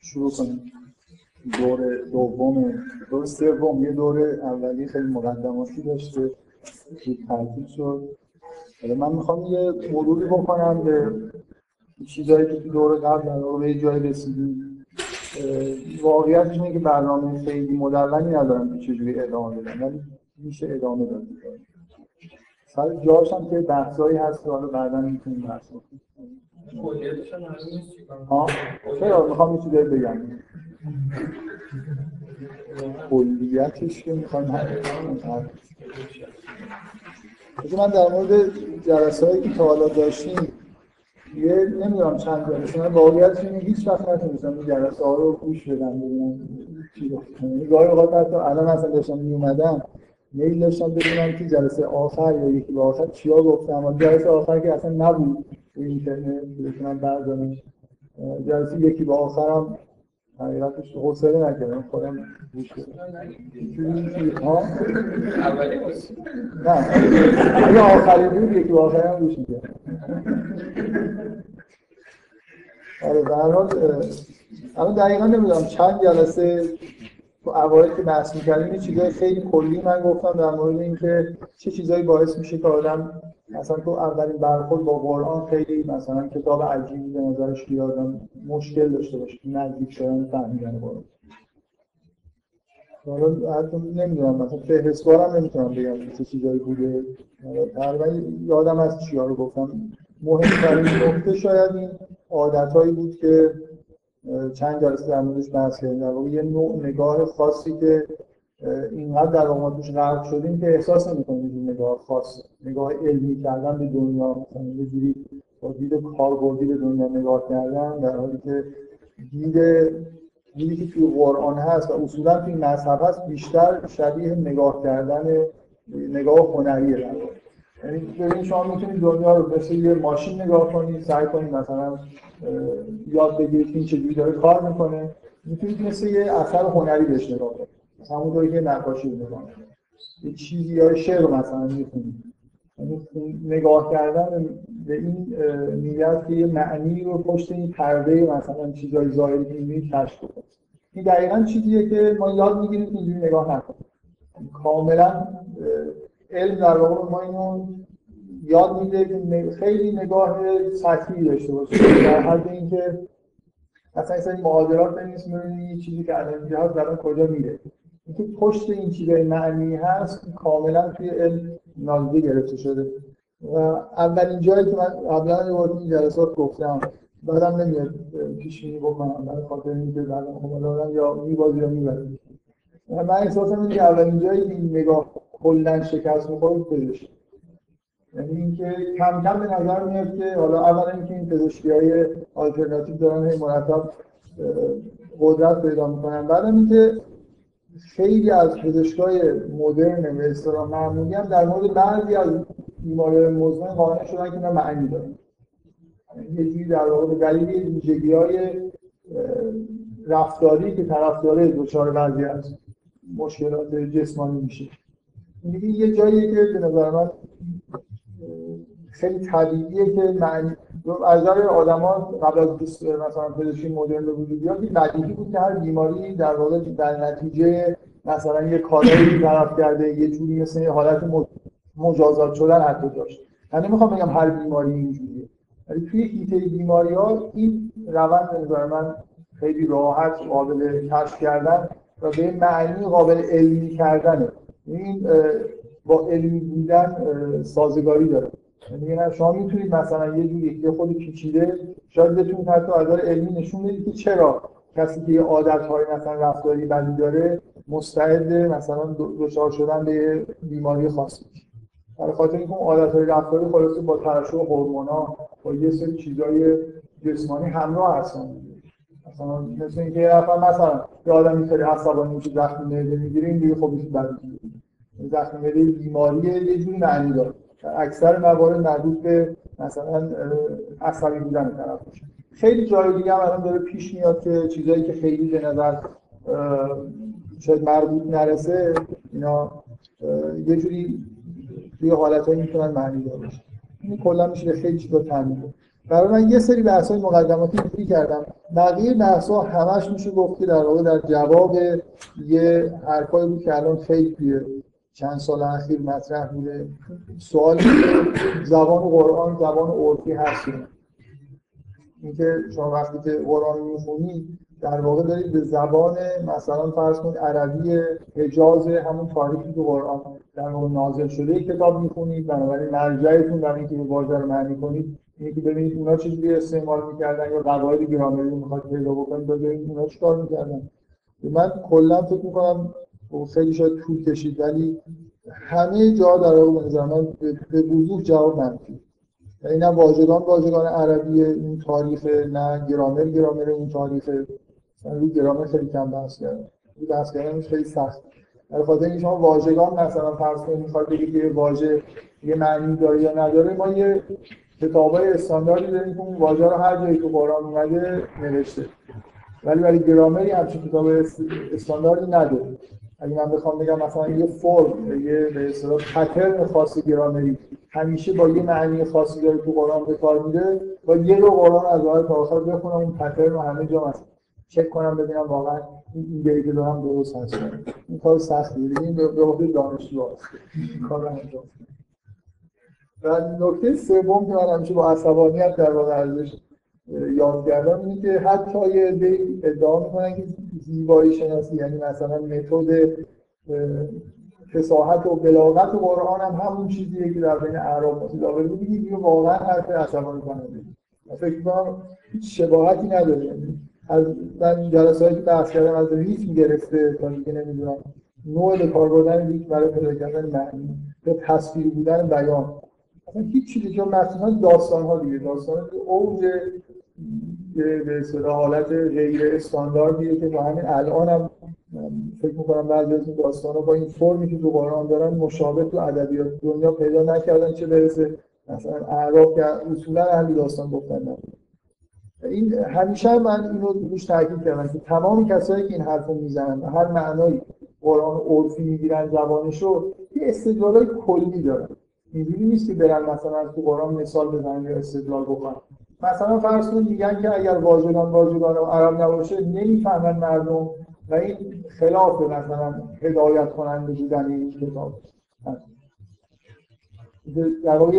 شروع کنیم. دور دوم دور سوم. یه دور اولی خیلی مقدماتی داشته. که ترتیب شد. من می‌خوام یه مروری بکنم به چیزهایی که دور قبل در به جای رسیدیم. واقعیتش اینه که برنامه خیلی مدونی ندارم که چجوری ادامه بدم ولی میشه ادامه داد. سر جاش هم که بحثایی هست که حالا بعدا می‌تونیم بحث کنیم ها چرا می‌خوام یه چیزی بگم کلیتش که می‌خوام من در مورد جلسه هایی که تا حالا داشتیم یه نمی‌دونم چند جلسه من واقعیت اینه هیچ وقت نتونستم این جلسه ها رو گوش بدم ببینم چی گفتم گاهی اوقات حتی الان اصلا داشتم میومدم میل داشتم ببینم که جلسه آخر یا یکی به آخر چیا گفتم. جلسه آخر که اصلا نبود. تو اینترنت بتونم بردارمش جلسه یکی به آخرم حقیقتش حوصله نکردم. خودم گوش ها؟ نه. اگه آخری بود یکی به آخرم گوش میدم آره به هر حال الان دقیقا نمی‌دونم چند جلسه تو اوایل که بحث می‌کردیم چیزای خیلی کلی من گفتم در مورد اینکه چه چیزایی باعث میشه که آدم مثلا تو اولین برخورد با قرآن خیلی مثلا کتاب عجیبی به نظرش بیاد مشکل داشته باشه. نزدیک شدن فهمیدن قرآن. حالا حتی نمی‌دونم مثلا فهرستوارم نمی‌تونم بگم چه چیزایی بوده. تقریبا یادم از چیا رو گفتم. مهمترین نکته شاید این عادتهایی بود که چند جلسه در موردش بحث کردیم. در واقع یه نوع نگاه خاصی که اینقدر در ما توش غرق شدیم که احساس نمی‌کنیم این نگاه خاص نگاه علمی کردن به دنیا مثلا یه جوری با دید کاربردی به دنیا نگاه کردن در حالی که دید دیدی که توی قرآن هست و اصولا توی مذهب هست بیشتر شبیه نگاه کردن نگاه هنریه یعنی ببینید شما می‌تونید دنیا رو مثل یه ماشین نگاه کنید سعی کنید مثلا یاد بگیرید این چجوری داره کار می‌کنه می‌تونید مثل یه اثر هنری بهش نگاه کنید همونطوری که نقاشی نگاه یه چیزی یا شعر مثلا می‌تونید یعنی نگاه کردن به این نیت که یه معنی رو پشت این پرده مثلا چیزای ظاهری که می‌بینید کشف کنید این دقیقا چیزیه که ما یاد می‌گیریم که اینجوری نگاه نکنیم. کاملا علم در واقع ما اینو یاد میده که خیلی نگاه سطحی داشته باشه. در حد اینکه اصلا این معادلات بنویسیم ببینید چیزی که الان هست در کجا میره. اینکه پشت این چیزای معنی هست کاملا توی علم نادیده گرفته شده. و اولین جایی که من قبلا یه این جلسات گفتم بعدم نمیاد پیش بینی بکنم برای خاطر اینکه بعدم خب یا میبازی یا می‌برم من احساسم اینه که اولین جایی این نگاه کلا شکست می‌خوره پزشکی یعنی اینکه کم کم به نظر میاد که حالا اولا اینکه این پزشکی های آلترناتیو دارن هی مرتب قدرت پیدا می‌کنن. بعدم اینکه خیلی از پزشکای مدرن به اصطلاح معمولی هم در مورد بعضی از بیماری مزمن قانع شدن که اینا معنی دارن. یه جوری در واقع دلیل ویژگی های رفتاری که طرفدار دچار بعضی از مشکلات جسمانی میشه. یه جاییه که به نظر من خیلی طبیعیه که معنی از نظر آدما قبل از 20 مثلا پزشکی مدرن به وجود بیاد این بدیهی بود که هر بیماری در واقع در نتیجه مثلا یه کارایی طرف کرده یه جوری مثل یه حالت مجازات شدن حتی داشت. من نمی‌خوام بگم هر بیماری اینجوریه. ولی توی هیته بیماری ها این روند نظر من خیلی راحت قابل کشف کردن و به معنی قابل علمی کردنه. این با علمی بودن سازگاری داره. یعنی شما می‌تونید مثلا یه جوری یه خود پیچیده شاید بتونید حتی از علمی نشون بدید که چرا کسی که یه عادت های مثلا رفتاری بدی داره مستعد مثلا دچار شدن به بیماری خاصی. برای خاطر اینکه اون عادت های رفتاری خلاصه با ترشح هورمونا با یه سری چیزای جسمانی همراه هستن. مثلا مثل اینکه یه نفر مثلا یه آدم اینطوری عصبانی میشه زخم معده می‌گیره این دیگه خب بعد زخم معده بیماری یه جوری معنی داره. اکثر موارد مربوط به مثلا عصبی بودن طرف باشه. خیلی جای دیگه هم الان داره پیش میاد که چیزایی که خیلی به نظر شاید مربوط نرسه اینا یه جوری توی حالتهایی می‌تونن معنی دار باشه این کلا میشه خیلی چیزا تعمیر برای من یه سری بحث های مقدماتی اینجوری کردم. بقیه بحث ها همش میشه گفت که در واقع در جواب یه حرفایی بود که الان خیلی توی چند سال اخیر مطرح بوده. سوال زبان قرآن زبان عرفی هست اینکه شما وقتی که قرآن می‌خونید در واقع دارید به زبان مثلا فرض کنید عربی حجاز همون تاریخی که قرآن در واقع نازل شده کتاب می‌خونید بنابراین مرجعتون برای اینکه واژه رو معنی کنید اینه که ببینید اونا چجوری استعمال می‌کردن یا قواعد گرامری رو می‌خواد پیدا بکنید ببینید اونا چیکار می‌کردن. من کلا فکر می‌کنم خیلی شاید طول کشید ولی همه جا در واقع من به وضوح جواب منفی یعنی نه واژگان واژگان عربی این تاریخ نه گرامر گرامر اون تاریخ. روی گرامر خیلی کم بحث کردم بحث خیلی سخت. در خاطر اینکه شما واژگان مثلا فرض کنید می‌خواد بگید که واژه یه معنی داره یا نداره ما یه کتابای استانداردی داریم که اون واژه رو هر جایی تو قرآن اومده نوشته. ولی برای گرامری همچین کتاب استانداردی نداره. اگه من بخوام بگم مثلا یه فرم یه به اصطلاح پترن خاص گرامری. همیشه با یه معنی خاصی داره تو قرآن به کار میره. با یه رو قرآن از اول تا آخر بخونم اون پترن رو همه جا مثلا چک کنم ببینم واقعا این ایده که دارم درست هست این کار سختیه این به عهده دانشجو هست کار انجام و نکته سوم که من همیشه با عصبانیت در واقع ارزش یاد کردم اینه که حتی یه ادعا می‌کنن که زیبایی شناسی یعنی مثلا متد فساحت و بلاغت و قرآن هم همون چیزیه که در بین اعراب متداول بود این واقعا حرف عصبانی کننده فکر کنم هیچ شباهتی نداره. یعنی از من جلساتی که بحث کردم از ریتم گرفته تا دیگه نمی‌دونم نوع به کار بردن ریتم برای پیدا کردن معنی یا تصویر بودن بیان. اصلا هیچ چیزی که مثلا داستان ها دیگه. داستان ها اوج به اصطلاح حالت غیر استانداردیه که تا همین الان هم فکر می‌کنم بعضی از این داستان با این فرمی که تو قرآن دارن مشابه تو ادبیات دنیا پیدا نکردن چه برسه مثلا اعراب که اصولا اهل داستان گفتن این همیشه من اینو روش تاکید کردم که تمام کسایی که این حرفو می‌زنن هر معنایی قرآن عرفی می‌گیرن زبانشو یه استدلالای کلی دارن. اینجوری نیست که برن مثلا تو قرآن مثال بزنن یا استدلال بکنن. مثلا فرض کنید میگن که اگر واژگان واژگان عرب نباشه نمی‌فهمن مردم و این خلاف مثلا هدایت کننده بودن این کتاب. در واقع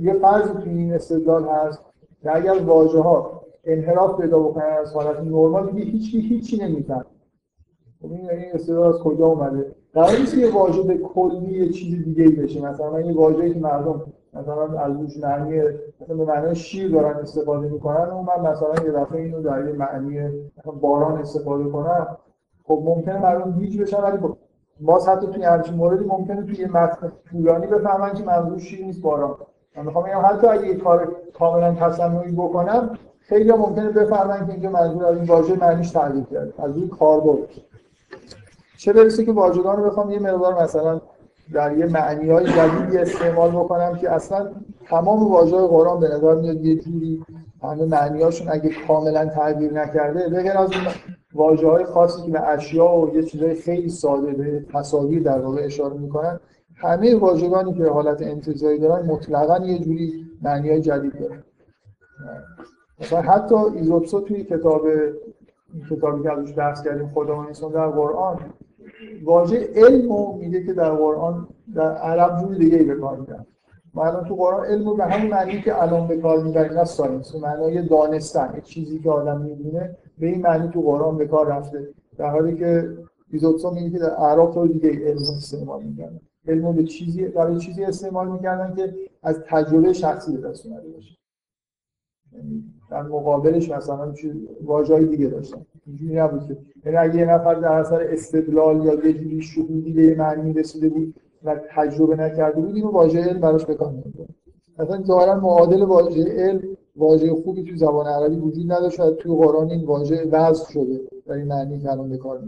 یه فرض تو این استدلال هست که اگر واژه ها انحراف پیدا بکنن از حالت نرمال دیگه هیچی هیچی نمیفهم خب این یعنی استدلال از کجا اومده؟ قرار نیست یه واژه به کلی یه چیز دیگه بشه مثلا یه واژه‌ای که مردم مثلا از روش معنی مثلا به معنی شیر دارن استفاده می‌کنن و من مثلا یه دفعه اینو در یه معنی باران استفاده کنم خب ممکنه مردم گیج بشن ولی باز حتی توی همچین موردی ممکنه توی متن طولانی بفهمن که منظور شیر نیست باران. من می‌خوام بگم حتی اگه یه کار کاملا تصنعی بکنم خیلی ممکنه بفهمن که اینجا منظور از این واژه معنیش تغییر کرده. از روی کاربرد. چه برسه که واژگان رو بخوام یه مقدار مثلا در یه معنی های جدیدی استعمال بکنم که اصلا تمام واژه قرآن به نظر میاد یه جوری همه معنیاشون اگه کاملا تغییر نکرده بغیر از واژه های خاصی که به اشیا و یه چیزای خیلی ساده به تصاویر در واقع اشاره می‌کنن همه واژگانی که حالت انتزاعی دارن مطلقا یه جوری معنی های جدید دارن. مثلا حتی ایزوپسو توی کتاب کتابی که ازش بحث کردیم خدا و انسان در قرآن واژه علم میگه که در قرآن در عرب جور دیگه ای به کار می‌برن ما الان تو قرآن علم به همون معنی که الان به کار می‌بریم نه ساینس معنای دانستن. چیزی که آدم می‌دونه به این معنی تو قرآن به کار رفته. در حالی که ایزوپسون میگه که در عرب تو دیگه علم استعمال می‌کردن. علم به چیزی برای چیزی استعمال می‌کردن که از تجربه شخصی به دست باشه. یعنی در مقابلش مثلا واژه‌های دیگه داشتن. اینجوری نبود که. یعنی اگه یه نفر در اثر استدلال یا یه جوری شهودی به معنی رسیده بود و تجربه نکرده بود اینو واژه علم براش بکار نمی‌برد مثلا ظاهرا معادل واژه علم واژه خوبی تو زبان عربی وجود نداشت و توی قرآن این واژه وضع شده در این معنی که الان به کار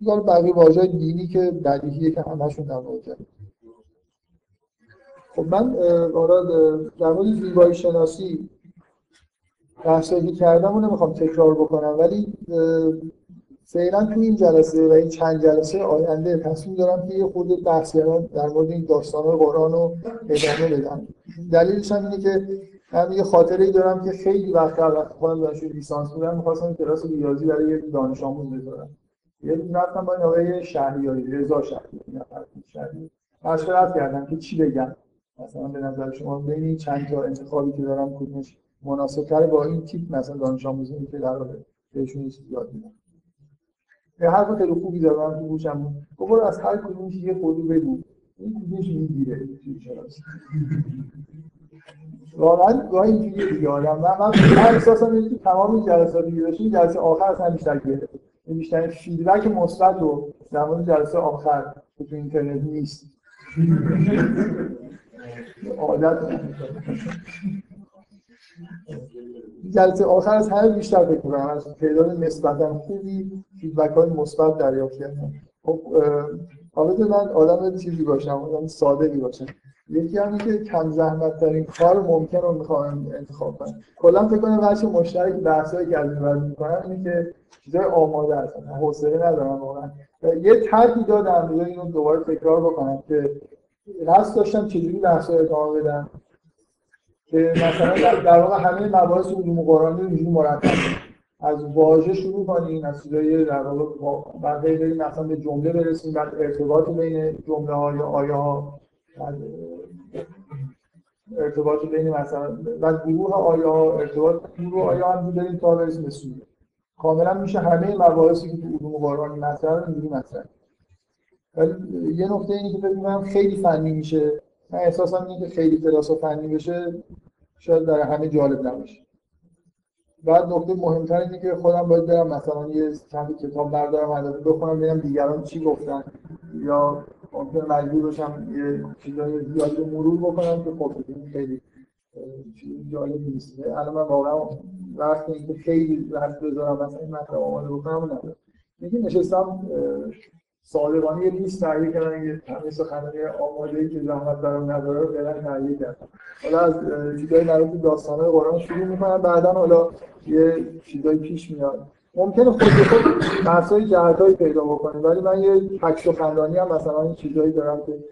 می‌برد بقیه واژه دینی که بدیهیه که همشون در خب من در مورد زیبایی شناسی بحثایی که کردم رو نمی‌خوام تکرار بکنم ولی فعلا تو این جلسه و این چند جلسه آینده تصمیم دارم که یه خود بحث در مورد این داستان قرآن رو ادامه بدم. دلیلش هم اینه که من یه خاطره ای دارم که خیلی وقت قبل خودم دانشجوی لیسانس بودم می‌خواستم کلاس ریاضی برای یه دانش آموز بذارم. یه روز رفتم با این آقای شهریاری رضا شهریاری مشورت کردم که چی بگم؟ مثلا به نظر شما بین چند تا انتخابی که دارم کدومش مناسب‌تره با این تیپ مثلا دانش آموزی که واقع بهشون چیز یاد میدم یه حرف خیلی خوبی دارم تو گوشم گفت از هر کدومش یه خودی بگو. این کدومش می‌گیره. واقعا گاهی اینجوریه دیگه آدم. من من احساسم اینه که تمام این جلساتی که داشتیم جلسه آخر اصلا بیشتر گرفت. این بیشتر feedback مثبت رو در مورد جلسه آخر که تو اینترنت نیست. عادت. جلسه آخر از همه بیشتر فکر کنم از تعداد نسبتا خوبی feedback های مثبت دریافت کردم. خب حالا من آدم چیزی باشم آدم صادقی باشم. یکی هم که کم زحمت ترین کار ممکن رو می‌خوام انتخاب کنم. کلا فکر کنم بچه مشترک بحثایی که از این می‌کنم اینه که چیزای آماده هستن حوصله ندارم واقعا. یه طرحی دادم اینو دوباره تکرار بکنم که قصد داشتم چجوری بحث ادامه بدم. مثلا در واقع همه مباحث علوم قرآن رو اینجوری مرتب از واژه شروع کنیم از چیزای در واقع بعد بریم مثلا به جمله برسیم بعد ارتباط بین جمله های آیه ها ارتباط بین مثلا بعد گروه آیه ها ارتباط گروه آیه هم بریم تا برسیم به سوره. کاملا میشه همه مباحثی که تو علوم قرآنی مطرح اینجوری مطرح. ولی یه نکته اینه که فکر خیلی فنی میشه. من احساسم اینه که خیلی کلاس فنی بشه شاید در همه جالب نباشه. بعد نکته مهمتر اینه که خودم باید برم مثلا یه چند کتاب بردارم علازه بخونم ببینم دیگران چی گفتن. یا ممکن مجبور باشم یه چیزای زیادی مرور بکنم که خب خیلی جالب نیست. الان من واقعا وقت اینکه خیلی وقت بذارم مثلا این مطلب آماده بکنم ندارم. اینکه نشستم صادقانه یه لیست تهیه کردن یه همه سخنرانی آماده ای که زحمت برام نداره رو فعلا تهیه کردم. حالا از چیزای مربوط داستانهای قرآن شروع می‌کنم بعدا حالا یه چیزایی پیش میاد. ممکنه خود به خود بحثای جهتایی پیدا بکنه ولی من یه تک سخنرانی هم مثلا این چیزایی دارم که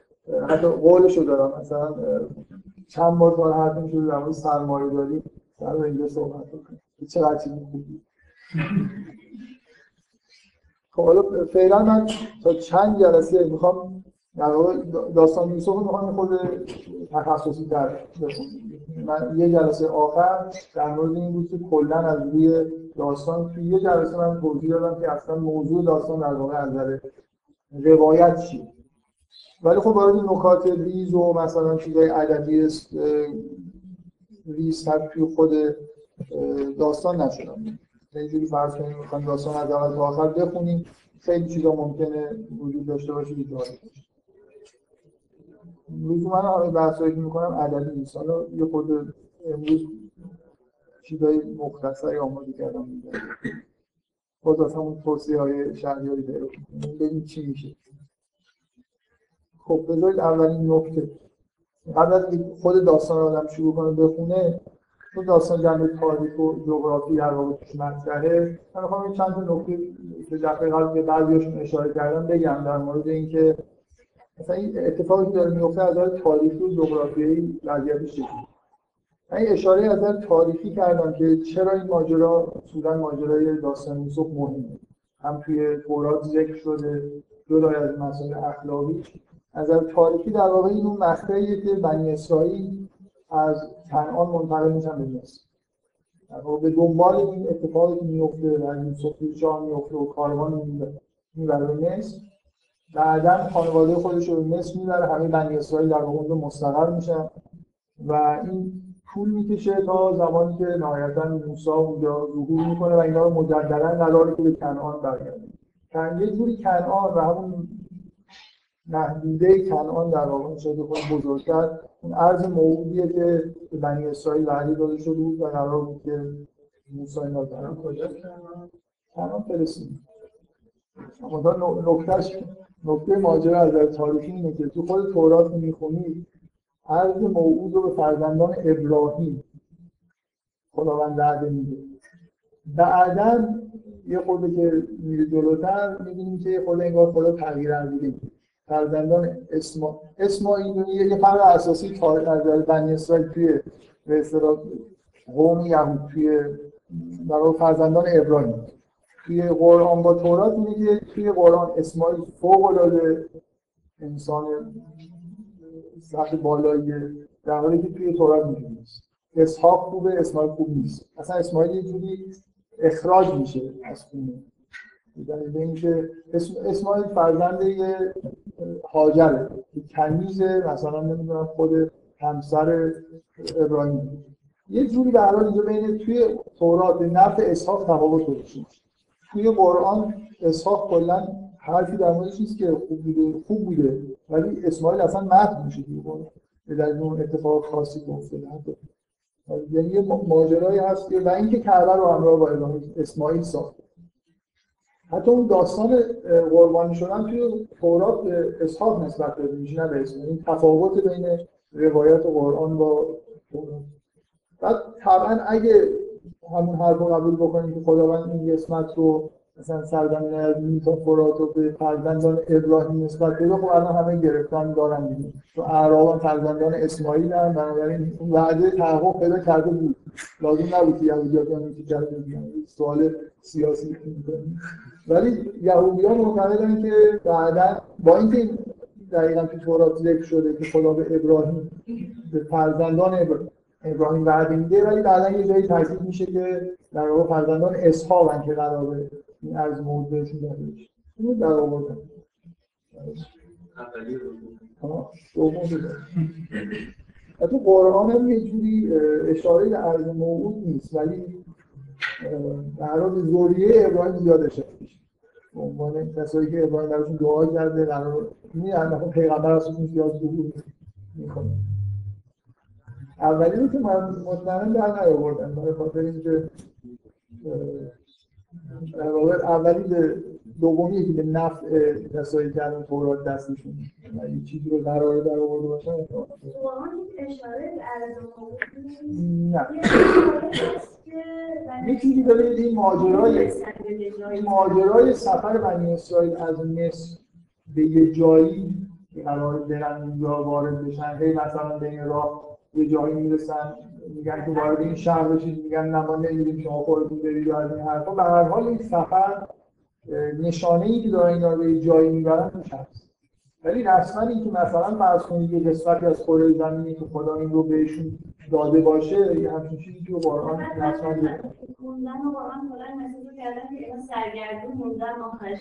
حتی قولشو دارم. مثلا چند بار تا حرف میشه در مورد سرمایه داری در اینجا صحبت بکنم چقدر چیز خوبی. خب حالا فعلا من تا چند جلسه می‌خوام در واقع داستان یوسف رو می‌خوام خود تخصصی در من یه جلسه آخر در مورد این بود که کلا از روی داستان توی یه جلسه من توضیح دادم که اصلا موضوع داستان در واقع از نظر روایت چیه ولی خب وارد نکات ریز و مثلا چیزای ادبی ریز توی خود داستان نشدم. یه جوری فرض کنیم می‌خوایم داستان از اول تا آخر بخونیم. خیلی چیزا ممکنه وجود داشته باشه جالب باشه. من همه بحثایی که می‌کنم ادبی نیست. حالا یه خود امروز چیزای مختصری آماده کردم. میگم خود از همون توصیه های شهریاری پیدا ببین چی میشه. خب بذارید اولین نکته. قبل از خود داستان آدم شروع کنه بخونه چون داستان جنبه تاریخ و جغرافی در واقع توش مطرحه. من می‌خوام چند تا نکته به دفعه قبل به بعضیاشون اشاره کردم بگم در مورد اینکه مثلا این اتفاقی که داره میفته از نظر تاریخی و جغرافیایی وضعیتش چجوریه من اشاره از تاریخی کردم که چرا این ماجرا اصولا ماجرای داستان یوسف مهمه. هم توی تورات ذکر شده جدای از مسائل اخلاقی. از نظر تاریخی در واقع این اون مقطعیه که بنی اسرائیل از کنعان منتقل میشن به مصر. به دنبال این اتفاقی که میفته در یوسف شاه میفته و کاروان می‌بره به مصر بعدا خانواده خودش رو به مصر می‌بره همه بنی اسرائیل در واقع مستقر میشن و این طول می‌کشه تا زمانی که نهایتا موسی اونجا ظهور می‌کنه و اینا رو مجددا قراره که به کنعان برگرده. یه جوری کنعان و همون محدوده کنعان در واقع شده خود بزرگتر. اون عرض موعودیه که بنی اسرائیل وعده داده شده بود و قرار بود که موسی اینا رو کجا کنعان فلسطین اما نکتهش نکته ماجرا از در تاریخی اینه که تو خود تورات می‌خونید عرض موعود رو به فرزندان ابراهیم خداوند وعده میده. بعدا یه خورده که میره جلوتر می‌بینیم که خود انگار خدا تغییر عقیده فرزندان اسما اسماعیل یه فرق اساسی از بنی اسرائیل توی به اصطلاح قوم یهود توی در فرزندان ابراهیم توی قرآن با تورات میگه توی قرآن اسماعیل فوق العاده انسان سطح بالایی در حالی که توی تورات میگه. نیست اسحاق خوبه اسماعیل خوب نیست. اصلا اسماعیل یه جوری اخراج میشه از خونه. به اینکه اسماعیل فرزند یه هاجره که کنیزه مثلا نمی‌دونم خود همسر ابراهیم. یه جوری به حال اینجا بین توی تورات به نفع اسحاق تفاوت گذاشته توی قرآن اسحاق کلا حرفی در موردش نیست که خوب بوده خوب بوده ولی اسماعیل اصلا مد میشه قرآن در اون اتفاق خاصی افتاده. یعنی یه ماجرایی هست و اینکه کعبه رو همراه با اسماعیل ساخت. حتی اون داستان قربانی شدن توی تورات به اسحاق نسبت داده میشه نه به این تفاوت بین روایت قرآن با بعد طبعا اگه همون حرف رو قبول بکنیم که خداوند این قسمت رو مثلا سرزمین از میتا فرات رو به فرزندان ابراهیم نسبت بده خب الان همه گرفتن دارن دیگه. تو اعراب فرزندان اسماعیل هم بنابراین اون وعده تحقق پیدا کرده بود. لازم نبود که یهودی‌ها بیان که کرده سوال سیاسی ولی یهودی‌ها معتقدن که بعدا با اینکه دقیقا تو تورات ذکر شده که خدا به ابراهیم به فرزندان ابراهیم ابراهیم وعده میده ولی بعدا یه جایی تاکید میشه که در واقع فرزندان اسحاق که قراره این از موضوع بهشون داده بشه اینو در آوردن تو قرآن هم یه جوری اشاره به عرض موعود نیست ولی در حال زوریه ابراهیم زیاد اشاره میشه. به عنوان کسایی که ابراهیم براشون دعا کرده قرار میان مثلا پیغمبر ازشون زیاد ظهور می‌کنه اولی رو که من مطمئن در نیاوردن برای خاطر اینکه در واقع اولی به دومی که به نفع کسایی که الان تورات دستشون یه چیزی رو قراره در آورده باشن اشاره نه. یه چیزی ببینید این ماجرای این ماجرای سفر بنی اسرائیل از مصر به یه جایی که قرار برن اونجا وارد بشن هی مثلا بین راه یه جایی می‌رسن میگن که وارد این شهر بشید میگن نه ما نمیدیم شما خودتون برید و از این حرفا. به هر حال این سفر نشانه ای که دارن اینا به جایی می‌برن هست ولی رسما این که مثلا فرض کنید یه قسمتی از کره زمینی که خدا این رو بهشون داده باشه یه همچین چیزی که قرآن رسما موندن و قرآن کلا مسئول کردن که اینا سرگردون موندن آخرش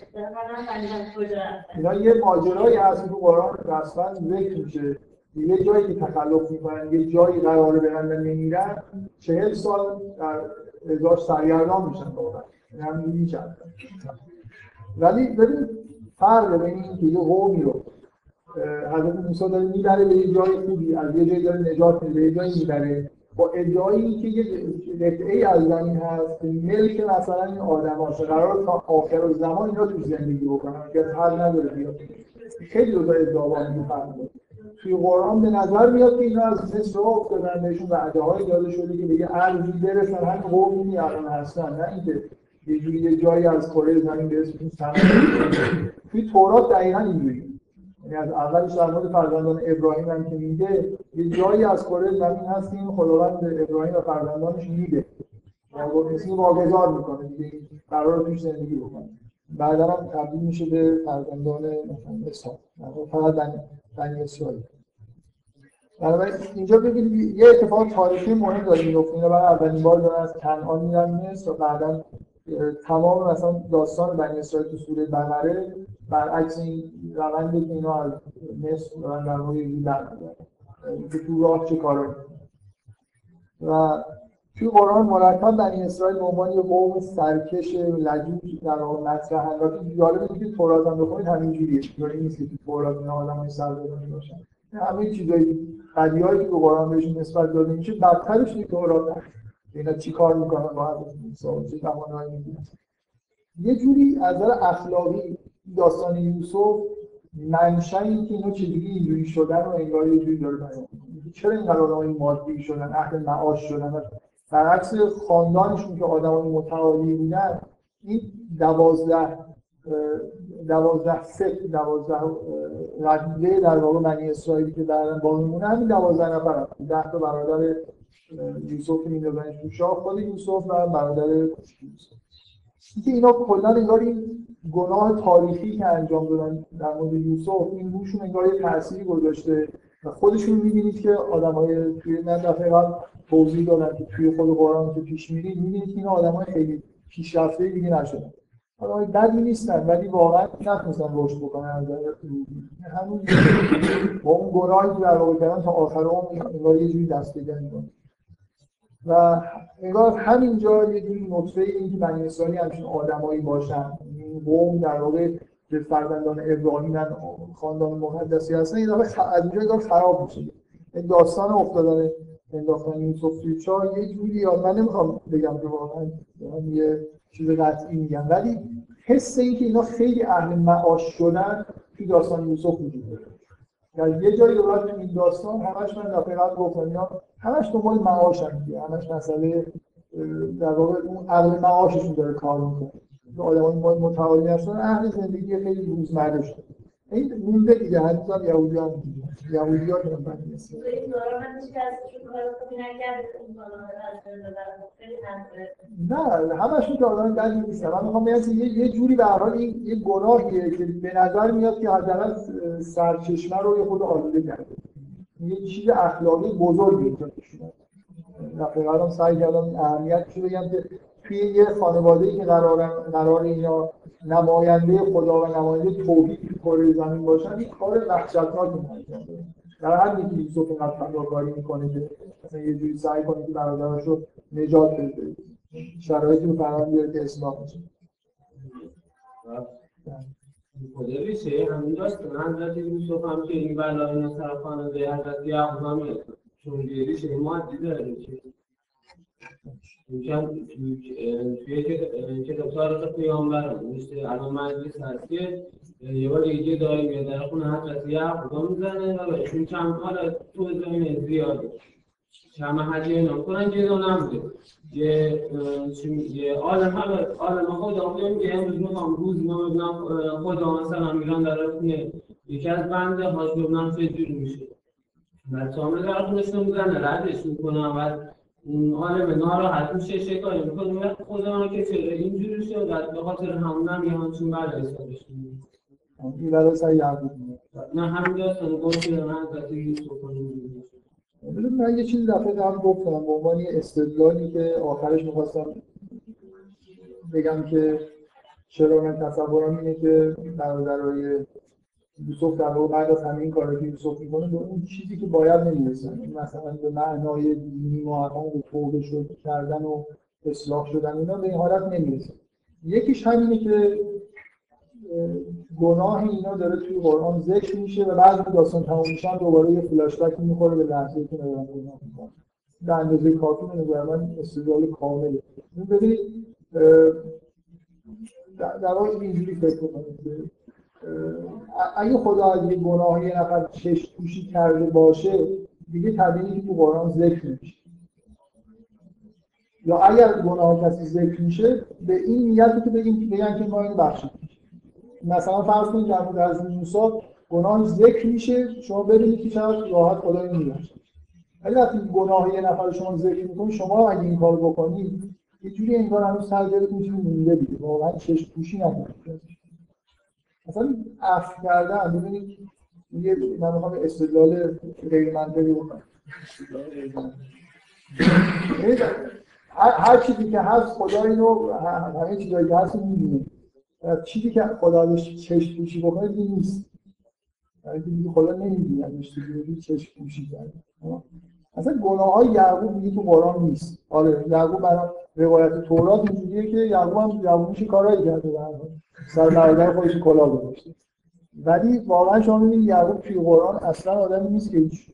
اینا یه ماجرایی هست که قرآن رسما ذکر میشه. یه جایی که تخلف می‌کنن یه جایی قراره برن و نمیرن چهل سال در ازاش سرگردان میشن واقعا این هم میشن ولی ببین فرق بین این که یه قومی رو حضرت موسی داره می‌بره به یه جای خوبی از یه جایی داره نجات میده به یه جایی می‌بره. با ادعایی که یه قطعه از زمین هست که ملک مثلا این آدم هاست قرار تا آخر زمان اینا تو زندگی بکنن که حل نداره بیاد. خیلی دو تا ادعا با توی قرآن به نظر میاد که اینا از مصر را افتادن بهشون وعده های داده شده که دیگه ارزی برسن همین قومی الان هستن نه اینکه یه جوری یه جایی از کره زمین به اسمشون توی تورات دقیقا اینجوری. یعنی از اولش در مورد فرزندان ابراهیم هم که میگه یه جایی از کره زمین هست که این خداوند به ابراهیم و فرزندانش میده. مثل واگذار می‌کنه دیگه قرار توش زندگی بکنه. بعدا هم تبدیل میشه به فرزندان مثلا اسحاق. فقط بنی اسرائیل بنابراین اینجا ببینید یه اتفاق تاریخی مهم داره. میفته اینا برای اولین بار دارن از کنعان میرن مصر و بعدا تمام مثلا داستان بنی اسرائیل تو سوره بقره برعکس این روندی که اینا از مصر دارن در مورد که تو راه چه کارا و توی قرآن مرتب بنی اسرائیل به عنوان یه قوم سرکش لجوج در واقع مطرحن و جالبه که تورات هم بخونید همینجوریه جوری نیست که تو تورات اینا آدمای سربازانی باشن همه چیزایی قضیه‌ای که به قرآن بهشون نسبت داده میشه بدترش توی تورات هست. اینا چیکار می‌کنن با موسی چه توانایی می‌گیرن یه جوری از نظر اخلاقی داستان یوسف منشأ که اینا چجوری اینجوری شدن و انگار یه جوری داره بیان چرا این قرار مادی شدن اهل معاش شدن؟ برعکس خاندانشون که آدمای متعالی بودن این دوازده دوازده سه دوازده قبیله در واقع بنی اسرائیلی که در باقی مونه همین دوازده نفر ده تا برادر یوسف میندازنش تو شاه خود یوسف و برادر یوسف. اینکه اینا کلا انگار این گناه تاریخی که انجام دادن در مورد یوسف این روشون انگار یه تأثیری گذاشته و خودشون می‌بینید که آدمای توی من دفعه توضیح دادن که توی خود قرآن که پیش میرید می‌بینید که این آدمای خیلی پیشرفته دیگه نشدن. آدمای بدی نیستن ولی واقعا نتونستن رشد بکنن همون با اون گناهی که در واقع کردن تا آخر اون انگار یه جوری دست بگن و انگار همینجا یه جوری نطفه این که بنی اسرائیل همچین آدمایی باشن. این قوم در واقع که فرزندان ابراهیم خاندان مقدسی هستن این از اینجا خراب میشه. این داستان افتادن انداختن یوسف توی چاه یه جوری من نمی‌خوام بگم که واقعا یه چیز قطعی میگم ولی حس این که اینا خیلی اهل معاش شدن توی داستان یوسف وجود داره. در یه جایی تو این داستان همش من دفعه قبل گفتم همش دنبال معاش هم دیگه همش مسئله در واقع اون عقل معاششون داره کار می‌کنه. آدمای متعالی هستن اهل زندگی خیلی روزمره شده این مونده دیگه هنوز هم یهودی هم دیگه. یهودی ها که من نیست نه همشون که آدم بدی نیستن. من می‌خوام بگم یه یه جوری به هر حال این یه گناهیه که به نظر میاد که حداقل سرچشمه رو یه خود آلوده کرده. یه چیز اخلاقی بزرگی که دفعه سعی کردم اهمیتش رو بگم که توی یه خانواده که قرار قرار اینا نماینده خدا و نماینده توحید تو کره زمین باشن این کار وحشتناکی انجام در هر یکی یوسف اینقدر کاری می‌کنه که مثلا یه جوری سعی کنه که برادرش رو نجات بده. شرایطی رو قرار بیاره که اصلاح میشه خدا بشه همین داستان حضرت یوسف هم که این بلا اینا سر خانواده حضرت یعقوب هم چون دیریش مادی داره میگن توی کتاب تاریخ پیامبر مثل الان مجلس هست که یه بار یه دایی میاد در خونه حضرت یعقوب می‌زنه و بهشون چند حالا تو زمین زیاده چند محلی اینا کنن یه دونه نبوده یه یه عالم همه عالم خدا خدا میگه امروز می‌خوام روز ما خدا مثلا میرن در خونه یکی از بنده هاش ببینم چه جوری میشه و سامه در خونشون می‌زنه ردش می‌کنه اون عالم ناراحت میشه شکایت می‌کنه خدا من که چرا اینجوری شد؟ و به خاطر همونم یه همچون بعد حسابش این برای سعی یعقوب نه همین داستان گفت من حضرت یوسف ببین من یه چیزی دفعه قبل گفتم. به عنوان استدلالی که آخرش می‌خواستم بگم که چرا من تصورم اینه که برادرای یوسف در واقع بعد از همین کاری که یوسف می‌کنه به اون چیزی که باید نمی‌رسن مثلا به معنای دینی محقق و توبه شد کردن و اصلاح شدن اینا به این حالت نمی‌رسن یکیش همینه که گناه اینا داره توی قرآن ذکر میشه و بعد داستان تموم میشن دوباره یه فلاش بک می‌خوره به لحظه که ندارن گناه می‌کنن. به اندازه کافی به نظر من استدلال کامله. ببینید در واقع اینجوری فکر کنید اگه خدا از یه گناه یه نفر چشم پوشی کرده باشه دیگه طبیعی که تو قرآن ذکر نمیشه یا اگر گناه کسی ذکر میشه به این نیتی که بگیم بگن که ما این بخشید مثلا فرض کنید در مورد از موسی گناه ذکر میشه شما ببینید که چقدر راحت خدا این میبخشه. ولی وقتی گناه یه نفر شما ذکر می‌کنید شما اگه این کار بکنید یه جوری انگار هنوز سر دلتون مونده دیگه. واقعا چشم پوشی نکنید مثلا عفو کردن ببینید یه من می‌خوام استدلال غیر منطقی بکنم هر چیزی که هست خدا اینو همه چیزایی که هست می‌دونه. چیزی که خدا ازش چشم پوشی بکنه دیگه نیست. یعنی دیگه خدا نمی‌دونه ازش چیزی چشم پوشی کرده. اصلا گناه های یعقوب میگه تو قرآن نیست. آره یعقوب برای روایت تورات اینجوریه که یعقوب هم یعقوب میشه کارایی کرده در سر برادر خودش کلاه گذاشته. ولی واقعا شما می‌بینید یعقوب توی قرآن اصلا آدمی نیست که هیچ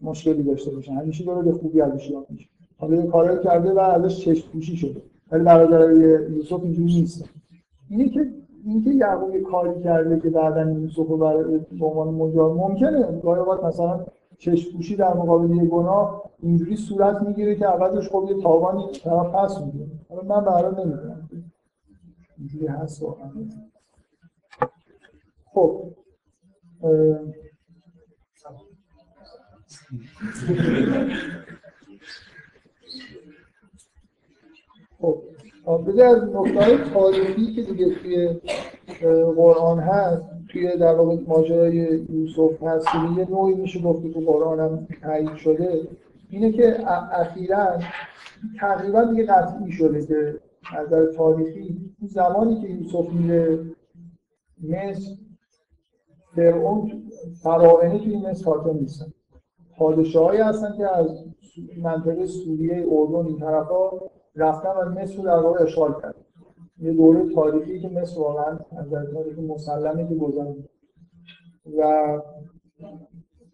مشکلی داشته باشه. همیشه داره به خوبی ازش یاد میشه. حالا یه کارایی کرده و ازش چشم پوشی شده. ولی برادرای یوسف اینجوری نیست. اینه که اینکه یعقوب کاری کرده که بعدا یوسف رو به عنوان مجار ممکنه. گاهی اوقات مثلا چشم پوشی در مقابل یه گناه اینجوری صورت می‌گیره که اولش خب یه تاوانی طرف پس می‌گیره. حالا من برای نمی‌دونم. اینجوری هست و خب خب از نقطه تاریخی که دیگه توی قرآن هست توی در واقع ماجرای یوسف هست یعنی یه نوعی میشه گفت که تو قرآن هم تایید شده اینه که اخیرا تقریبا دیگه قطعی شده که نظر تاریخی زمانی که یوسف میره مصر فرعون فراعنه توی مصر حاکم نیستن. پادشاهایی هستن که از منطقه سوریه اردن این طرفا رفتن و مصر رو در واقع اشغال کردن. یه دوره تاریخی که مصر واقعا از نظر تاریخ مسلمه که گذشت و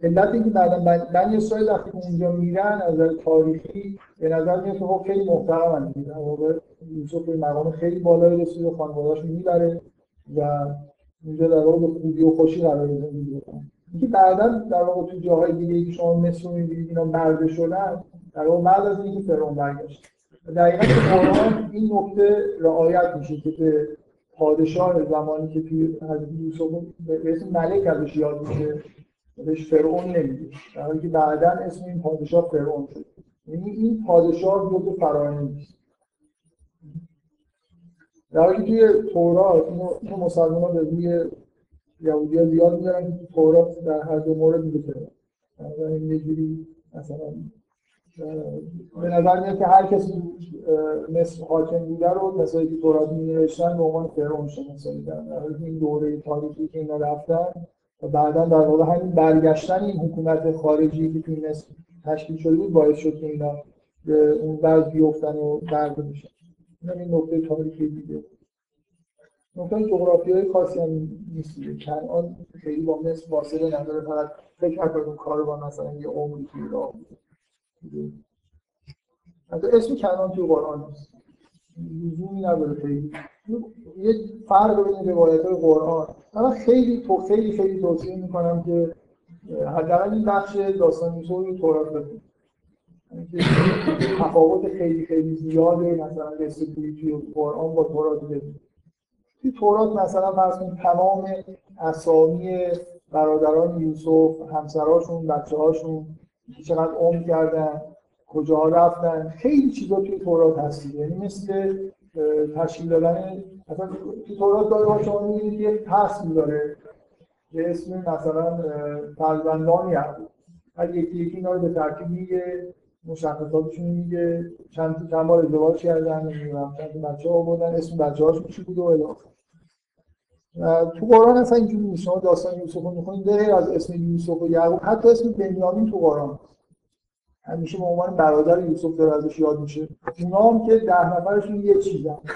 علت اینکه بعدا من یه سوال وقتی اونجا میرن از نظر تاریخی به نظر میاد که خب خیلی محترمن. در واقع یوسف به مقام خیلی بالایی رسید و خانواده‌اش می‌بره و اونجا در واقع به خوبی و خوشی قرار زندگی اینکه بعدا در واقع تو جاهای دیگه که شما مصر می‌بینید اینا مرده شدن در واقع بعد از اینکه فرعون برگشت. دقیقا قرآن این نکته رعایت میشه که به پادشاه زمانی که توی حضرت یوسف به اسم ملک ازش یاد میشه بهش فرعون نمیگه. در حالی که بعدا اسم این پادشاه فرعون شد. یعنی این پادشاه جزء فراعنه نیست. در حالی توی تورات اینو مسلمان ها به روی یهودی ها زیاد میارن که تورات در هر دو مورد میگه فرعون یه مثلا به نظر میاد که هر کسی مثل حاکم بوده رو کسایی که تورات می نوشتن به عنوان فرعون شناسایی کردن در این دوره تاریخی که اینا رفتن و بعدا در واقع همین برگشتن این حکومت خارجی که توی مصر تشکیل شده بود باعث شد که اینا به اون وضع بیفتن و برده میشن این نکته تاریخی دیگه. نکته جغرافیایی خاصی هم نیست دیگه. کنعان خیلی با مصر واصله نداره. فقط فکر نکنید اون کار با مثلا یه عمری توی راه حتی اسم کنان توی قرآن نیست. لزومی نداره خیلی. یه فرق بین روایت های قرآن. من خیلی تو خیلی خیلی توصیه می‌کنم که حداقل این بخش داستان یوسف رو تورات بخونید تفاوت خیلی خیلی زیاده. مثلا قصه توی قرآن با تورات ببینید توی تورات مثلا فرض تمام اسامی برادران یوسف همسراشون بچه هاشون چقدر عمر کردن کجا رفتن خیلی چیزا توی تورات هست یعنی مثل تشکیل دادن مثلا توی تورات داره شما می‌بینید یه فصل داره به اسم مثلا فرزندان یعقوب. هر یکی یکی اینا رو به ترتیب میگه. مشخصاتشون میگه چند چند بار ازدواج کردن نمی‌دونم چند بچه بودن اسم بچه هاشون چی بود و الاخر تو قرآن اصلا اینجوری شما داستان یوسف رو می‌خونید غیر از اسم یوسف و یعقوب حتی اسم بنیامین تو قرآن همیشه به عنوان برادر یوسف داره ازش یاد میشه. اونا هم که ده نفرشون یه چیزن.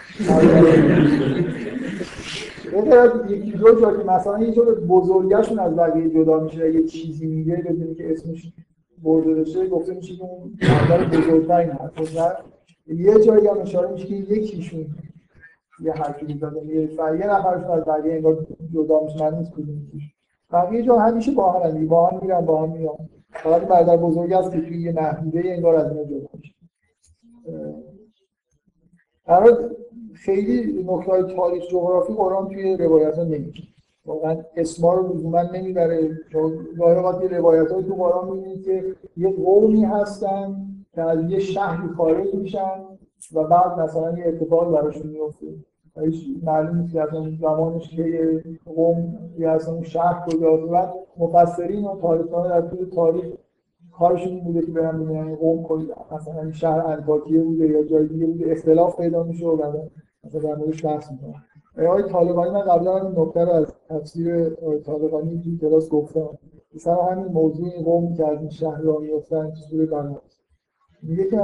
یکی دو جا که مثلا یه جا بزرگشون از بقیه جدا میشه یه چیزی میگه بدونی که اسمش برده بشه گفته میشه که اون برادر بزرگترین هست یه جایی هم اشاره میشه که یکیشون یه حرفی می‌زدن یه یه نفرشون از بقیه انگار جدا میشه من نیست کدومیش بقیه جا همیشه با هم با هم میرن با هم میان. فقط برادر بزرگ است که توی یه انگار از اینا جدا میشه. خیلی نکته تاریخ جغرافی قرآن توی روایت ها نمیگه. واقعا اسما رو لزوما نمی‌بره. گاهی اوقات یه روایت های تو قرآن می‌بینید که یه قومی هستن که از یه شهری خارج میشن و بعد مثلا یه اتفاق براشون میفته هیچ معلوم نیست که اصلا زمانش که قوم یا اصلا اون شهر کجاست و مفسرین و تاریخان در طول تاریخ کارشون این بوده که برن ببینن قوم کجا مثلا این شهر انطاکیه بوده یا جای دیگه بوده. اختلاف پیدا میشه و بعد مثلا در موردش بحث می‌کنن. آقای طالبانی من قبلا این نکته رو از تفسیر طالبانی توی کلاس گفتم. مثلا همین موضوع این قوم که از این شهر را میفتن چطوری میگه که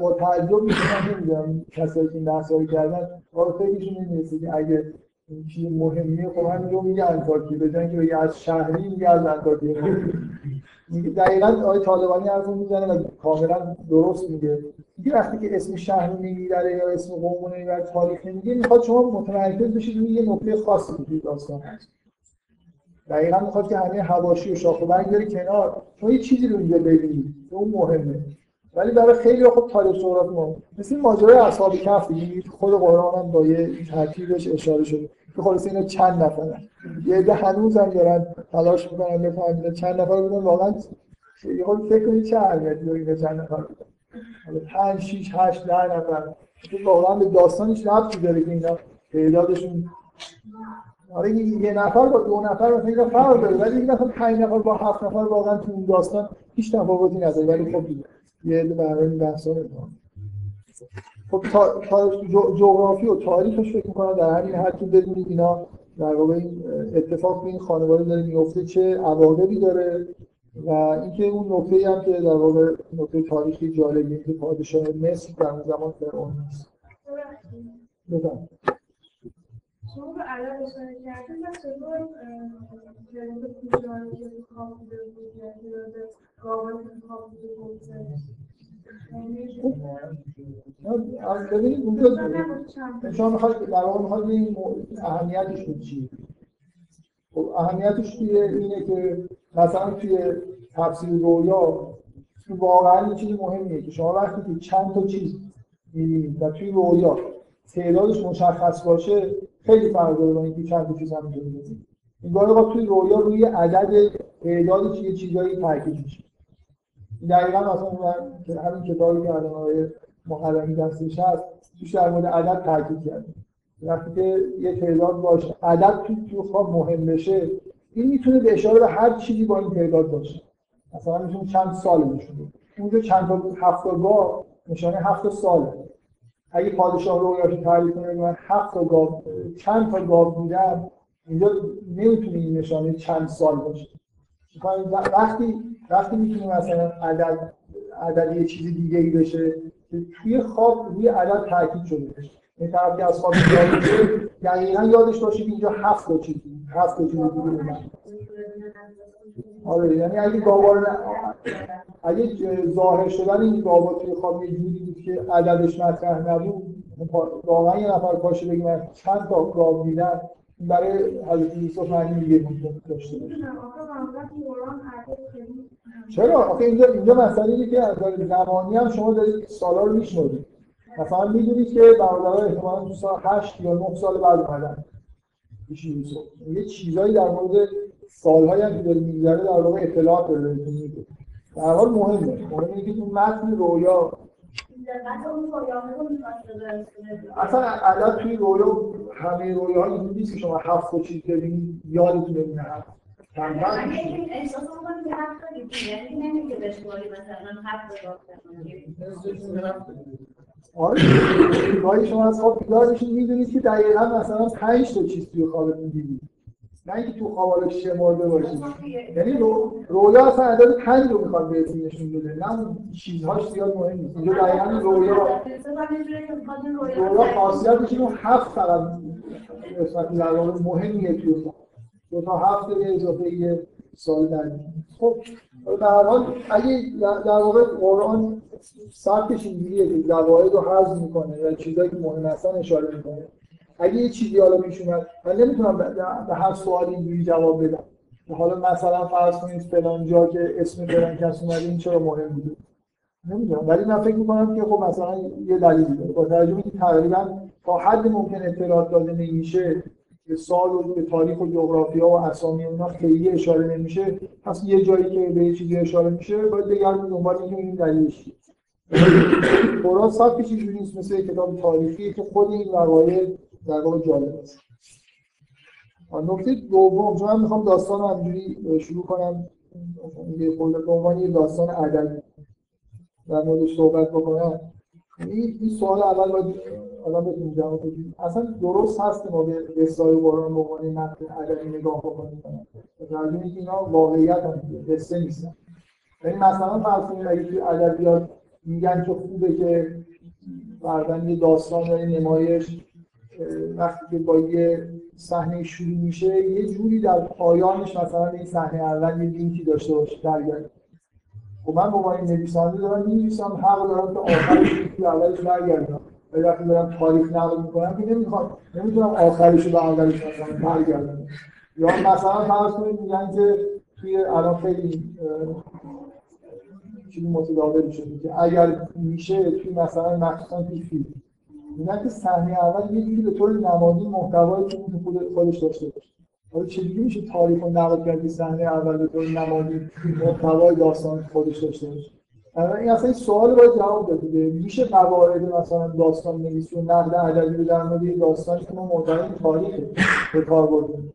با تعجب میشونم نمی‌دونم کسایی که این کردن با فکرشون نمی‌رسه که اگه این چیز مهمیه خب همین رو میگه انتاکی به جنگ بگه از شهری میگه از انتاکی میگه دقیقا آقای طالبانی حرف می‌زنه و کاملا درست میگه. میگه وقتی که اسم شهر نمی‌بره یا اسم قوم نمی‌بره تاریخ نمیگه می‌خواد شما متمرکز بشید روی یه نقطه خاصی که داستان. دقیقا می‌خواد که همه حواشی و شاخ و برگ کنار. شما یه چیزی رو اینجا ببینید اون مهمه. ولی برای خیلی خوب تاریخ جغرافی ما مثل ماجرای اصحاب کف دیگه خود قرآن هم با یه ترتیبش اشاره شده. که خلاص اینا چند نفرن یه عده هنوز هم دارن تلاش می‌کنن بفهمن چند نفر بودن واقعا یه خود فکر کنید چه اهمیتی داره اینا چند نفر بودن. 5 6 8 10 نفر. واقعا به داستانش ربطی داره که اینا تعدادشون آره یه نفر با دو نفر مثلا اینا فرق داره ولی این مثلا پنج نفر با هفت نفر واقعا تو اون داستان هیچ تفاوتی نداره. ولی خب یه عده برای این بحثا خب تا, تا جغرافی و تاریخش فکر می‌کنم در همین حد بدونید اینا در واقع این اتفاق این خانواده داره میفته چه عواقبی داره و اینکه اون نکته هم که در واقع نکته تاریخی جالبی که پادشاه مصر در اون زمان فرعون نیست. بفهم شما به عدد اشاره کردید و چطور تعداد کوچه‌هایی که انتخاب بوده بود تعداد گاوان انتخاب بوده بود ببینید اونجا شما می‌خواید در واقع می‌خواید این اهمیتش بود چی خب اهمیتش توی اینه که مثلا توی تفسیر رویا واقعا یه چیز مهمیه که شما وقتی که چند تا چیز می‌بینید و توی رویا تعدادش مشخص باشه خیلی فرق داره با اینکه چند تا چیز هم می‌بینید. این توی رویا روی عدد تعدادی که یه چیزایی تاکید میشه. دقیقا مثلا من که همین کتابی که الان آقای محرمی دستش هست توش در مورد عدد تاکید کرده وقتی که یه تعداد باشه عدد تو تو مهم بشه این می‌تونه به اشاره به هر چیزی با این تعداد باشه. مثلا می‌تونه چند سال بده. اونجا چند تا هفتگاه نشانه هفت ساله. اگه پادشاه رویاش تعریف کنه من هفت تا چند تا گاو بودم اینجا نمی‌تونه این نشانه چند سال باشه. وقتی وقتی می‌تونیم مثلا عدد عدد یه چیز دیگه ای بشه که توی خواب روی عدد تاکید شده باشه. این طرف که از خواب بیدار بشه دقیقا یادش باشه که اینجا هفت تا چیز هفت تا چیز دیگه اومد آره یعنی اگه گاوا اگه ظاهر شدن این گاوا توی خواب یه جوری بود که عددش مطرح نبود واقعا یه نفر پاشه بگه من چند تا گاو دیدم برای حضرت یوسف معنی دیگه بود داشته باشه. چرا؟ آخه اینجا اینجا مسئله اینه که از زمانی هم شما دارید سالا رو میشنوید. مثلا می‌دونید که برادرها احتمالا تو سال 8 یا 9 سال بعد اومدن. یه چیزایی در مورد سالهایی هم که داره میگذره در واقع اطلاعات داره بهتون در حال مهمه. مهمه که تو متن رویا اصلا عدد توی رویا همه رویا ها نیست که شما هفت تا چیز ببینید یادتون نمیاد هفت آره شما از خواب بیدار می‌دونید که دقیقا مثلا پنج تا چیز توی خواب می‌دیدید نه اینکه تو خواب شمرده باشید. یعنی رو رویا اصلا عدد پنج رو می‌خواد بهتون نشون بده. نه چیزهاش زیاد مهم نیست. اینجا دقیقا رویا رویا خاصیتش اینو هفت فقط قسمت در مهمیه توی خواب. دو تا هفت به اضافه یه سال در خب در هر حال اگه در واقع قرآن سبکش اینجوریه که زواید رو حذف می‌کنه و چیزایی که مهم هستن اشاره می‌کنه اگه یه چیزی حالا پیش اومد من نمی‌تونم به هر سوال اینجوری جواب بدم. حالا مثلا فرض کنید فلان جا که اسم فلان کس اومده این چرا مهم بوده؟ نمی‌دونم. ولی من فکر می‌کنم که خب مثلا یه دلیلی داره. با توجه که تقریبا تا حد ممکن اطلاعات داده نمیشه به سال و به تاریخ و جغرافیا و اسامی اونا خیلی اشاره نمیشه پس یه جایی که به یه چیزی اشاره میشه باید بگردیم دنبال اینکه این دلیلش قرآن سبکش اینجوری نیست مثل کتاب تاریخی که خود این وقایع در واقع جالب است. نکته دوم چون من می‌خوام داستان همجوری شروع کنم. یه به عنوان یه داستان ادبی در موردش صحبت بکنم. این سوال اول باید آدم بتونیم جواب بدیم اصلا درست هست ما به قصه‌های قرآن به عنوان متن ادبی نگاه بکنیم. در که اینا واقعیت هم قصه نیستن یعنی مثلا فرض کنید اگه توی ادبیات میگن که خوبه که بعدا یه داستان یا نمایش وقتی که با یه صحنه شروع میشه یه جوری در پایانش مثلا این صحنه اول یه لینکی داشته باشه برگرد خب من با این نویسنده دارم می‌نویسم حق دارم که آخرش اولش برگردم. ولی وقتی دارم تاریخ نقل می‌کنم که نمی‌خوام. نمی‌تونم آخرش به اولش مثلا برگردم. یا مثلا فرض کنید میگن که توی الان خیلی چیزی متداول شده که اگر میشه توی مثلا مخصوصا توی فیلم. میگن که صحنه اول یه جوری به طور نمادی محتوایی که خود خودش داشته باشه. حالا چجوری میشه تاریخ و نقل کردی صحنه اول به طور نمادی محتوای داستان خودش داشته باشه؟ این اصلا این سوال باید جواب داد میشه قواعد مثلا داستان نویسی و نقد ادبی رو در مورد داستانی که ما معتقد تاریخ به کار بردیم.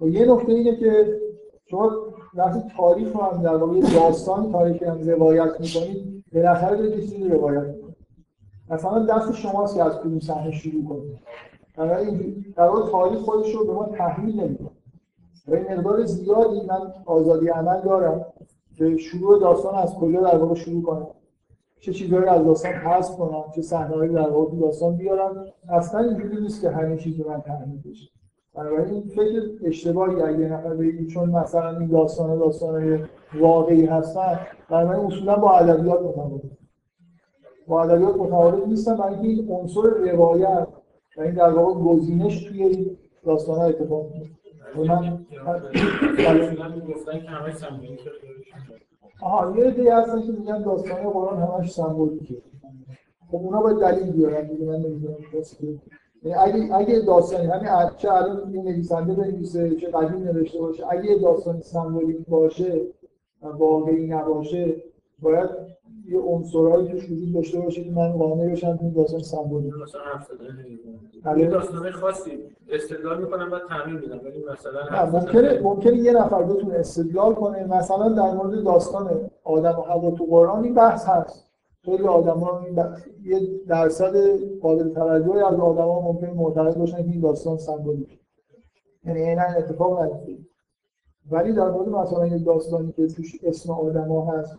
و یه نکته اینه که شما وقتی تاریخ رو هم در واقع داستان تاریخ هم روایت می‌کنید بالاخره دارید چیزی رو روایت مثلا دست شماست که از کدوم صحنه شروع کنید. در واقع تاریخ خودش رو به ما تحمیل نمی‌کنه. این مقدار زیادی من آزادی عمل دارم. که شروع داستان از کجا در واقع شروع کنم؟ چه چیزهایی از داستان حذف کنم؟ چه صحنه‌هایی در واقع داستان بیارم؟ اصلا اینجوری نیست که همه چیز من تحمیل بشه. بنابراین فکر اشتباهی اگه نفر بگید چون مثلا این داستان داستان واقعی هستن بنابراین اصولا با ادبیات متفاوت. با ادبیات متفاوت نیستن برای این عنصر روایت و این در واقع گزینش توی داستان ها اتفاق میفته آها یه دی هستن که میگن داستان قرآن همش سمبولیکه. خب اونا باید دلیل بیارن دیگه من نمی‌دونم یعنی اگه اگه داستانی همین چه الان این نویسنده بنویسه چه قدیم نوشته باشه اگه داستانی سمبولیک باشه واقعی نباشه باید یه عنصرهایی توش وجود داشته باشه که من قانع بشم این داستان سمبولیک. مثلا حرف زدن یه داستان خاصی. استدلال می‌کنم بعد تعمیم میدم. ولی مثلا ممکنه ممکنه یه نفر بتونه استدلال کنه. مثلا در مورد داستان آدم و هوا تو قرآن این بحث هست. خیلی آدما یه درصد قابل توجهی از آدما ممکن معتقد باشن که این داستان سمبولیک. یعنی عینا اتفاق نیفتاد ولی در مورد مثلا یک داستانی که توش اسم آدما هست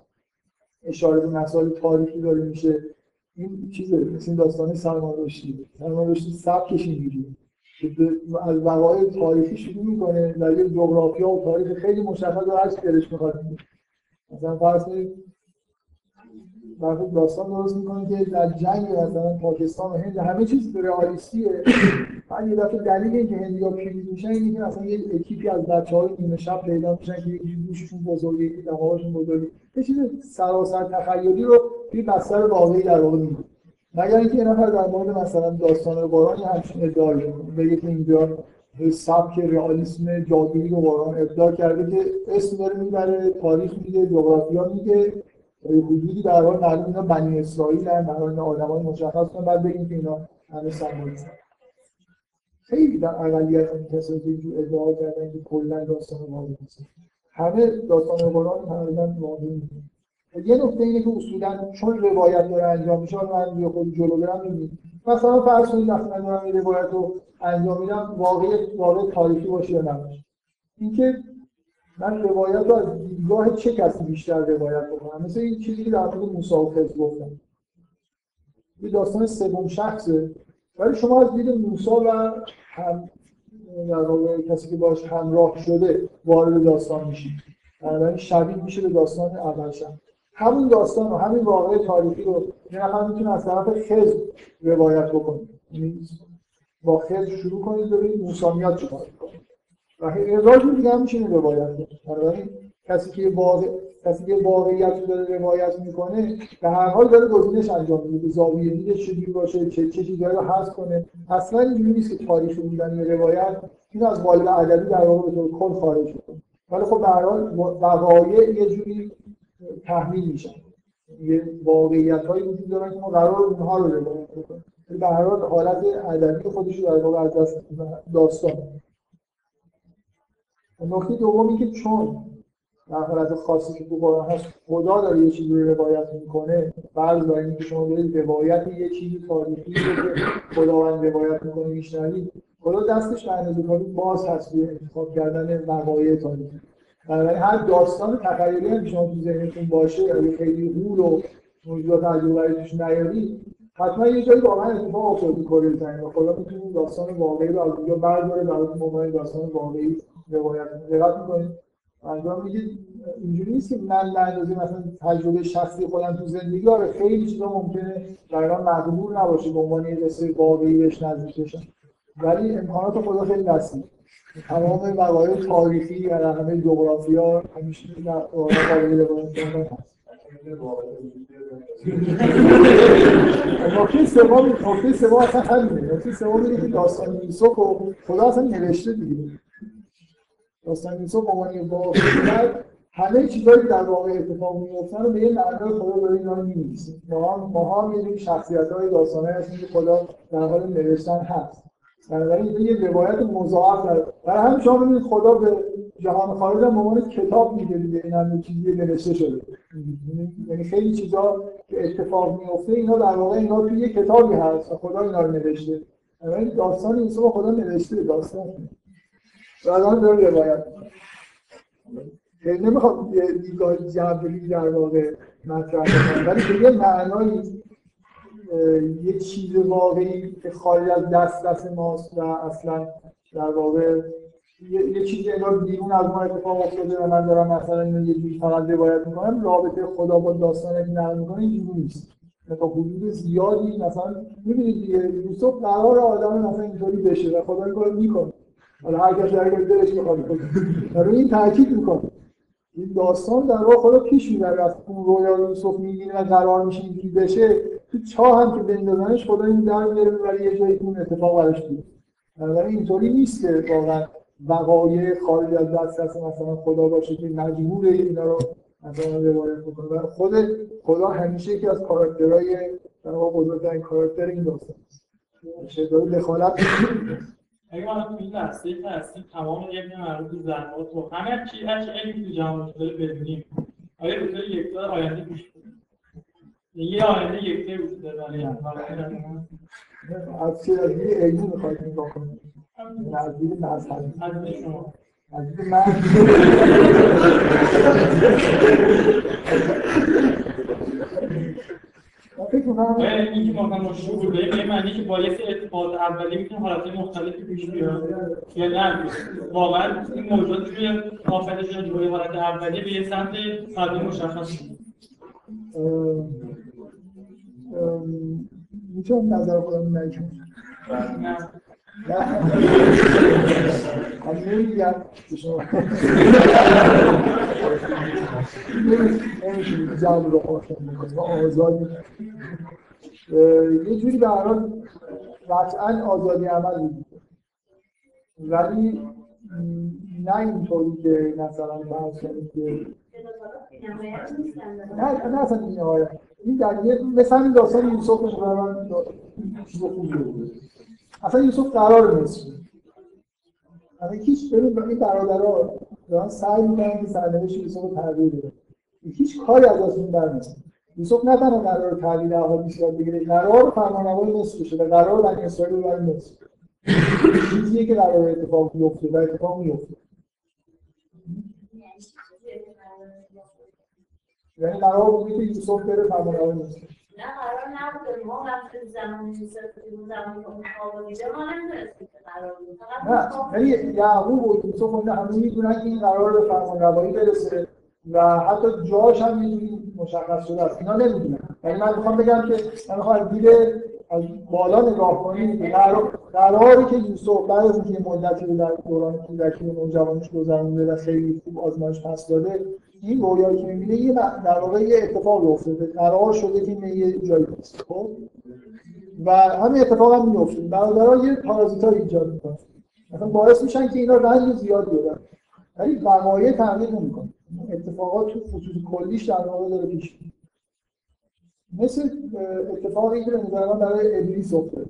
اشاره به مسائل تاریخی داره میشه این چیزه مثل این داستان سلمان رشدی سلمان رشدی سبکش اینجوریه. از وقایع تاریخی شروع می‌کنه در یه جغرافیا و تاریخ خیلی مشخص و هر چی دلش می‌خواد. مثلا فرض برای داستان درست می‌کنه که در جنگ مثلا پاکستان و هند همه چیز رئالیستیه. بعد یه دفعه دلیل اینکه هندیا پیروز میشن اینه که مثلا یه اکیپی از بچه‌های نیمه شب پیدا میشن که یکی گوششون بزرگه یکی دماغشون بزرگه. یه چیز سراسر تخیلی رو توی بستر واقعی در واقع میگه مگر اینکه یه نفر در مورد مثلا داستان قرآن همچین ادعا بگه که اینجا سبک رئالیسم جادویی رو قرآن ابداع کرده که اسم داره می‌بره تاریخ میگه جغرافیا میگه. حدودی در حال معلوم اینا بنی اسرائیل هم در حال آدمای مشخص کنن بعد بگیم که اینا همه سمبولیک خیلی در اقلیت این کسایی که اینجور ادعا کردن که کلا داستان واقعی هست همه داستان قرآن تقریبا واقعی یه نکته اینه که اصولا چون روایت داره انجام میشه من یه خود جلو برم ببینید مثلا فرض کنید وقتی من این روایت رو انجام میدم واقعی واقع تاریخی باشه یا نباشه اینکه من روایت رو از دیدگاه چه کسی بیشتر روایت بکنم؟ مثل این چیزی که در مورد موسی و گفتم. یه داستان سوم شخصه. ولی شما از دید موسی و هم در واقع کسی که باش همراه شده وارد داستان میشید بنابراین شبیه میشه به داستان اول همون داستان و همین واقعه تاریخی رو یه نفر می‌تونه از طرف خضر روایت بکنه یعنی با خضر شروع کنید ببینید موسی میاد چیکار کنه و هزار دیگه هم میشه روایت کنه. کسی که واقع کسی که واقعیت رو داره روایت می‌کنه به هر حال داره گزینش انجام میده. زاویه دیدش چجوری باشه چه چه چیزایی رو حذف کنه. اصلا اینجوری نیست که تاریخ بودن روایت. این از قالب ادبی در واقع به کل خارج کنه ولی خب به هر حال وقایع یه جوری تحمیل میشن. یه واقعیت هایی وجود دارن که ما قرار اونها رو روایت کنیم به هر حال حالت ادبی خودش رو در واقع از دست داستان. نکته دومی که چون در حالت خاصی که تو قرآن هست خدا داره یه چیزی رو روایت می‌کنه فرض بر اینکه شما برید روایت یه چیزی تاریخی رو که خداوند روایت می‌کنه میشنوید خدا دستش به اندازه کافی باز هست به انتخاب کردن وقایع تاریخی. بنابراین هر داستان تخیلی هم شما تو ذهنتون باشه اگه خیلی هول و موجودات عجیب توش نیاری حتما یه جایی واقعا اتفاق افتاده کره زمین. و خدا می‌تونه داستان واقعی رو از اونجا برداره براتون عنوان داستان واقعی روایت دقت می‌کنید؟ انجام میگید اینجوری نیست که من به مثلا تجربه شخصی خودم تو زندگی آره خیلی چیزا ممکنه در مقبول نباشه به عنوان یه قصه واقعی بهش نزدیک بشن ولی امکانات خدا خیلی وسیع تمام وقایع تاریخی و همه جغرافیا همیشه قابل روایت هست. نکته سوم نکته سوم اصلا همینه. نکته سوم اینه که داستان یوسف و خدا اصلا نوشته دیگه. داستان یوسف به عنوان واقعیت همه چیزایی در واقع اتفاق میفتن رو به یه معنای خدا داره اینا می‌نویسه. ما ما جوری شخصیت‌های داستانه هستیم که خدا در حال نوشتن هست. بنابراین این یه روایت مضاعف داره. برای همین شما ببینید خدا به جهان خارج هم عنوان کتاب میگه دیگه این هم چیزی نوشته شده. یعنی خیلی چیزا که اتفاق میفته اینا در واقع اینا توی یه کتابی هست و خدا اینا رو نوشته. بنابراین داستان با خدا نوشته داستان. بعدا داره روایت نمی‌خواد یه دیدگاه جبری در واقع مطرح کنم ولی به یه معنایی یه چیز واقعی که خارج از دست دست ماست و اصلا در واقع یه, یه چیزی انگار بیرون از ما اتفاق افتاده و من دارم مثلا اینو یه جوری فقط روایت می‌کنم. رابطه خدا با داستانی که نقل می‌کنه اینجوری نیست. تا حدود زیادی مثلا می‌بینید دیگه یوسف قرار آدم مثلا اینطوری بشه و خدا کارو می‌کنه. حالا هر کسی هر دلش می‌خواد. کنه روی این تاکید می‌کنه. این داستان در واقع خدا پیش می‌بره. از اون رویا یوسف می‌گیره و قرار میشه اینجوری بشه. تو چاه هم که بندازنش خدا این در میاره می‌بره یه جایی اون اتفاق براش بیفته بنابراین اینطوری نیست که واقعا وقایع خارج از دست دست مثلا خدا باشه که مجبور اینا رو مثلا روایت بکنه. و خود خدا همیشه یکی از کاراکترهای در واقع بزرگترین کاراکتر این داستان است. دخالت اگه ما تو این لحظه که هستیم تمام علم مربوط به ذرات و همه چی هر چی علمی تو جهان شده بدونیم. آیا به طور یکتا آینده پیش بریم یه آینده یکتا وجود داره انسان. از چه از دید علمی می‌خواید نگاه کنید. نه از دید مذهبی از دید من من فکر می‌کنم آیا اینکه ما مثلا شعور داریم به معنی که با یه سری اتفاقات اولیه می‌تونه حالت مختلفی پیش بیاد یا نه واقعا این موجودات توی آفرینشون جوری حالت اولیه به یه سمت حالت مشخص. می‌تونم نظر خودم نه. من نمیگم شما نمی‌تونید جمع رو بکنید آزادی یه جوری به حال قطعا آزادی عمل. ولی نه اینطوری که مثلا که نه نه اصلا این آیه این در یه مثلا این داستان یوسف رو چیز خوبی بود اصلا یوسف قرار مصر هیچ ببین این برادرها دارن سعی می‌کنن که سرنوشت یوسف تغییر بدن. هیچ کاری از دستشون برمیاد یوسف نه تنها قرار تغییر احادیث یاد بگیره. قرار فرمانروای مصر بشه و قرار بنی اسرائیل ببره مصر چیزیه که قرار اتفاق بیفته و اتفاق میفته یعنی قرار بوده که یوسف بره فرمانروای مصر نه قرار نبود ما وقتی زمان یوسف اون زمان که اون خواب دیده ما نمی‌دونستیم که قرار بود. فقط یعنی یعقوب و یوسف اینا همه می‌دونن که این قرار به فرمانروایی برسه و حتی جاش هم یه جوری مشخص شده است. اینا نمی‌دونن. یعنی من می‌خوام بگم که من می‌خوام از دید از بالا نگاه کنید قراری که یوسف بعد از اینکه مدتی رو در دوران کودکی و نوجوانیش گذرونده و خیلی خوب آزمایش پس داده این رویایی که می‌بینه یه در واقع یه اتفاق افتاده. قرار شده که یه جایی هست خب؟ و همین اتفاق هم میفته برادرها یه پارازیتا ایجاد می‌کنن. مثلا باعث میشن که اینا رنج زیاد بیارن ولی وقایع تغییر نمی‌کنه. اتفاقات تو خصوص کلیش در واقع داره پیش. مثل اتفاقی که به برای ابلیس افتاد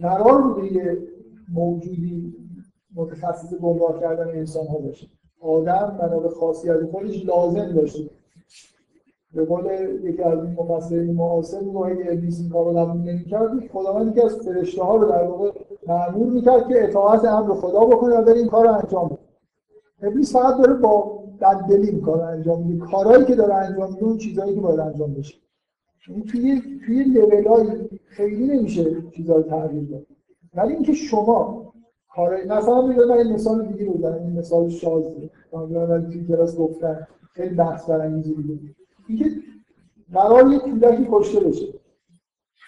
قرار بوده یه موجودی متخصص گمراه کردن انسان ها باشه. آدم بنا به خاصیت خودش لازم داشته به قول یکی از این مفسرین معاصر میگه اگه ابلیس این کار رو قبول نمی‌کرد خداوند یکی از فرشته ها رو در واقع مأمور می‌کرد که اطاعت امر خدا بکنه و بره این کار انجام بده. ابلیس فقط داره با بددلی این کار انجام میده. کارهایی که داره انجام میده اون چیزهایی که باید انجام بشه. یعنی توی توی لولای خیلی نمیشه چیزا رو تغییر داد. ولی اینکه شما کار مثلا میگم من یه مثال دیگه بزنم این مثال شازه من توی کلاس گفتن خیلی بحث برانگیزی بود. اینکه قرار یه کودکی کشته بشه.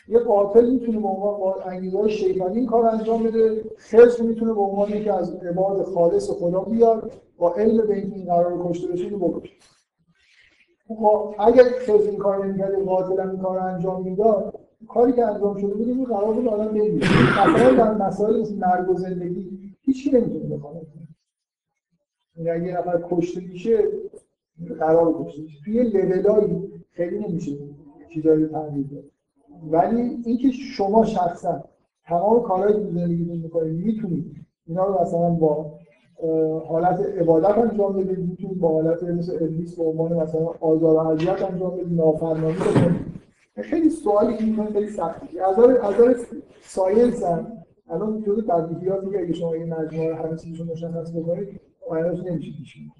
یه قاتل می‌تونه به عنوان با انگیزه شیطانی این کار انجام بده. خضر می‌تونه به عنوان یکی از عباد خالص خدا بیاد با علم به این قرار کشته بشه اینو بکشه. خب اگر خضر این کار نمی‌کرد قاتل هم این کار انجام می‌داد کاری که انجام شده بود این قرار بود آدم بمیره. مثلا در مسائل مثل مرگ و زندگی هیچ نمی‌تونه بخواد. یعنی اگه نفر کشته میشه قرار گذاشته توی لولایی خیلی نمیشه چیزایی تغییر داد. ولی اینکه شما شخصا تمام کارهایی که تو زندگیتون می‌کنید می‌تونید اینا رو مثلا با حالت عبادت انجام بدید می‌تونید با حالت مثل ابلیس به عنوان مثلا آزار و اذیت انجام بدید نافرمانی خیلی سوالی که می‌کنه خیلی سختی از نظر ساینس هم الان جزء تبدیلیات دیگه اگه شما این مجموعه رو همه چیزشون مشخص بکنید آیندهش نمیشه پیش بینی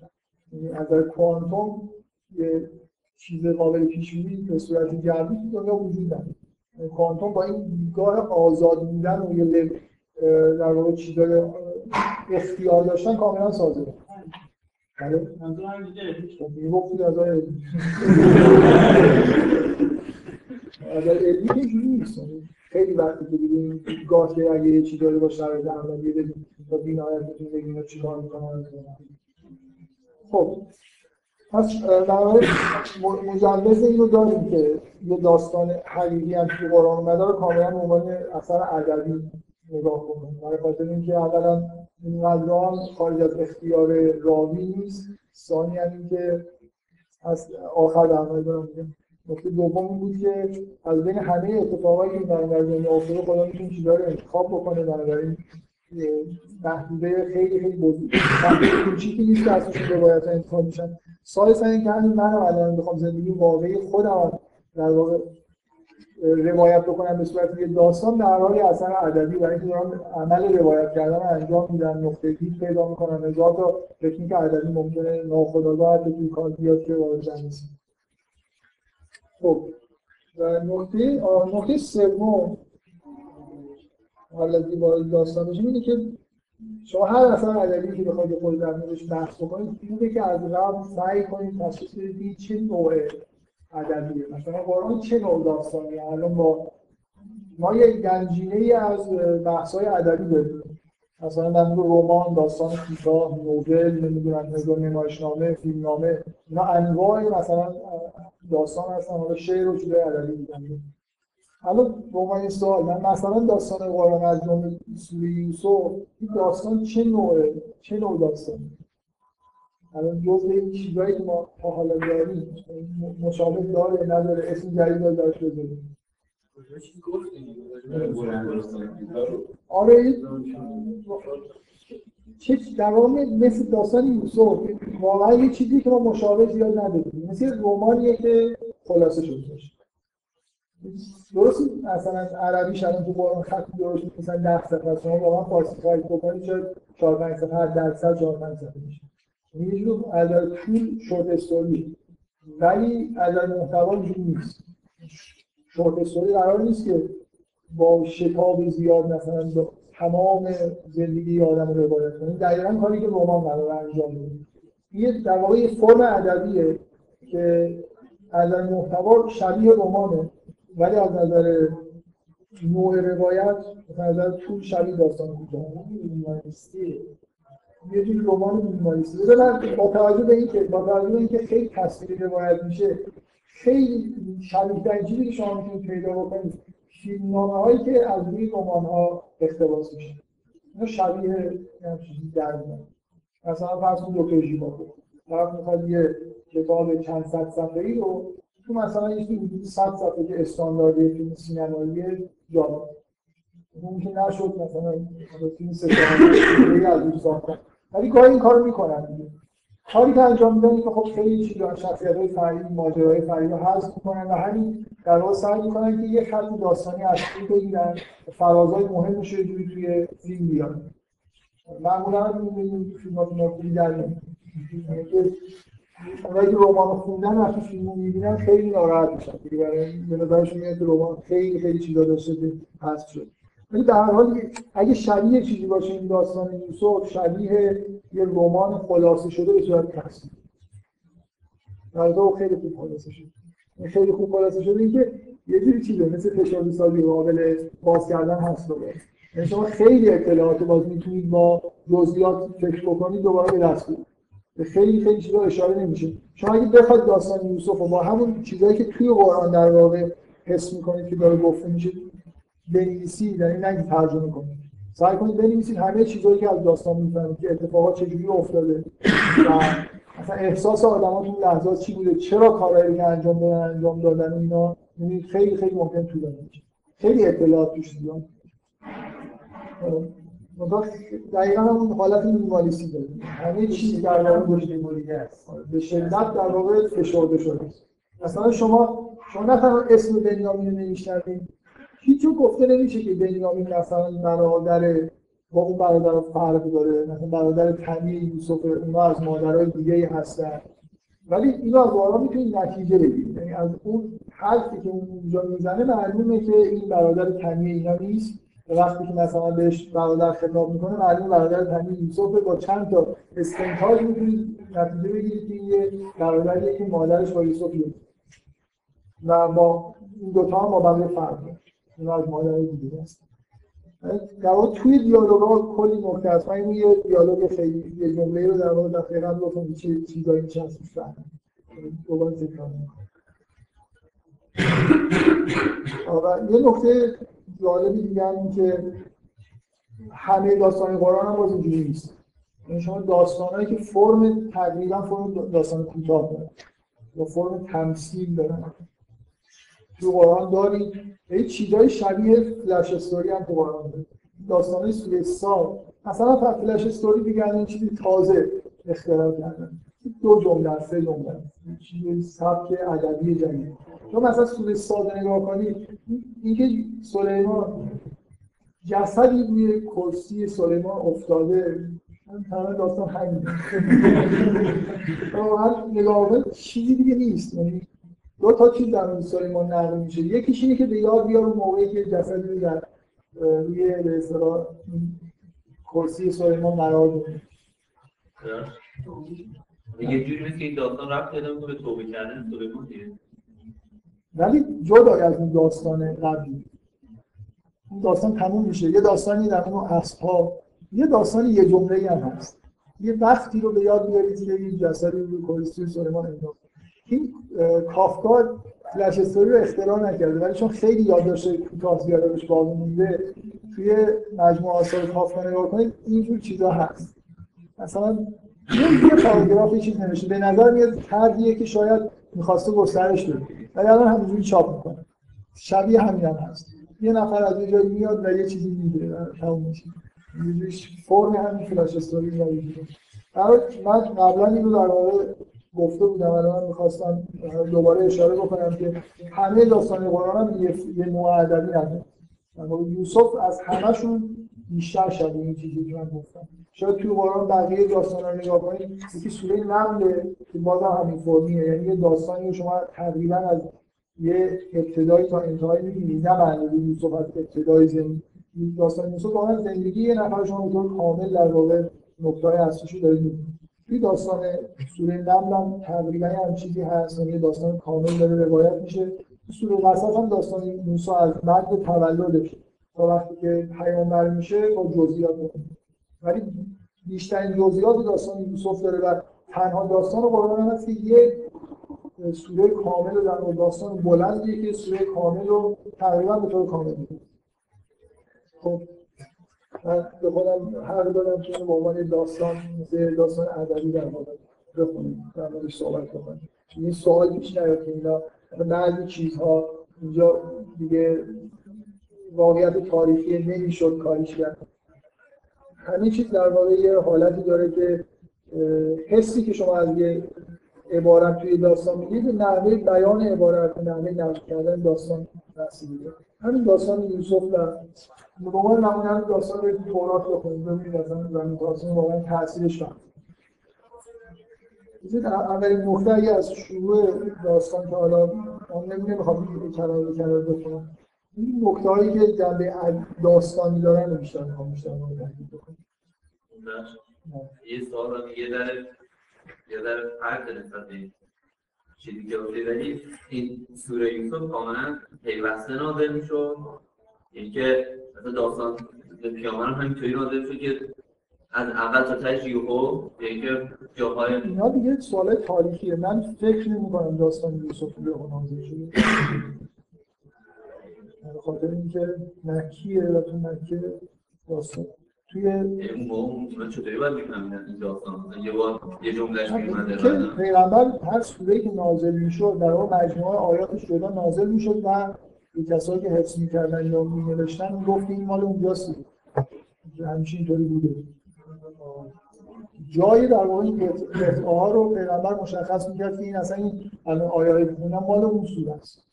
یعنی از نظر کوانتوم یه چیز قابل پیش بینی به صورت جمعی تو دنیا وجود نداره. یعنی کوانتوم با این دیدگاه آزاد بودن و یه در واقع چیزای اختیار داشتن کاملا سازه بله منظورم دیگه خب می‌گفتی از نظر علمی اینجوری نیست یعنی خیلی وقتی که دیدیم گاه که اگه یه چیزایی رو با شرایط عملی بدیم تا بی‌نهایت بتونیم بگیم اینا چیکار می‌کنن خب پس در مجوز اینو داریم که یه داستان حقیقی هم توی قرآن اومده رو کاملا به عنوان اثر ادبی نگاه کنیم. برای خاطر اینکه اولا این هم خارج از اختیار راوی نیست ثانیا اینکه از آخر در میگم نکته دوم این بود که از بین همه اتفاقایی که در دنیا افتاده خدا می‌تونه چیزا رو انتخاب بکنه بنابراین محدوده خیلی خیلی بزرگ. کوچیکی نیست که ازشون روایت انتخاب میشن ثالثا اینکه همین من الان بخوام زندگی واقعی خودم در واقع روایت بکنم به صورت یه داستان. در حال اثر ادبی برای اینکه دارم عمل روایت کردن انجام میدم نقطه دید پیدا می‌کنم هزار تا تکنیک ادبی ممکنه ناخودآگاه حتی توی کار بیاد که وارد نیست خب و آه، نکته سوم حالا دیگه وارد داستان بشیم اینه که شما هر اثر ادبی که بخواید خود در موردش بحث بکنید خوبه که از قبل سعی کنید تشخیص بدید چه نوع ادبیه. مثلا قرآن چه نوع داستانیه؟ الان با ما یه گنجینه ای از بحث های ادبی داریم. مثلا مورد رمان داستان کوتاه نوول نمی‌دونم نگاه نمایشنامه فیلمنامه اینا انواع مثلا داستان هستن. حالا شعر و چیزای ادبی بودن حالا عنوان این سوال من مثلا داستان قرآن از جمله سوره یوسف این داستان چه نوعه؟ چه نوع داستانی الان جزء این چیزایی که ما حالا داریم مشابه داره نداره اسم جدید داره داشت آره. چه در واقع مثل داستان یوسف. واقعا یه چیزی که ما مشابه زیاد نداریم. مثل رمانیه که خلاصه شده درست مثلا عربیش الان تو قرآن خط درست مثلا 10 صفحه. شما واقعا فارسی تایپ بکنید شاید 4 5 صفحه هر درصد 4 5 صفحه میشه؟ یعنی یه جور از طول شورت استوری. ولی از محتوا نیست. شورت استوری قرار نیست که با شتاب زیاد مثلا تمام زندگی آدم رو روایت کنه دقیقا کاری که رمان قرار انجام بده یه در واقع فرم ادبیه که از محتوا شبیه رمانه ولی از نظر نوع روایت از نظر طول شبیه داستان کوتاه مینیمالیستی. یه جور رمان مینیمالیستی. بذار من با توجه به اینکه با توجه به اینکه خیلی تصویری روایت میشه خیلی شبیه ترین چیزی که شما می‌تونید پیدا بکنید فیلمنامه هایی که از روی رمان ها اقتباس میشه. اینا شبیه چیزی در میاد. مثلا فرض کن دکتر ژیباکو طرف می‌خواد یه کتاب چند صد صفحه‌ای رو تو مثلا یه چیزی حدود 100 صفحه که استانداردی فیلم سینمایی جا بده. ممکن نشد مثلا فیلم ساعته از اون ساختن ولی گاهی این کارو می‌کنن دیگه. کاری که انجام میدن که خب خیلی چیزا شخصیت های فرعی ماجراهای فرعی رو حذف می‌کنن و همین در واقع سعی می‌کنن که یه خط داستانی اصلی بگیرن. فرازهای مهمش رو جوری توی فیلم بیارن. معمولا می‌بینیم فیلم‌ها ناکولی در اونایی که رمان خوندن وقتی رو می‌بینن خیلی ناراحت میشن. دیگه برای به نظرشون میاد که رمان خیلی خیلی چیزا داشته حذف شد ولی در هر حال اگه شبیه چیزی باشه این داستان یوسف شبیه یه رمان خلاصه شده به صورت تصویر واقع خیلی خوب خلاصه شده. خیلی خوب خلاصه شده اینکه یه جوری چیزه مثل فشار سازی قابل باز کردن هست دوباره یعنی شما خیلی اطلاعات باز می‌تونید با جزئیات فکر بکنید دوباره به دست به خیلی خیلی چیزا اشاره نمیشه. شما اگه بخواید داستان یوسف رو با همون چیزایی که توی قرآن در واقع حس می‌کنید که داره گفته میشه بنویسید یعنی اینکه ترجمه کنید. سعی کنید بنویسید همه چیزایی که از داستان می‌فهمید که اتفاقات چجوری افتاده و مثلا احساس آدما تو لحظات چی بوده؟ چرا کارهایی که انجام دادن انجام دادن اینا؟ یعنی خیلی خیلی ممکن طولانی بشه خیلی اطلاعات توش زیاد دقیقا همون حالت مینیمالیستی داره. همه چیز در واقع به شدت در واقع فشرده شده. است مثلا شما شما نه تنها اسم بنیامین رو نمیشنوید هیچ گفته نمیشه که بنیامین مثلا برادر با اون برادر فرق داره مثلا برادر تنی یوسف اونا از مادرای دیگه هستن. ولی اینا از واقعا می‌تونید نتیجه بگیرید یعنی از اون حرفی که اون اونجا می‌زنه معلومه که این برادر تنی اینا نیست. وقتی که مثلا بهش برادر خطاب می‌کنه معلومه برادر تنی یوسف با چند تا استنتاج می‌تونید نتیجه بگیرید که یه برادریه که مادرش با یوسف و با این دوتا هم با بقیه فرق داره. اینا از مادر دیگه هست در واقع توی دیالوگ کلی نکته هست من یه دیالوگ خیلی یه جمله رو در واقع دفعه قبل گفتم چه چیزایی میشه از فهمید. دوباره تکرار و یه نکته جالبی دیگه هم که همه داستان قرآن هم باز اینجوری نیست. یعنی شما داستانهایی که فرم تقریبا فرم داستان کوتاه دارن یا فرم تمثیل دارن. تو قرآن دارید یه چیزای شبیه فلش استوری هم تو قرآن دارید داستانه سوره سال. مثلا فلش استوری دیگه این چیزی تازه اختراع کردن. دو جمله سه جمله چیزی سبک ادبی جدید. تو مثلا سوره ساد نگاه کنید اینکه سلیمان جسدی روی کرسی سلیمان افتاده تمام داستان همین. نگاه چیزی دیگه نیست. یعنی دو تا چیز در مورد سلیمان نقل میشه. یکیش اینه که به یاد بیار اون موقعی که جسدی رو در روی به اصطلاح کرسی سلیمان قرار بده یه جوری مثل که این داستان رفت دادم به توبه کردن سلیمان دیگه ولی جدا از اون داستان قبلی. اون داستان تموم میشه. یه داستانی در اون اسبها. یه داستان یه جمله هم هست. یه وقتی رو به یاد بیارید که این جسدی رو کرسی سلیمان انداخت این کافکا فلش استوری رو اختراع نکرده ولی چون خیلی یادداشت کوتاه زیاده بهش باقی مونده توی مجموعه آثار کافکا نگاه کنید اینجور چیزا هست. مثلا یه پاراگراف چیز نمیشه به نظر میاد طرحیه که شاید می‌خواسته گسترش بده ولی الان همینجوری چاپ می‌کنه. شبیه همین هم هست. یه نفر از یه جایی میاد و یه چیزی میده تموم میشه. فرم همین فلاش استوری من قبلا این رو در واقع گفته بودم الان می‌خواستم دوباره اشاره بکنم که همه داستان قرآن هم یه, نوع ادبی هست. یوسف از همشون بیشتر شبیه این چیزی که من گفتم. شاید توی قرآن بقیه داستان رو نگاه کنید یکی سوره نمله که بازم همین فرمیه. یعنی یه داستانی شما تقریبا از یه ابتدایی تا انتهایی می‌بینید. نه معنی یوسف از ابتدای زندگی. داستان یوسف واقعا زندگی یه نفر شما کامل در واقع نقطه‌های اصلیشو دارید توی داستان سوره نمل هم تقریبا هم چیزی هست. یعنی داستان کامل داره روایت میشه. سوره قصص هم داستان موسی از مرد تولدش تا وقتی که پیامبر میشه با جزئیات ولی بیشترین جزئیات داستان یوسف داره و تنها داستان قرآن هست که یه سوره کامل در داستان بلندیه که سوره کامل رو تقریبا به طور کامل می‌کنه. خب من به خودم حق دادم که به عنوان داستان داستان ادبی در مورد بخونیم در موردش صحبت بکنیم این سوال پیش نیاد که اینا بعضی چیزها اینجا دیگه واقعیت تاریخی نمی‌شد کاریش کرد. همه چیز در واقع یه حالتی داره که حسی که شما از یه عبارت توی داستان میگید نحوه بیان عبارت نحوه نقل کردن داستان رسیده همین داستان یوسف در به عنوان نمونه همین داستان رو تورات بخونید ببینید اصلا زمین داستان واقعا تاثیرش هم اولین نقطه اگه از شروع داستان که حالا من نمی‌خوام کلمه به کلمه بخونم این نکته هایی که جنبه داستانی دارن رو بیشتر می‌خوام بیشتر تحقیق بکنم. یه سوال رو یه در یه در فرق نسبت چیزی که گفتی ولی این سوره یوسف کاملا پیوسته نازل می‌شد. یعنی که مثلا داستان پیامبر هم همینطوری نازل شد که از اول تا تهش یوهو یعنی که جاهای اینا دیگه سوال تاریخیه. من فکر نمی کنم داستان یوسف یوهو نازل شده به خاطر اینکه مکیه و تو مکه داستان. توی اون موقع اونا چطوری باید میفهمیدن این داستان. یه بار یه جملهش میومده که بعدم پیغمبر هر سوره‌ای که نازل می‌شد در واقع مجموعه آیاتش جدا نازل می‌شد و به کسایی که حفظ می‌کردن یا مینوشتن می‌گفت که این مال اونجاست. همیشه اینطوری بوده. جایی در واقع این قطعه ها رو پیغمبر مشخص می‌کرد که این اصلا این آیه خوندم مال اون سوره است.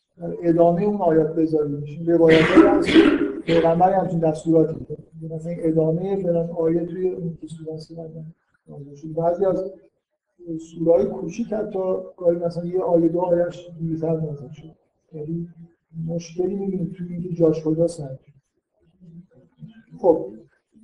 ادامه اون آیات بذاریمش این روایت که پیغمبر همچین دستوراتی داره. مثلا این ادامه فلان آیه توی اون شد. بعضی از سورهای کوچیک حتی گاهی مثلا یه آیه دو آیهش دیرتر نازل شد یعنی مشکلی می‌بینید توی اینکه جاش کجاست. خب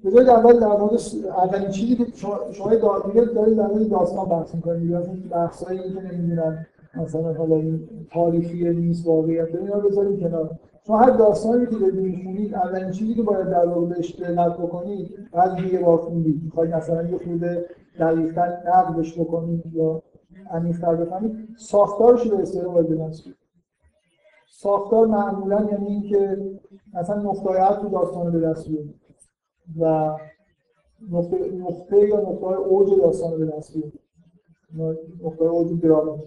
بذارید اول در مورد اولین چیزی که شما شما دیگه دارید در مورد داستان بحث می‌کنید دیگه اصلا بحثایی که نمی‌دونم مثلا حالا این تاریخی نیست واقعیت اینا رو بذارید کنار شما هر داستانی که دارید می‌خونید اولین چیزی که باید در بهش دقت بکنید بعد یه بار خوندید. می‌خواید مثلا یه خورده دقیق‌تر نقدش بکنید یا عمیق‌تر بفهمید. ساختارش رو اصطلاح باید بنویسید. ساختار معمولا یعنی اینکه مثلا نقطه تو داستان به دست بیارید و نقطه, نقطه یا نقطه اوج داستان به دست بیارید. نقطه اوج درامات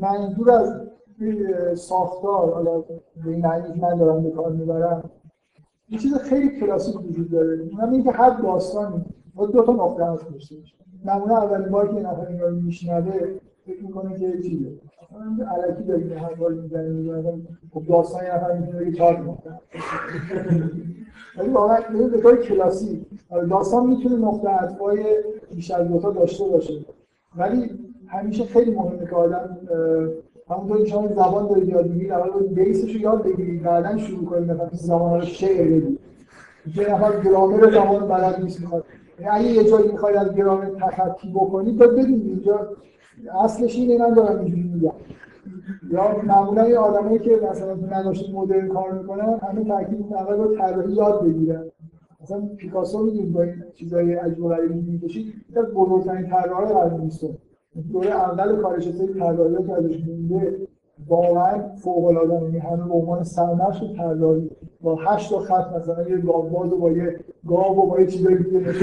منظور از این ساختار حالا به این معنی که من دارم به کار می‌برم. یه چیز خیلی کلاسیک وجود داره. اونم اینه که هر داستانی با دو تا نقطه هست داشته باشه معمولا اولین بار که نفر اینا رو میشنوه فکر می‌کنه که چیه علکی داریم هر بار می‌زنیم. خب داستان یه نفر می‌تونه چهار نقطه. ولی واقعا به طور کلاسیک. داستان می‌تونه نقطه عطفای بیش از دوتا داشته باشه. ولی همیشه خیلی مهمه که آدم همونطور که شما زبان دارید یاد می‌گیرید اول بیسش رو یاد بگیرید. بعدا شروع کنید مثلا زبان رو شعر بگید یه نفر گرامر زبان بلد نیست می‌خواد. یعنی اگه یه جایی می‌خواید از گرامر تخطی بکنید باید بدونید اینجا اصلش اینه من دارم اینجوری میگم. یا معمولا یه آدمایی که مثلا تو نقاشی مدرن کار می‌کنن همه تاکید اول با طراحی یاد بگیرن. مثلا پیکاسو می‌دونید با این چیزای عجیب و غریبی می‌کشید یکی از بزرگترین طراحای قرن دوره اول کارش سری طراحی که ازش مونده واقعا فوق العاده یعنی همه به عنوان سرنقش طراحی با هشت تا خط مثلا یه گاوباز و با یه گاو و با یه چیزای دیگه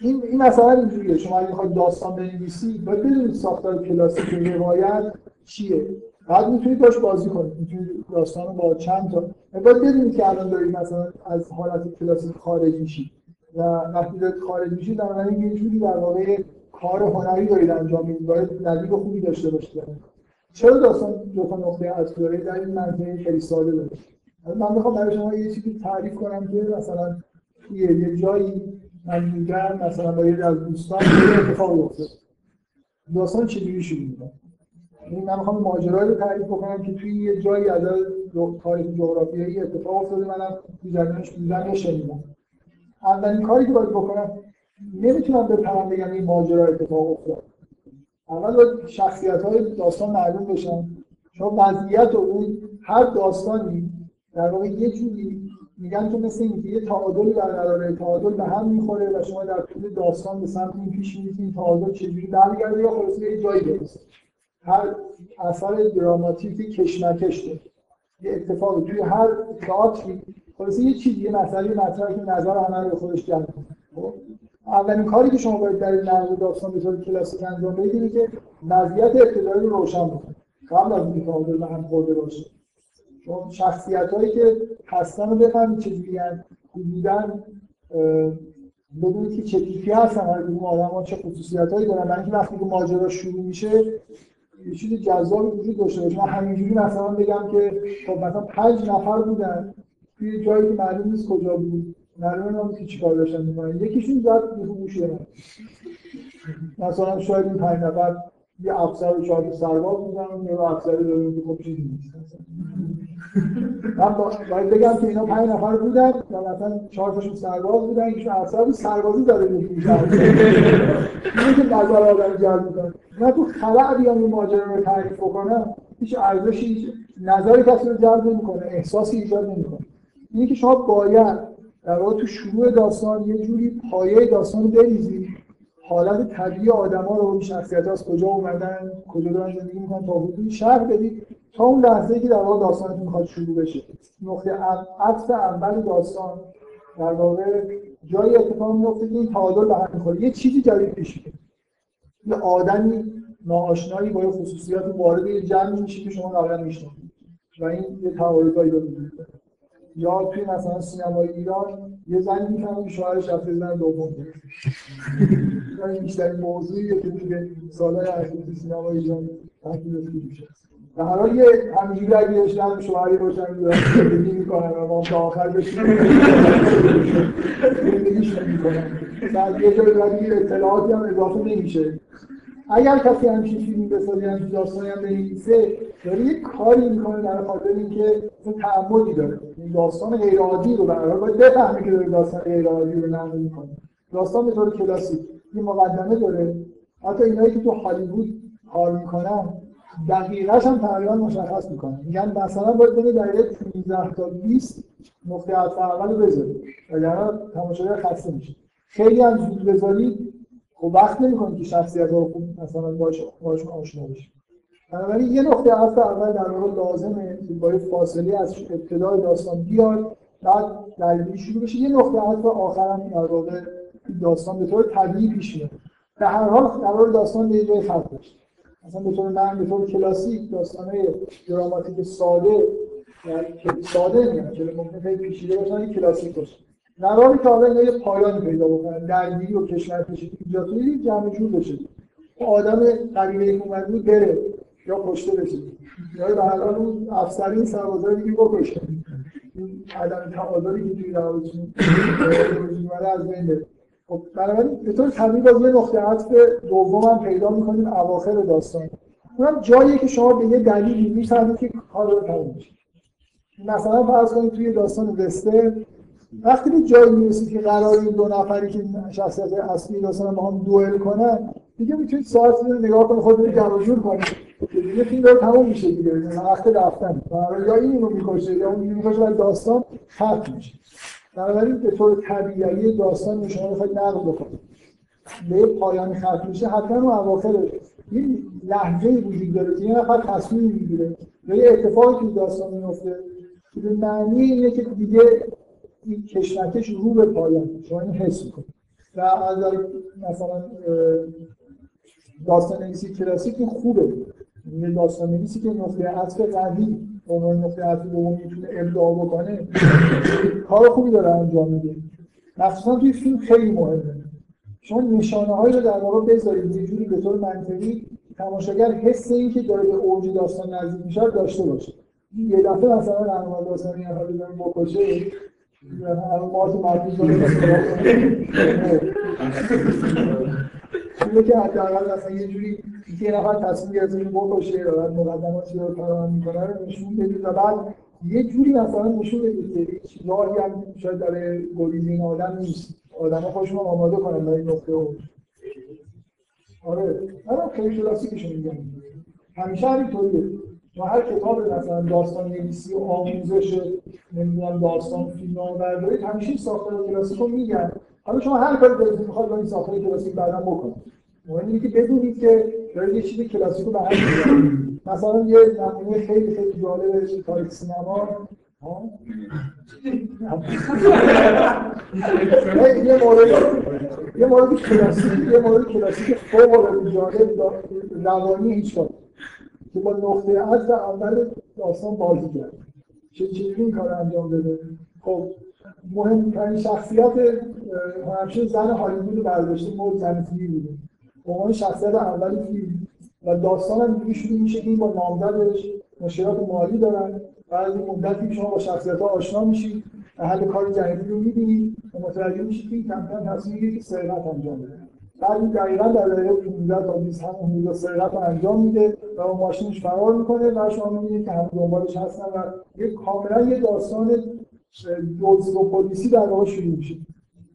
این این مثلا اینجوریه. شما اگه می‌خواید داستان بنویسید باید بدونید ساختار کلاسیک روایت چیه. بعد می‌تونید باش بازی کنید. می‌تونید داستان رو با چند تا باید بدونید که الان دارید مثلا از حالت کلاسیک خارج میشید. و وقتی دارید خارج میشید در واقع یه جوری در واقع کار هنری دارید انجام می‌دید باید نظیر خوبی داشته باشید. چرا داستان دو تا نقطه عطف داره؟ در این منطقه خیلی ساده داره. من می‌خوام برای شما یه چیزی تعریف کنم که مثلا توی یه جایی من میگم مثلا با یه از دوستان یه اتفاق افتاد داستان چجوری شروع می‌کنه؟ یعنی من می‌خوام ماجرایی رو تعریف بکنم که توی یه جایی از تاریخ جغرافیایی اتفاق افتاده منم تو جریانش یا شنیدم. اولین کاری که باید بکنم نمی‌تونم بپرم بگم این ماجرا اتفاق افتاد. اول باید شخصیت های داستان معلوم بشن. شما وضعیت اون هر داستانی در واقع یه جوری میگن که مثل اینکه یه تعادلی برقراره تعادل به هم می‌خوره و شما در طول داستان به سمت این پیش میرید این تعادل چجوری برمیگرده یا خلاصه یه جایی برسه هر اثر دراماتیکی کشمکش داره. یه اتفاقی توی هر تئاتری خلاصه یه چیزی یه مسئله مطرحه که نظر همه رو به خودش جلب خب؟ اولین کاری که شما باید در این نقل داستان به کلاسیک انجام بدید که وضعیت ابتدایی رو روشن بکنید. قبل از اینکه تعادل به هم خورده باشه. شما شخصیت هایی که هستن رو بفهمید چجوری هستن حدودا بدونید که چه تیپی هستن هر کدوم آدم ها چه خصوصیت هایی دارن. برای اینکه وقتی که ماجرا شروع میشه یه چیز جذاب وجود داشته باشه. من همینجوری مثلا بگم که خب مثلا پنج نفر بودن. توی جایی که معلوم نیست کجا بود. معلوم نیست که چیکار داشتن می‌کردن یکیشون زد به گوشه من مثلا شاید این پنج نفر یه افسر و چهار سرباز بودن یه افسری داریم که خب چیزی نیست. من با- باید بگم که اینا پنج نفر بودن و مثلا چهار تاشون سرباز بودن یکیشون افسر بود سربازی داره میشه اینه که نظر آدم جلب می‌کنه. من تو خلع بیام این ماجرا رو تعریف بکنم هیچ ارزشی هیچ نظر کسی رو جلب نمی‌کنه احساسی ایجاد نمی‌کنه. اینه که شما باید در واقع تو شروع داستان یه جوری پایه داستان رو بریزید حالت طبیعی آدما رو این شخصیت از کجا اومدن کجا دارن زندگی می‌کنن تا حدودی شرح بدید تا اون لحظه که در واقع داستانتون می‌خواد شروع بشه. نقطه عطف اول داستان در واقع جایی اتفاق میفته که این تعادل به هم می‌خوره. یه چیزی جدید پیش میاد یه آدمی ناآشنایی با خصوصیات وارد یه جمعی میشه که شما قبلا می‌شناسید. و این یه تعارضایی رو یا توی مثلا سینمای ایران یه زنی می‌فهمه شوهرش رفته زن دوم این بیشترین موضوعیه که توی سالهای اخیر سینمای ایران تحکیل میشه در حال یه همینجوری اگه داشتن شوهری باشن زندگی می‌کنن و ما تا آخر بشیم زندگیشون می‌کنن. بعد یه جای بعد یه اطلاعاتی هم اضافه نمیشه. اگر کسی همچین فیلمی بسازه همچین داستانی هم بنویسه داره یه کاری می‌کنه در خاطر اینکه اون تعمدی داره. این داستان غیر عادی رو برای باید بفهمه که داره داستان غیر عادی رو نقل می‌کنه. داستان به طور کلاسیک. یه مقدمه داره. حتی اینایی که تو هالیوود کار می‌کنن دقیقش هم تقریبا مشخص می‌کنن. میگن مثلا باید بین دقیقه 15 تا 20 نقطه اول بذاری وگرنه تماشاگر خسته میشه. خیلی هم زود بذاری خب وقت نمی‌کنه که شخصیت رو خوب مثلا باش باش آشنا بشه بنابراین یه نقطه عطف اول در واقع لازمه که با فاصله از ابتدای داستان بیاد بعد درگیری شروع بشه. یه نقطه عطف آخر هم در واقع داستان به طور طبیعی پیش میاد. به هر حال قرار داستان به جای ختم بشه مثلا به طور من به طور کلاسیک داستانهای دراماتیک ساده یعنی ساده میگم که ممکن خیلی پیچیده باشن کلاسیک باشه. نواری که حالا یه پایانی پیدا بکنن درگیری و کشور کشید ایجاد کنید جمع جور بشه. آدم قبیله که اومد بود بره یا کشته بشه. یا به هر حال اون افسرین سربازای دیگه بکشه این عدم تعادلی که توی روابطشون از بین بره خب بنابراین به طور طبیعی باز یه نقطه عطف دوم هم پیدا می‌کنیم اواخر داستان. اونم جایی که شما به یه دلیلی می‌فهمید که کار رو تموم مثلا فرض کنید توی داستان وستر وقتی به جایی می‌رسید که قرار این دو نفری که شخصیت اصلی داستان با هم دوئل کنن دیگه می‌تونید ساعت رو نگاه کنید خودتون جمع جور کنید دیگه فیلم داره تموم میشه دیگه وقت رفتن. یا این رو می‌کشه یا اون می‌کشه ولی داستان ختم میشه. بنابراین به طور طبیعی داستان شما بخواید نقل بکنید. به پایان ختم میشه حتما اون اواخر این لحظه وجود داره که یه نفر تصمیم می‌گیره. یا یه اتفاقی که داستان میفته که به معنی اینه که دیگه این کشمکش رو به پایان شما این حس می‌کنید. و از مثلا داستان نویسی کلاسیک خوبه. یه داستان نویسی که نقطه عطف قوی به عنوان نقطه عطف دوم می‌تونه ابداع بکنه کار خوبی داره انجام میده. مخصوصا توی فیلم خیلی مهمه. شما نشانه هایی رو در واقع بذارید. یه جوری به طور منطقی تماشاگر حس این که داره به اوج داستان نزدیک میشه داشته باشه. یه دفعه مثلا رهنمای داستان یه نفر بزنه بکشه. اینه که حداقل مثلا یه جوری یه نفر تصمیم گرفته که بکشه و مقدماتی رو فراهم می‌کنه رو نشون بدید و بعد یه جوری مثلا نشون بدید که هیچ راهی هم شاید برای گریز این آدم نیست آدم خودشون آماده کنن برای نقطه اوج آره آره خیلی کلاسیکشون میگم. همیشه همینطوریه. ما هر کتاب مثلا داستان نویسی و آموزش نمی‌دونم داستان فیلم ها بردارید همیشه ساختار کلاسیک رو میگن. حالا شما هر کاری دلتون می‌خواد با این ساختار کلاسیک بعدا بکنید. مهم اینه که بدونید که دارید یه چیز کلاسیک رو به مثلا یه نمونه خیلی خیلی جالب تاریخ سینما. یه مورد یه مورد کلاسیک یه مورد کلاسیک فوق العاده جالب روانی هیچ که با نقطه عطف اول داستان بازی کرد چه چیزی این کار انجام بده خب مهمترین شخصیت همیشه زن هالیوود رو برداشته مورد زن بوده عنوان شخصیت اول فیلم. و داستان هم دیگه شروع میشه این با نامزدش مشکلات مالی دارن. بعد این مدتی شما با شخصیت ها آشنا میشید حل کار جدیدی رو می‌بینید و متوجه میشید که این کم کم تصمیم که سرقت انجام بده. بعد دقیقا در دقیقه 15 تا 20 همون حدود سرقت انجام میده و با ماشینش فرار می‌کنه. و شما می‌بینید که همه دنبالش هستن و یه کاملا یه داستان دزد و پلیسی در واقع شروع میشه.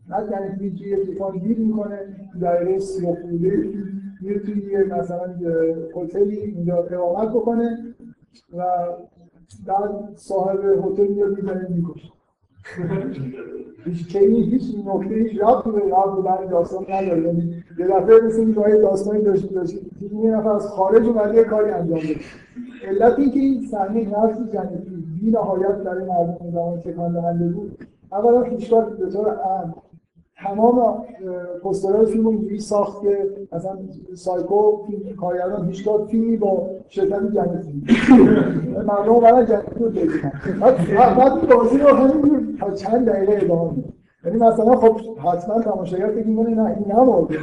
بعد یعنی توی یه تلفن گیر می‌کنه دقیقه 30 خورده میره توی یه مثلا هتلی اینجا اقامت بکنه و بعد صاحب هتل میاد می‌زنه می‌کشه. هیچ کمی هیچ نکته هیچ ربطی به ربط برای داستان نداره. یعنی یه دفعه مثل این راه داستانی داشته داشته یه نفر از خارج اومده یه کاری انجام بده علت اینکه این صحنه نفس جنتی بی نهایت برای مردم زمان تکان دهنده بود. اولا هیچگاه به طور عام تمام پسترهای فیلم اینجوری ساخت که مثلا سایکو کارگردان هیچگاه فیلمی با شرکت جنتی مردم اومدن جنتی رو ببینن بعد بازی رو همینجور تا چند دقیقه ادامه می‌دن. یعنی مثلا خب حتما تماشاگر فکر می‌کنه نه این نمورده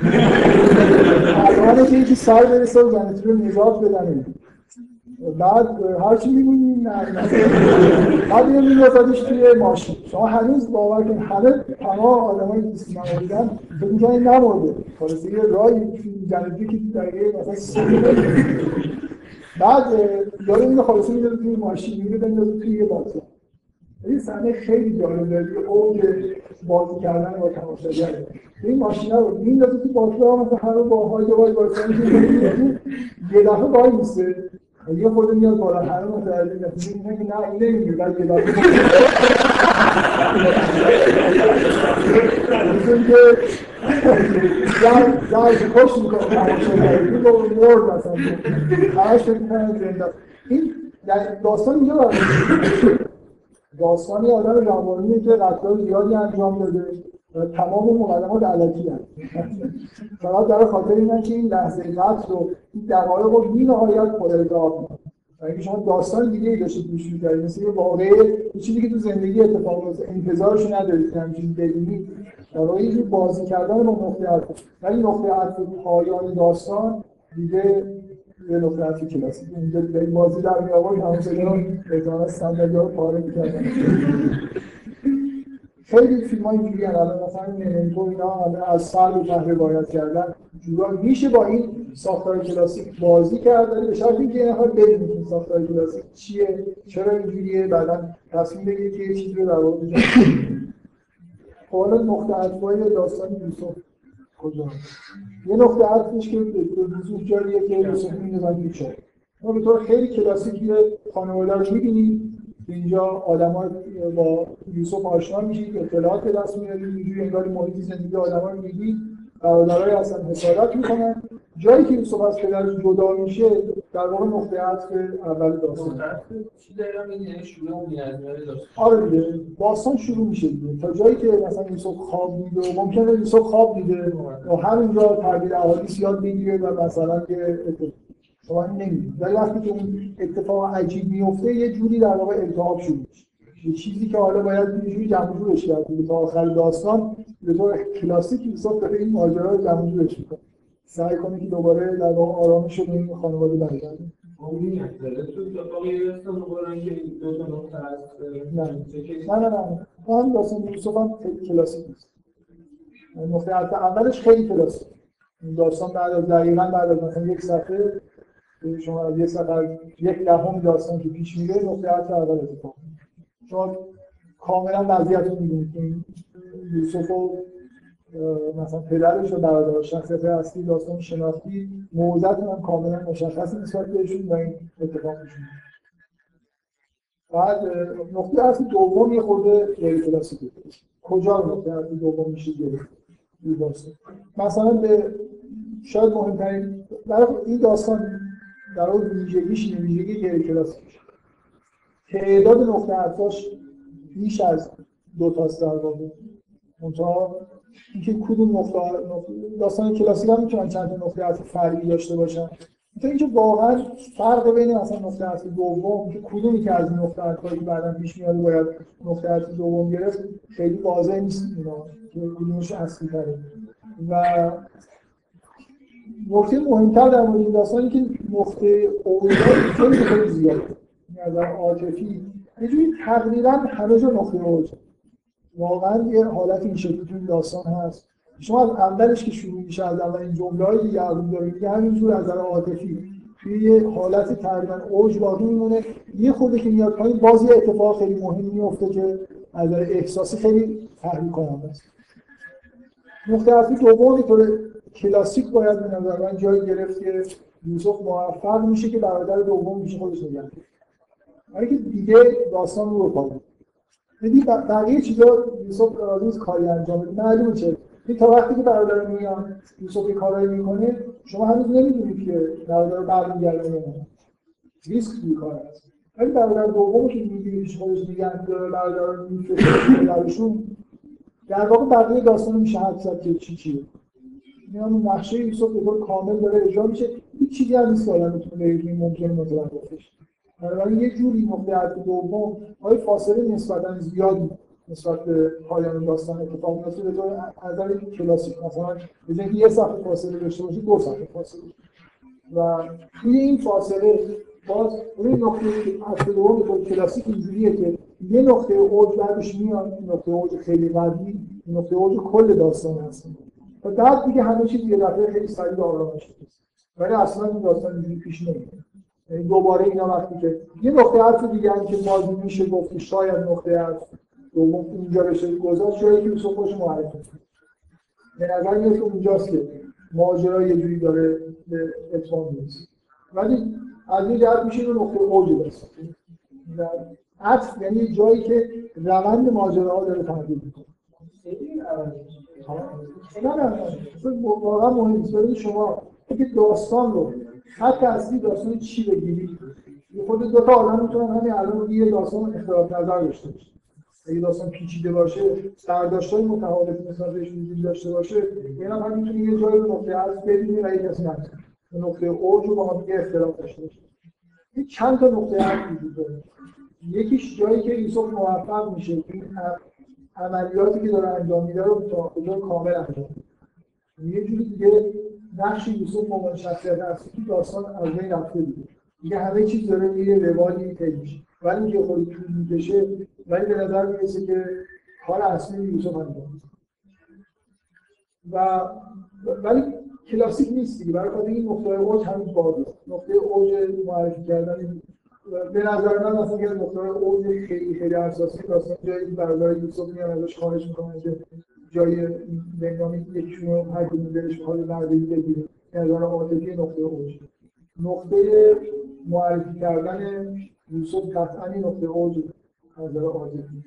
الان که یکی سر برسه و جنتی رو نجات بدن بعد هر چی می‌بینیم نه. بعد یه می‌ندازدش توی ماشین. شما هنوز باور کنید همه تمام آدمایی که سینما دیدن فکر می‌کنن این نمورده خلاصه یه راهی جنتی که دقیقه مثلا دقیقه بعد یارو اینو خلاصه می‌ذاره توی ماشین میره بندازه توی یه باطلاق این صحنه خیلی جالبه. یه اوج بازی کردن با تماشاگر این ماشینا رو میندازه تو باطلاق مثلا همه با های وای وایسن یه دفعه وای میسته یه خود میاد بالا متوجه میشن میگه که نه این نمیگه بعد یه دفعه در کش می‌کنه تماشاگر رو مرد مثلا همش فکر می‌کنه زنده این داستان اینجا داستانی آدم روانیه که قتلای زیادی انجام داده. و تمام مقدمات علکی هست. فقط برای خاطر اینه که این لحظه قتل رو این دقایق رو بی نهایت پر. و اینکه شما داستان دیگه ای داشتید گوش می‌کردید مثل یه واقعه یه چیزی که تو زندگی اتفاق میفته انتظارش ندارید که همچین ببینید در واقع بازی کردن با نقطه عطف ولی نقطه عطف پایان داستان دیگه یه نقطه عطف کلاسیک اینجا به این بازی در می همون سجا احتمالا صندلی ها رو پاره می‌کردن خیلی فیلم های اینجوری الان مثلا ممنتو اینا از به ته روایت کردن. جورا میشه با این ساختار کلاسیک بازی کرد ولی به شرطی که نفر بدونه که این ساختار کلاسیک چیه چرا اینجوریه. بعدا تصمیم بگیره که یه چیزی رو در واقع خب حالا نقطه عطفای داستان یوسف. کجا؟ یه نقطه عطفش که به وضوح جاریه که یوسف تو چاه ما به طور خیلی کلاسیک یه خانواده رو می‌بینیم. که اینجا آدما با یوسف آشنا میشید اطلاعات به دست میارید اینجوری انگار محیط زندگی آدما رو می‌دید برادرای هستن حسادت می‌کنن. جایی که یوسف از پدرش جدا میشه در واقع نقطه عطف اول داستان. یعنی داشت آره دیگه داستان شروع میشه دیگه. تا جایی که مثلا یوسف خواب دیده و ممکنه یوسف خواب دیده و همینجا تعبیر احادیث یاد بگیره و مثلا که اتفاق. شما نمی‌دید ولی وقتی که اون اتفاق عجیب میفته یه جوری در واقع التهاب شروع میشه. یه چیزی که حالا باید یه جوری جمع جورش کرد. تا آخر داستان به طور کلاسیک یوسف داره این ماجرا رو جمع جورش می‌کنه. سعی کنه که دوباره در واقع آرامش رو این خانواده برگرده. نه. نه نه هم داستان یوسف هم کلاسیک نیست. نقطه عطف اولش خیلی کلاسیک. این داستان بعد از دقیقا بعد از مثلا یک صفحه که شما از یک صفحه یک دهم داستان که پیش میره نقطه عطف اول اتفاق. شما کاملا وضعیت رو می‌دونید یوسف و اه، مثلا پدرش و برادرش شخصیت اصلی داستان شناختی. موضعتون هم کاملا مشخص نسبت بهشون و این اتفاق میشه بعد نقطه اصلی دوم یه خورده غیر کلاسیکه کجا نقطه اصلی دوم میشه گرفت؟ داستان. مثلا به شاید مهمترین در این داستان در واقع ویژگیش ویژگی غیر کلاسیک تعداد نقطه عطفاش بیش از دو تاست در واقع منتها اینکه کدوم نقطه نقطه- داستان کلاسیک هم می‌تونن چند نقطه عطف فرعی داشته باشن. تا اینکه واقعا فرق بین مثلا نقطه عطف دوم که کدومی که از نقطه عطفایی که بعدا پیش میاد باید نقطه عطف دوم گرفت خیلی واضح نیست اینا که کدومش اصلی تره. و نکته مهمتر در مورد این داستانی که نقطه اوجا خیلی خیلی زیاده یعنی از عاطفی یه جوری تقریبا همه جا نقطه اوج واقعا یه حالت این شکلی تو این داستان هست. شما از اولش که شروع میشه از اولین جمله‌ای که یعقوب داره میگه همینجور از نظر عاطفی توی یه حالت تقریبا اوج باقی میمونه. یه خورده که میاد پایین باز یه اتفاق خیلی مهمی میفته که از نظر احساسی خیلی تحریک کننده است. نقطه اصلی دوم به طور کلاسیک باید به نظر من جایی گرفت که یوسف موفق میشه که برادر دوم میشه خودش نگه که دیگه داستان رو بکنه ب- بقیه چیزا یوسف نیست کاری انجام بده. معلومه چه؟ این تا وقتی که برادر میان یوسف یه کارایی می‌کنه شما هنوز نمی‌دونید که برادر برمیگرده یا نه. ریسک توی کار هست. ولی برادر دوم که می‌گیری پیش خودش نگه داره برادر میفرسته در واقع بقیه داستان میشه حد زد که چی چیه. میان نقشه یوسف به کامل داره اجرا میشه. هیچ چیزی هم نیست که آدم بتونه بگه ممکنه متوقفش بنابراین یه جوری نقطه عطف دوم آیا فاصله نسبتا زیادی نسبت به پایان داستان اتفاق میفته به طور نظر کلاسیک مثلا به یه صفحه فاصله داشته باشه دو صفحه فاصله و توی این فاصله باز روی نقطه عطف دوم به طور کلاسیک اینجوریه که یه نقطه اوج بعدش میاد نقطه اوج خیلی قوی نقطه اوج کل داستان هست. و بعد دیگه همه چیز یه دفعه خیلی سریع آرامش میشه ولی اصلا این داستان اینجوری پیش نمیره دوباره اینا وقتی که یه نقطه عطف دیگه هم که بازی میشه گفت شاید نقطه عطف دوم اینجا بشه گذاشت جایی که یوسف خوش معرفی به نظر میاد که اونجاست که ماجرا یه جوری داره به اتمام می‌رسه. ولی از این جهت میشه به نقطه اوج داستان عطف یعنی جایی که روند ماجراها داره تغییر می‌کنه. نه نه نه. واقعا مهم شما اگه داستان رو خط اصلی داستان چی بگیرید خود دو تا آدم می‌تونن همین الان یه داستان اختلاف نظر داشته باشه. اگه داستان پیچیده باشه برداشت‌های متفاوت نسبت بهش وجود داشته باشه یعنی هم می‌تونه یه جایی رو نقطه عطف ببینی و یه کسی نتونه نقطه اوج رو با هم دیگه اختلاف داشته باشه. این چند تا نقطه عطف وجود داره. یکیش جایی که یوسف موفق میشه این عملیاتی که داره انجام میده رو تا کامل انجام میده. یه جوری دیگه نقش یوسف عنوان شخصیت اصلی تو داستان از بین رفته دیگه. دیگه همه چیز داره میره روالی طی میشه. ولی اینکه خود طول می‌کشه ولی به نظر می‌رسه که کار اصلی یوسف انجام و ولی کلاسیک نیست دیگه. برای خاطر این نقطه اوج هنوز بازه. نقطه اوج معرفی کردن به نظر من مثلا یه نقطه اوج خیلی خیلی اساسی داستان جایی برادر یوسف میان ازش خواهش می‌کنن که جای بنیامین یکیشون رو هر کدوم دلش بخواد بردگی بگیره نظر عاطفی نقطه اوج. نقطه معرفی کردن یوسف قطعا نقطه اوج نظر عاطفی.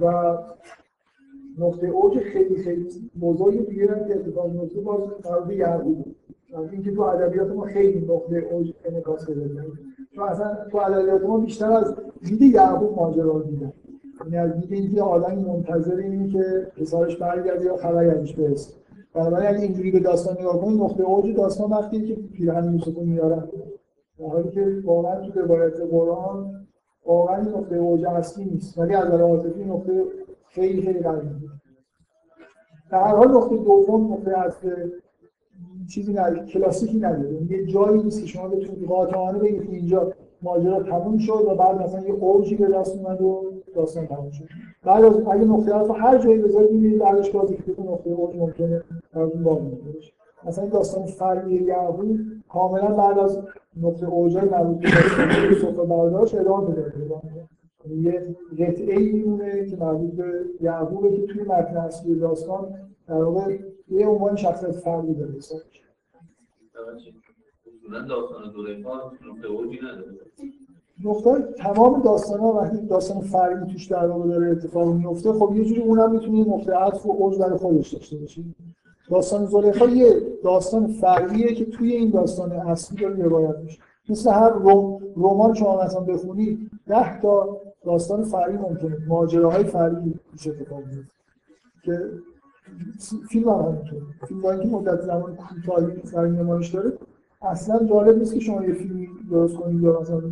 و نقطه اوج خیلی خیلی بزرگ دیگه هم که اتفاق میفته باز مربوط یعقوب اینکه تو ادبیات ما خیلی نقطه اوج انعکاس پیدا کرده. چون اصلا تو ادبیات ما بیشتر از دید یعقوب ماجرا دیدن. یعنی دید اینکه آدمی منتظر اینه که پسرش برگرده یا خبری ازش برسه. بنابراین اگه اینجوری به داستان نگاه کنید نقطه اوج داستان وقتی که پیرهن یوسف رو میارن حالی که واقعا تو روایت قرآن واقعا نقطه اوج اصلی نیست. ولی از نظر عاطفی نقطه خیلی خیلی قوی. در هر حال نقطه دوم نقطه اصل چیزی نداره کلاسیکی نداره. یه جایی نیست که شما بتونید قاطعانه بگید اینجا ماجرا تموم شد و بعد مثلا یه اوجی به دست اومد و داستان تموم شد. بعد از اگه نقطه رو هر جایی بذارید می‌بینید بعدش باز یک نقطه اوج ممکنه براتون باز باشه. مثلا این داستان فرعی یعقوب کاملا بعد از نقطه اوجای مربوط به سفره برداشت ادامه پیدا یه قطعه ای میمونه که مربوط به یعقوبه که توی متن اصلی داستان در واقع یه عنوان شخصیت فردی داره. اصولا داستان زلیخا نقطه اوجی نداره. نقطه تمام داستان ها وقتی داستان فرعی توش در واقع داره اتفاق میفته خب یه جوری اونم می‌تونه یه نقطه عطف و اوج برای خودش داشته باشه داستان زلیخا یه داستان فرعیه که توی این داستان اصلی داره روایت میشه. مثل هر رمان شما مثلا بخونید ده تا داستان فرعی ممکنه. ماجراهای فرعی توش اتفاق که فیلم هم همینطور فیلم که مدت زمان کوتاهی سر نمایش داره اصلا جالب نیست که شما یه فیلمی درست کنید یا مثلا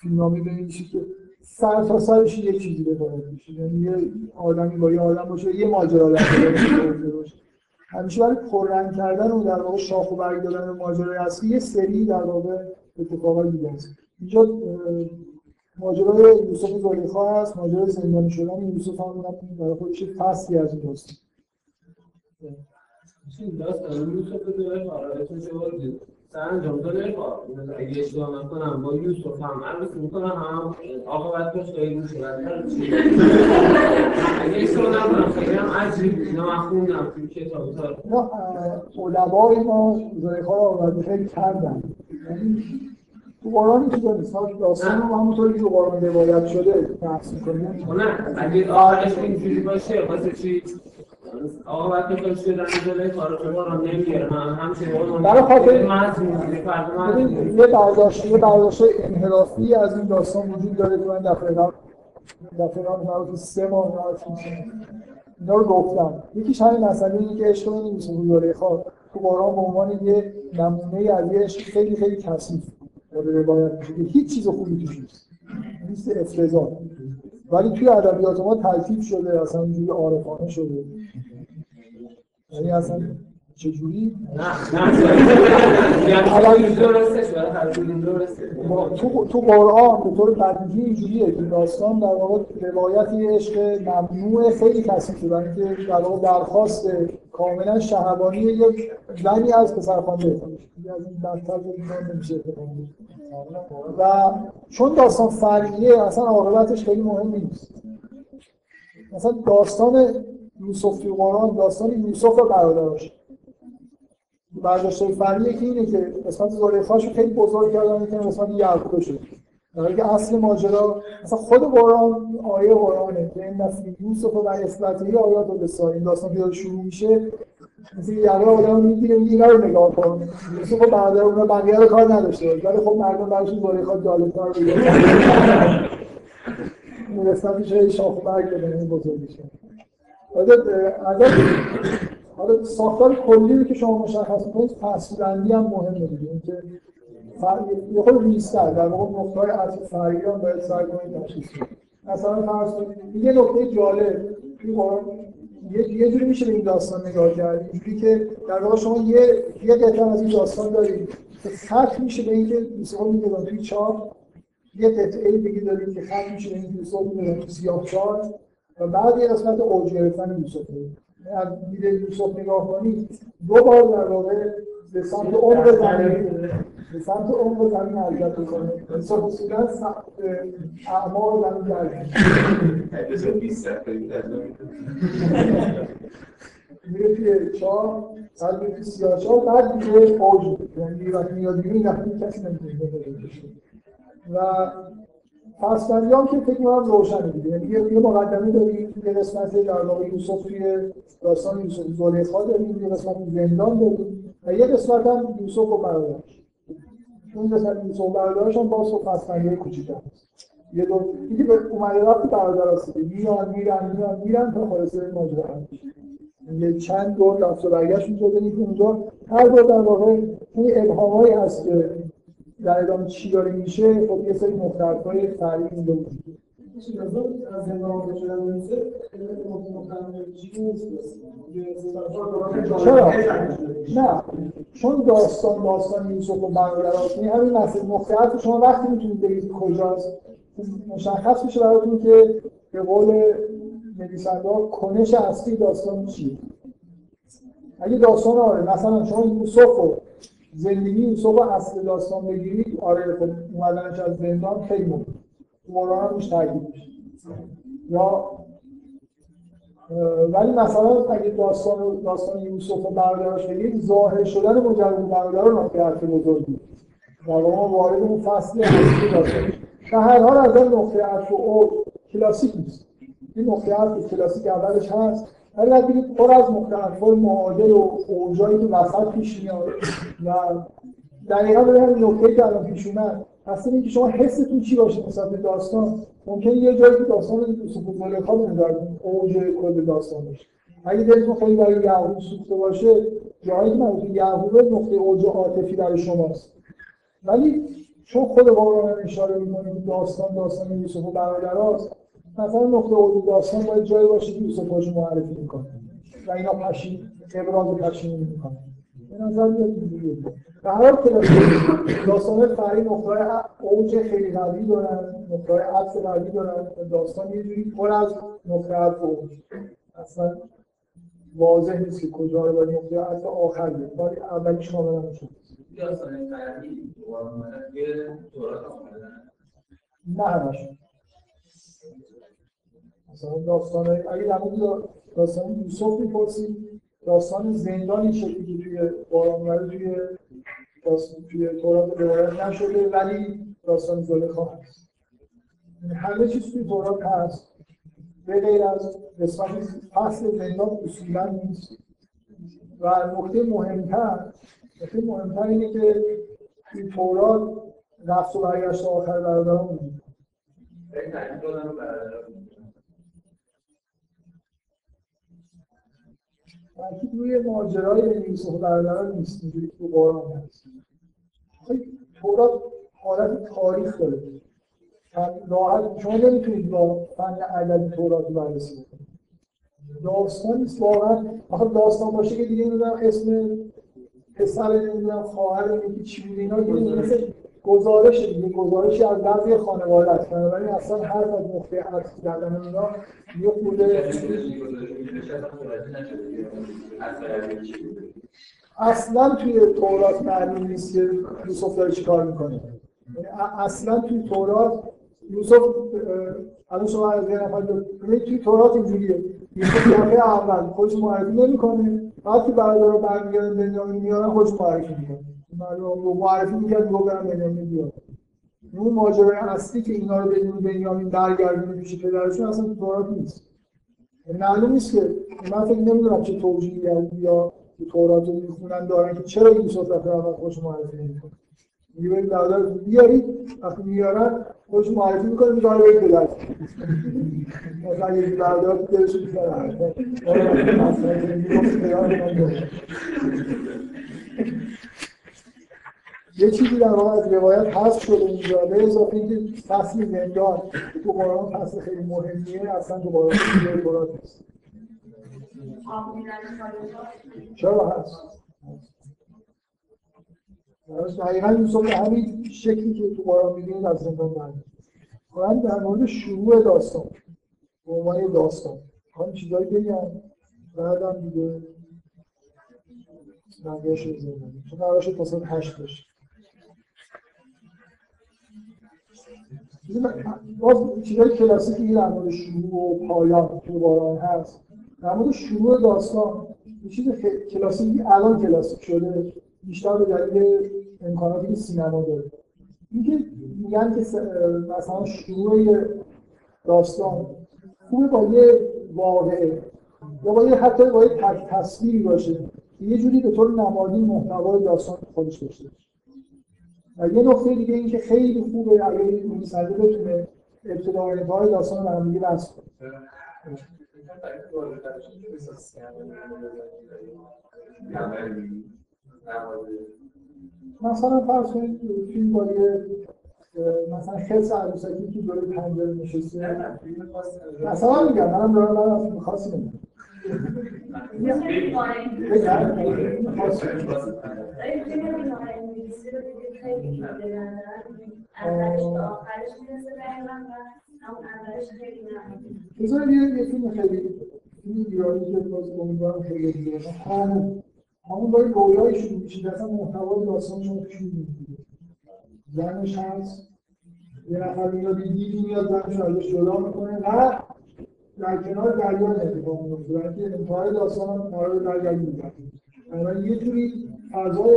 فیلمنامه بنویسید که سر تا سرش یه چیزی به میشه. یعنی یه آدمی با یه آدم باشه یه ماجرا باشه. همیشه برای پررنگ کردن و در واقع شاخ و برگ دادن ماجرای اصلی یه سری در واقع اتفاقای دیگه است اینجا ماجرای یوسف زلیخا هست ماجرای زندانی شدن یوسف هم برای خودش فصلی از این داستان. یوسف زلیخا سرانجام زلیخا اگه اشتباه نکنم با یوسف هم عرض می‌کنم هم عاقبتش خیلی مشکلتر اگه اشتباه نکنم خیلی هم عجیب. اینا من خوندم توی کتاب. نه علمای ما زلیخا رو آورده خیلی کردن. تو قرآن چیزا نیست داستان رو همونطوری که تو قرآن روایت شده بحث می‌کنیم. نه اگه آخرش اینجوری باشه واسه چی؟ آقا وقتی تو شدن جلوی کار شما رو نمی‌گیره من همچنین برای خاطر- یه برداشت یه برداشت انحرافی از این داستان وجود داره که من دفعه قبل دفعه قبل به سه ماه رو اینا رو گفتم. یکیش همین مسئله اینه که عشق رو نمیشه روی خواه تو قرآن به عنوان یه نمونه از یه عشق خیلی خیلی کثیف. داره روایت میشه که هیچ چیز خوبی توش نیست. نیست افتضاح. ولی توی ادبیات ما تلطیف شده اصلا اینجوری عارفانه شده. یعنی اصلا چجوری؟ نه نه. یعنی تو تو قرآن به طور بدیهی اینجوریه که داستان در واقع روایت عشق ممنوع خیلی کثیفه برای اینکه در واقع درخواست کاملا شهوانی یک زنی از پسرخوانده دیگه از این بدتر نمیشه. و چون داستان فرعیه اصلا عاقبتش خیلی مهم نیست. مثلا داستان یوسف قرآن داستان یوسف و برادراش برداشت فرعیه که اینه که قسمت زلیخاش رو خیلی بزرگ کردن که قسمت یعقوب شد در که اصل ماجرا مثلا خود قرآن آیه قرآنه. که این نسل یوسف و اصلته آیات و بسار این داستان که شروع میشه مثل یه آدم می‌گیره میگه اینا رو نگاه کن. یوسف و برادر اونا بقیه رو کار نداشته. ولی خب مردم براشون زلیخا بود این قسمتش هی شاخ برگ بده این حالا اگر حالا ساختار کلی رو که شما مشخص کنید فصلبندی هم مهمه دیگه. اینکه فر- یه خود ریستر در واقع نقطه‌های عطف فرعی هم باید سعی کنید تشخیص بدید. مثلا فرض کنید یه نکته جالب. قرآن یه یه جوری میشه به این داستان نگاه کرد. اینجوری که در واقع شما یه یه قطعه از این داستان دارید که ختم میشه به اینکه یوسف میگه توی چاه یه قطعه دیگه دارید که ختم میشه به اینکه یوسف میگه توی سیاه چاه و بعد یه قسمت اوج گرفتن یوسف از دید یوسف نگاه کنید دو بار در واقع به سمت عمق زمین به سمت عمق زمین حرکت می‌کنه. یوسف اصولا اعمال زمین گردید میره توی چاه بعد میره توی سیاه چاه بعد میره اوج یعنی وقتی میاد بیرون این دفعه کسی نمی‌تونه بشه و فصلبندی هم که فکر می‌کنم روشنه دیگه. یعنی یه مقدمه داریم یه قسمت در واقع یوسف توی داستان یوسف. زلیخا داریم یه قسمت زندان داریم و یه قسمت هم یوسف و برادرش اون قسمت یوسف و برادرش هم باز فصلبندی کوچیک‌تر هست. یه دو دیگه به اومده رفت برادر هست میان میرن میان میرن تا خلاصه ماجرا حل میشه. یه چند دور رفت و برگشت اونجا داریم که اونجا هر دور در واقع این ابهامایی هست که در ادامه چی داره میشه؟ خب یه سری مختلفای فرعی اینجا وجود چرا؟ نه. چون داستان داستان یوسف و برادرات این همین مسئله. مختلف شما وقتی می‌تونید بگید کجاست مشخص میشه براتون که به قول نویسنده کنش اصلی داستان چیه؟ اگه داستان آره مثلا شما یوسف و زندگی یوسف و اصل داستان بگیرید آره خب اومدنش از زندان خیلی مهم. قرآن روش تاکید میشه. یا ولی مثلا اگه داستان داستان یوسف و برادرش بگید ظاهر شدن مجرد برادر رو نقطه عطف بزرگی در واقع ما وارد اون فصل اصلی داستان در هر حال از نقطه عطف او کلاسیک نیست. این نقطه عطف کلاسیک اولش هست. ولی باید بگید پر از عطف‌های معادل و اوجایی که وسط پیش میاد و دقیقا همین نکته که الان پیش اومد اصلا اینکه شما حستون چی باشه نسبت به داستان؟ ممکنه یه جایی که داستان و زلیخا بمیدارد اوج کل داستان باشه. اگه دلتون خیلی برای یعقوب سوخته باشه جایی که مربوط یعقوب نقطه اوج عاطفی برای شماست. ولی چون خود قرآن اشاره می‌کنه که داستان داستان یوسف و برادراست مثلا نقطه اوج داستان باید جایی باشه که یوسف خودش معرفی می‌کنه. و اینا پشیم ابراز پشیمونی می‌کنه. به نظر میاد اینجوریه. در هر حال داستان فرعی نقطه‌های اوج خیلی قوی دارن نقطه‌های عطف قوی دارن. داستان یه جوری پر از نقطه عطف اوج. اصلا واضح نیست که کجا رو باید نقطه عطف آخر بیاد. ولی اولیش کاملا میشه داستان فرعی اومدن اومدن نه همش مثلا داستان اگه در مورد داستان یوسف می‌پرسید داستان زندان این شکلی که توی قرآن اومده توی داستان توی تورات روایت نشده ولی داستان زلیخا هست همه چیز توی تورات هست. به غیر از قسمت فصل زندان اصولا نیست. و نکته مهمتر نکته مهمتر اینه که توی تورات رفت و برگشت آخر برادران وجود تاکید روی ماجرای یوسف و برادران نیست. اینجوری که تو قرآن هست تورات حالت تاریخ داره. راحت شما نمی‌تونید با فن ادبی تورات بررسی کنید داستان نیست. واقعا آخه داستان باشه که دیگه نمی‌دونم اسم پسر نمی‌دونم خواهر یکی چی بوده اینا دیگه مثل گزارش دیگه گزارشی از بعضی خانواده است. بنابراین اصلا حرف از نقطه عطف زدن اینا یه خورده اصلا توی تورات معلوم نیست که یوسف داره چیکار می‌کنه. اصلا توی تورات یوسف الان شما از یه نفر توی تورات اینجوریه. یوسف دفعه اول خودش معرفی نمی‌کنه بعد که برادر رو برمیگردن بنیامین میارن خودش معرفی می‌کنه. رو معرفی می‌کرد رو برم بنیامین بیاد اون ماجرای اصلی که اینا رو بدون بنیامین برگردونه پیش پدرشون اصلا تو تورات نیست. معلوم نیست که من فکر نمی‌دونم چه توجیهی یا تو تورات رو می‌خونن دارن که چرا یوسف دفعه اول خودش معرفی نمی‌کنه میگه برید برادر بیارید وقتی میارن خودش معرفی می‌کنه میگه حالا برید بدرد مثلا یه برادر تو دلش یه چیزی در واقع از روایت حذف شده اینجا. به اضافه اینکه فصل زندان تو قرآن فصل خیلی مهمیه اصلا تو قرآن قرآن نیست. چرا هست دقیقا یوسف به همین شکلی که تو قرآن می‌بینید از زندان برمید قرآن در مورد شروع داستان به عنوان داستان. هم چیزایی بگم بعدم دیگه نگهش زندگی چون قرار شد تا هشت بشه باز چیزای کلاسیکی در مورد شروع و پایان تو قرآن هست. در مورد شروع داستان یه چیز کلاسیکی الان کلاسیک شده بیشتر به دلیل امکاناتی که سینما داره. اینکه میگن که مثلا شروع داستان خوبه با یه واقعه یا با یه حتی با یه تک تصویری باشه. یه جوری به طور نمادین محتوای داستان خودش داشته و یه نکته دیگه این که خیلی خوبه اگر نویسنده بتونه ابتدا و انتهای داستان رو هم دیگه بس کنه. مثلا فرض کنید فیلم با یه مثلا خلص عروسکی که دور پنجره نشسته. مثلا میگم منم دارم برای فیلم خاصی نمیگم بذار یه فیلم خیلی ایرانی که باز امیدوارم خیلی دیگه. همون همون با رویای شروع میشه اصلا محتوای داستان شما پیش می‌گیره زنش هست یه نفر میاد دیدی میاد زنش ازش جدا می‌کنه و در کنار دریا اتفاق میفته برای اینکه انتهای داستان قرار دریا میگرده بنابراین یه جوری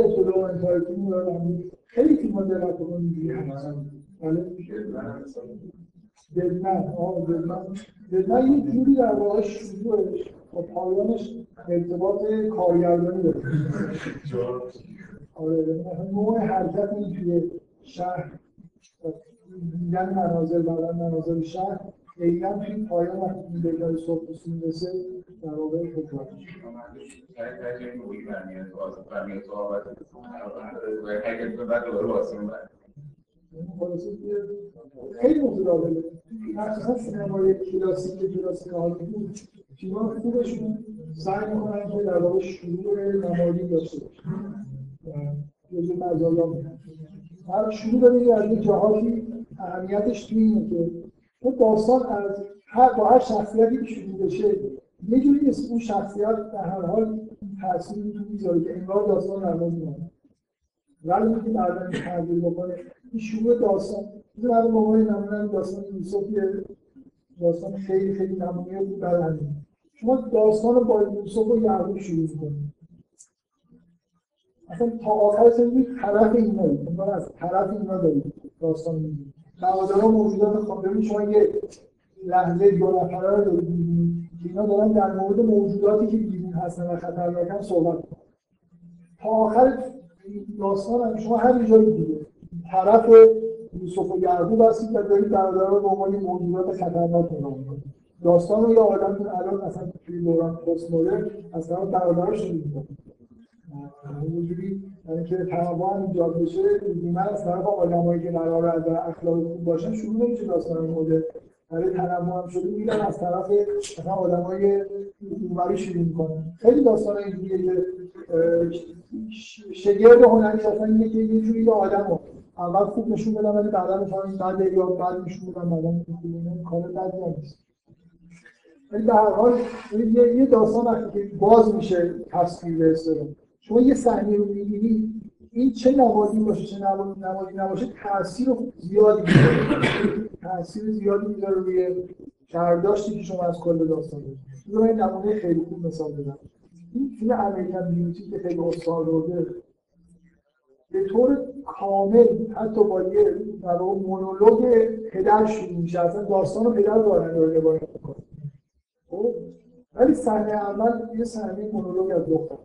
ابتدا و انتهای رو خیلی فیلم ها دقت هست بله دلمن آه دلمن دلمن یه جوری در واقع شروعش با پایانش ارتباط کارگردانی داره. آره نوع حرکت این توی شهر. دیدن مناظر بعدا مناظر شهر. اینا توی پایان وقتی این بگاه صبح به سین رسه در واقع تکرار خیلی متداوله. مخصوصا سینمای کلاسیک کلاسیک هالیوود فیلم خوبشون سعی می‌کنن که در واقع شروع نمادی داشته باشه جزء مزایا هر شروع داره از یک جهاتی اهمیتش توی اینه که اون داستان از هر با هر شخصیتی که شروع بشه یه جوری اسم اون شخصیت در هر حال تأثیری تو می‌ذاره که انگار داستان رو میاد ولی اینکه بعدا این تغییر بکنه این شروع داستان. این بعد موقع نمونه داستان یوسف داستان خیلی خیلی نمونه بود همین شما داستان با یوسف و یعقوب شروع کنید. اصلا تا آخر سنی طرف اینا دارید. از طرف اینا دارید داستان میگید نوادرها موجودات خود ببینید شما یه لحظه دو نفره رو دارید که اینا دارن در مورد موجوداتی که بیرون هستن و خطرناکن صحبت. تا آخر داستان هم شما هر جایی دیگه طرف یوسف و یعقوب هستید و دارید برادرها رو به عنوان موجودات خطرناک نگاه می‌کنید. داستان رو یه آدم الان مثلا توی دوران پست مدرن طرف برادرش رو اینجوری یعنی که تنوع هم ایجاد بشه لزوما از طرف آدمایی که قرار از اخلاق خوب باشن شروع نمیشه داستان مدرن برای تنوع هم شده میرن از طرف مثلا آدمای اونوری شروع می‌کنن خیلی داستان اینجوریه که شگرد هنری اصلا اینه که یه جوری آدم رو اول خوب نشون بدن ولی بعدا می‌فهمن بعد یا بعد نشون بدن بعدا می‌فهمن کار هم نیست ولی به هر حال یه داستان وقتی که باز میشه تصویر به شما یه صحنه رو می‌بینی این چه نمادی باشه چه نمادی نباشه تاثیر زیادی می‌ذاره. تاثیر زیادی می‌ذاره روی برداشتی که شما از کل داستان دارید. این نمونه خیلی خوب مثال بدم این فیلم امریکن بیوتی که خیلی استار برده به طور کامل حتی با یه در مونولوگ پدر شروع میشه. اصلا داستان پدر دارن رو روایت می‌کنه. خب؟ ولی صحنه اول یه صحنه مونولوگ از دختر.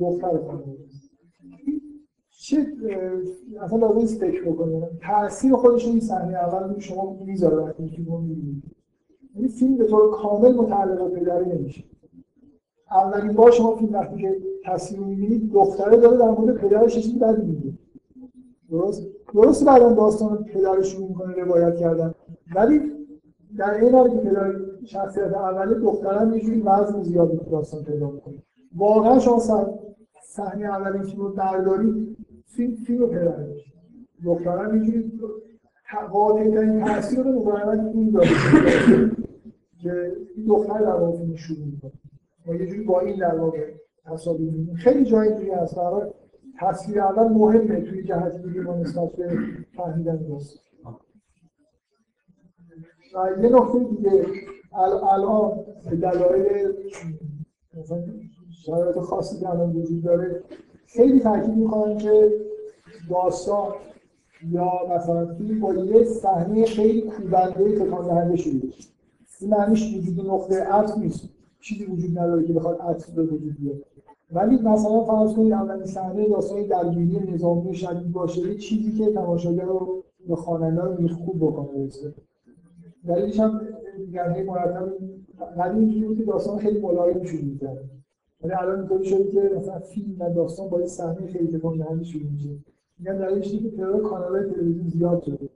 دختر چه اصلا لازم نیست فکر بکنید تاثیر خودش رو این صحنه اول روی شما می‌ذاره وقتی فیلم رو می‌بینید این فیلم به طور کامل متعلق به پدری نمیشه. اولین بار شما فیلم وقتی که تصویر رو می‌بینید دختره داره در مورد پدرش چیزی بدی میگه. درست؟ درست بعدا داستان پدرش شروع می‌کنه روایت کردن. ولی در این حال که پدر شخصیت اولی دخترم یه جوری وزن زیادی تو داستان پیدا می‌کنه. واقعا شما صح- صحنه اول این فیلم رو بردارید فیلم فیلم پدر میشه دخترم یه جوری قاطع ترین تاثیر رو مقاومت این داره. که این دختر در واقع فیلم شروع می‌کنه. ما یه جوری با این در واقع تصاویر می‌بینیم. خیلی جای دیگه هست برای تصویر اول مهمه توی جهت دیگه ما نسبت به فهمیدن داستان و یه نکته دیگه ال- الان به دلایل شرایط خاصی که الان وجود داره. خیلی تاکید می‌کنن که داستان یا مثلا فیلم با یه صحنه خیلی کوبنده تکان دهنده شروع بشه این معنیش وجود نقطه عطف نیست. چیزی وجود نداره که بخواد عطف به وجود بیاد ولی مثلا فرض کنید اولین صحنه داستان درگیری نظامی شدید باشه یه چیزی که تماشاگر رو به خواننده رو میخکوب بکنه برسه دلیلش هم یعنی مرتب قدیم اینجوری بود که داستان خیلی ملایم شروع می‌کرد. ولی الان اینطوری شده که مثلا فیلم و داستان با یه صحنه خیلی تکان دهنده شروع میشه. میگن دلیلش اینه که تعداد کانال‌های تلویزیون زیاد شده.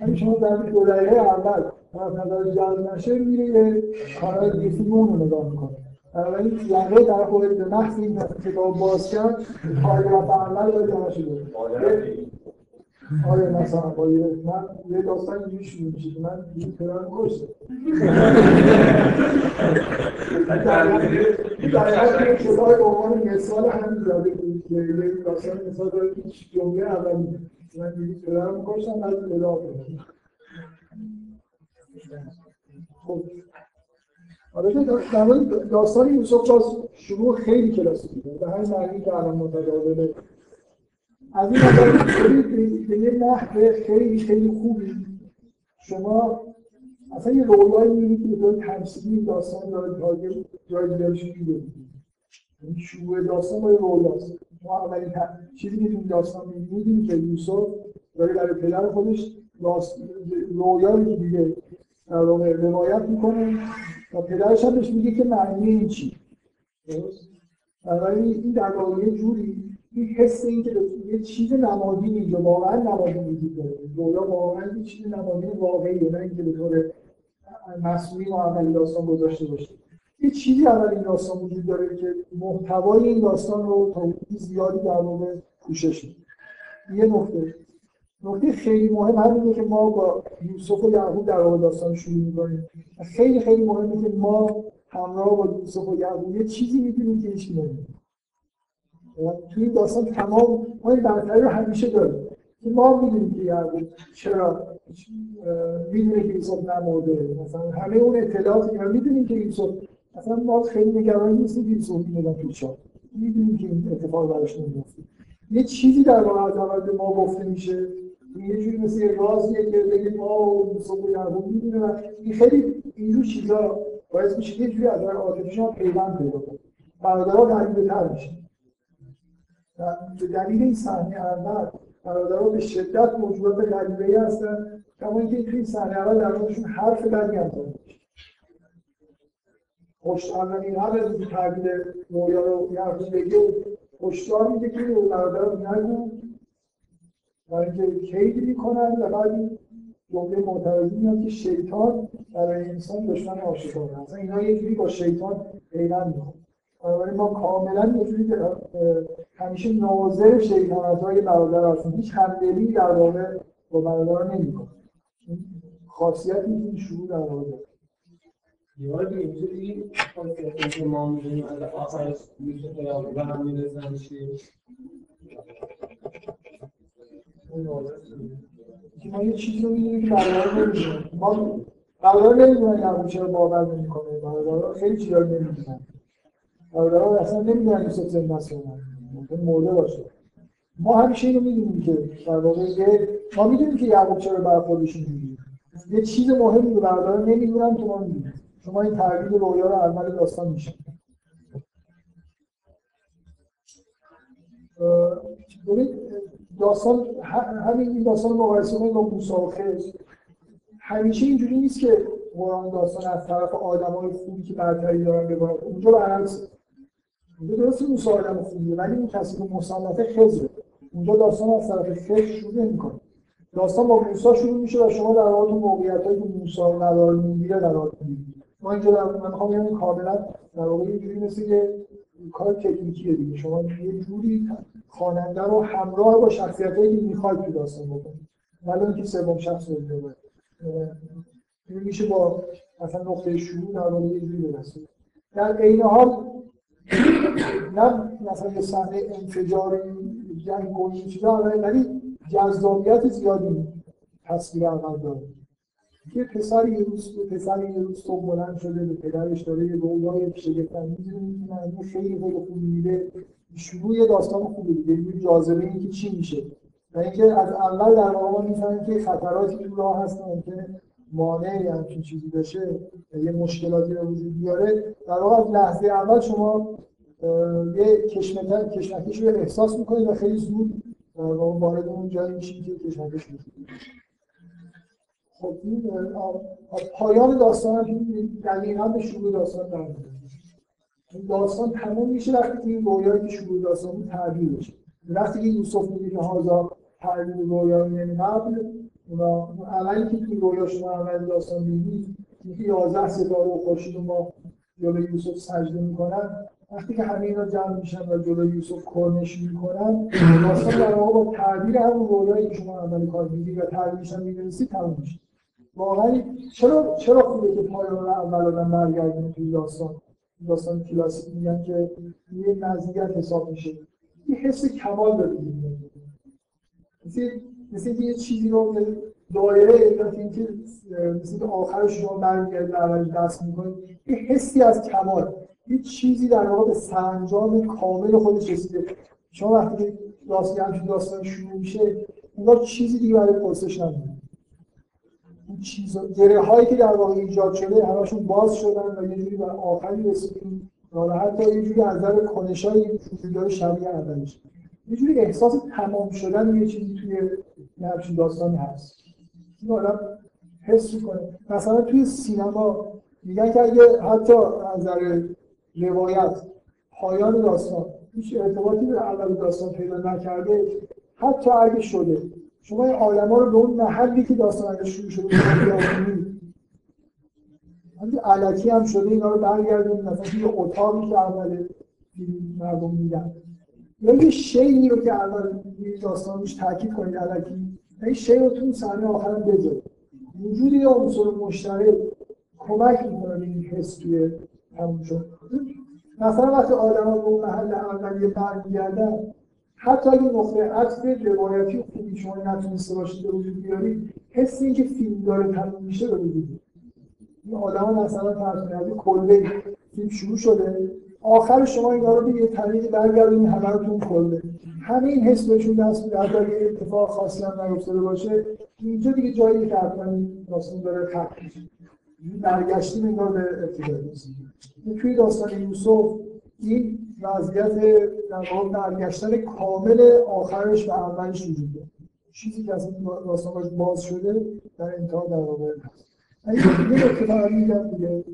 یعنی شما در دو دقیقه اول طرف نظر جلب نشه میره یه کانال دیگه فیلم اون رو نگاه می‌کنه. بنابراین یقه در خودت به محض این کتاب باز کرد پاراگراف اول رو تماشا کنید آره مثلا با من یه داستان اینجوری شروع میشه که من یه پدرم کشته در حال که کتاب به عنوان مثال همین زده بود. که یه داستان مثال داره که جمله اولی من یه پدرم کشتم بعد خب. آره در مورد داستان یوسف باز شروع خیلی کلاسیکه به همین معنی که الان متداوله از این نظر به یه نحو خیلی خیلی خوبی. شما اصلا یه رویایی می‌بینید که به طور تمثیلی داستان داره جای جای دیگرش میده این شروع داستان با یه رویاست ما اولین چیزی که تو داستان می‌بینیم که یوسف داره برای پدر خودش رویایی که دیگه در واقع روایت می‌کنه و پدرش هم بهش میگه که معنی این چی؟ درست؟ بنابراین این در واقع یه جوری این حس این که یه چیز نمادی اینجا واقعا نمادی وجود داره رویا واقعا یه چیز نمادی واقعیه نه اینکه به طور مصنوعی و اولی داستان گذاشته باشه یه چیزی اول این داستان وجود داره که محتوای این داستان رو تا زیادی در واقع پوشش یه نکته نکته خیلی مهم همینه که ما با یوسف و یعقوب در واقع داستان شروع می‌کنیم. خیلی خیلی مهمه که ما همراه با یوسف و یعقوب یه چیزی می‌بینیم که هیچ توی داستان تمام ما این برتری رو همیشه داریم. که ما می‌دونیم که یعقوب چرا می‌دونه که یوسف نمرده. مثلا همه اون اطلاعاتی که می‌دونیم که یوسف مثلا ما خیلی نگران نیستیم که یوسف می‌دونم تو شاد می‌دونیم که این اتفاق براش نمیفته یه چیزی در واقع از اول ما گفته میشه. یه جوری مثل یه رازیه که بگیم ما صبح یعقوب می‌دونه. و این خیلی اینجور چیزا باعث میشه یه جوری از عاطفی شما پیوند پیدا کنید برادرها میشه به دلیل این صحنه اول برادرها به شدت موجودات غریبه ای هستن کما اینکه توی این صحنه اول در موردشون حرف بدی هم زده پشت اولین قبل از اینکه تعبیر رویا رو یعقوب بگه هشدار میده که به برادرها نگو. برای اینکه کید می‌کنن و بعد این جمله معترضی میاد که شیطان برای انسان دشمن آشکاره اصلا اینا جوری با شیطان پیوند بنابراین ما کاملا یه همیشه ناظر شیطنت‌های برادر هستیم هیچ همدلی در واقع با برادر نمی‌کنه. خاصیتی که این شروع در واقع میشه دیگه خاصیتی که ما می‌دونیم از آخرش میشه خیلی به هم می‌رسن چیه. که ما یه چیزی رو می‌دونیم که برادر نمی‌دونیم ما برادر نمی‌دونن یعقوب چرا باور نمی‌کنه. برادر خیلی چیزا رو نمی‌دونن. برادرها اصلا نمی‌دونن است یا نه ممکن مرده باشه. ما همیشه اینو می‌دونیم که در واقع ما می‌دونیم که یعقوب چرا برای خودش اینجوریه یه چیز مهمی رو برادرها نمی‌دونن که ما می‌دونیم. شما این تعبیر رویا رو اول داستان میشه. ببین داستان همین این داستان مقایسه کنید با موسی و همیشه اینجوری نیست که قرآن داستان از طرف آدمای خوبی که برتری دارن بگن. اونجا برعکس اونجا درست موسی آدم خوبیه ولی اون کسی که مسلطه خضره اونجا داستان از طرف خضر شروع نمی‌کنه داستان با موسی شروع میشه و شما در واقع تو موقعیتایی که موسی قرار می‌گیره قرار می‌گیرید ما اینجا در من می‌خوام بگم کاملا در واقع یه جوری مثل یه کار تکنیکیه دیگه. شما یه جوری خواننده رو همراه با شخصیتایی که می‌خواید تو داستان بکنید ولی اینکه سوم شخص رو میشه با مثلا نقطه شروع در واقع یه برسید در عین حال نه مثلا یه صحنه انفجاری جنگ و این چیزا ولی جذابیت زیادی تصویر اول داره. یه پسر یه روز پسر یه روز صبح بلند شده به پدرش داره یه رویای شگفت‌انگیزی می‌بینه یه خیلی خیلی خوب میده شروع یه داستان خوبه دیگه یه جاذبه اینکه چی میشه. و اینکه از اول در واقع ما می‌فهمیم که خطراتی تو راه هست ممکنه مانع یا همچین چیزی بشه یه مشکلاتی رو وجود بیاره. در واقع لحظه اول شما یه کشمکش کشمکش رو احساس می‌کنید و خیلی زود وارد اون جایی میشید که کشمکش میشه خب این پایان داستان دقیقا به شروع داستان برمیگرده. این داستان تموم میشه وقتی که این رویایی که شروع داستان تعبیر بشه. وقتی که یوسف میگه که هازا تعبیر رویا یعنی قبل اونا اولی که توی رویا شما اول داستان می‌بینید اینکه 11 ستاره و خورشید ما جلوی یوسف سجده می‌کنن. وقتی که همه اینا جمع میشن و جلوی یوسف کرنش می‌کنن داستان در واقع با تعبیر همون رویایی که شما اول کار می‌دید و تعبیرش هم می‌دونستید تموم میشه. واقعا چرا چرا خوبه که پایان رو اول آدم برگردونه توی داستان؟ داستان کلاسیک میگن که یه نزدیکت حساب میشه. یه حس کمال داره. مثل یه چیزی رو دایره علت اینکه مثل که آخرش شما برمیگردید اول دست می‌کنید یه حسی از کمال یه چیزی در واقع به سرانجام کامل خودش رسیده. شما وقتی که داستان همچین داستان شروع میشه چیزی دیگه برای پرسش ندارید این چیزا گره هایی که در واقع ایجاد شده همشون باز شدن و یه جوری به آخری رسیدیم. حالا حتی یه جوری از نظر کنشای وجودای شبیه اولش. یه جوری احساس تمام شدن یه چیزی توی یه همچین داستانی هست. این آدم حس می‌کنه. مثلا توی سینما میگن که اگه حتی از روایت پایان داستان هیچ ارتباطی به اول داستان پیدا نکرده حتی اگه شده. شما این آدما رو به اون محلی که داستان اگه شروع شده همین علکی هم شده اینا رو برگردونید مثلا یه اتاقی که اول مردم میدن یا یه شیعی رو که اول داستان روش تاکید کنید علکی این شی رو تو صحنه آخر بذارید. وجود یه عنصر مشترک کمک می‌کنه این حس توی تموم شد مثلا وقتی آدم ها به اون محل اولیه برمیگردن حتی اگه نقطه عطف روایتی خوبی شما نتونسته باشید به وجود بیارید حس این که فیلم داره تموم میشه به وجود این آدم ها مثلا فرض کنید کلبه فیلم شروع شده. آخر شما اینا رو یه طریقی برگردونید همه رو تو اون کله همه این حس بهشون دست میده حتی اگه اتفاق خاصی هم نیفتاده باشه اینجا دیگه جایی که حتما این داستان داره خط میشه. برگشتیم انگار به این توی داستان یوسف این وضعیت در واقع برگشتن کامل آخرش و اولش وجود داره. چیزی که از این داستان باز شده در انتها در واقع هست. نکته فقط میگم دیگه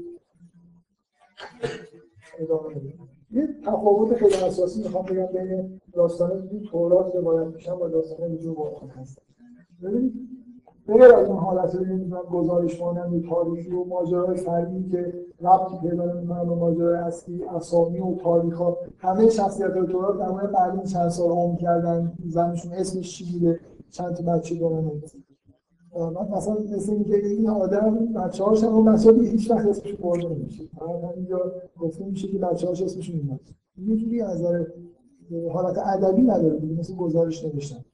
ادامه بدیم. یه تفاوت خیلی اساسی می‌خوام بگم بین داستان که تورات روایت میشن و داستان وجود قرآن هست ببینید غیر از اون حالت نمی‌دونم گزارش مانند تاریخی و ماجرای فردی که ربطی پیدا نمی‌کنن به ماجرای اصلی اسامی و تاریخ ها همه شخصیت های تورات در مورد معلوم چند سال عمر کردن زنشون اسمش چی بوده چند تا بچه دارن من مثلا مثل اینکه این آدم بچه هاش هم بچه هیچ وقت اسمش برده نمیشه. همینجا گفته میشه که بچه هاش اسمشون این یه جوری از حالت ادبی نداره دیگه مثل گزارش نوشتن.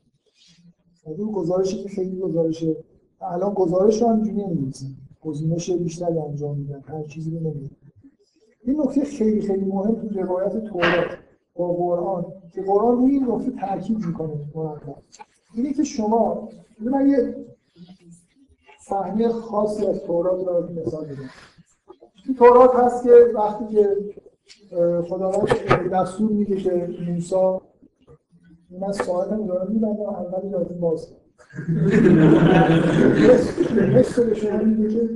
اون گزارشی که خیلی گزارشه الان گزارش رو همینجوری نمی‌نویسن. گزینش بیشتری انجام میدن هر چیزی رو نمیدن این نکته خیلی خیلی مهم تو روایت تورات با قرآن که قرآن روی این نکته تاکید می‌کنه مرتب. اینه که شما من یه صحنه خاصی از تورات رو براتون مثال بدم تو تورات هست که وقتی که خداوند دستور میده که موسی من سوال نمیدارم میبندم اول یادتون باز. به شما میده که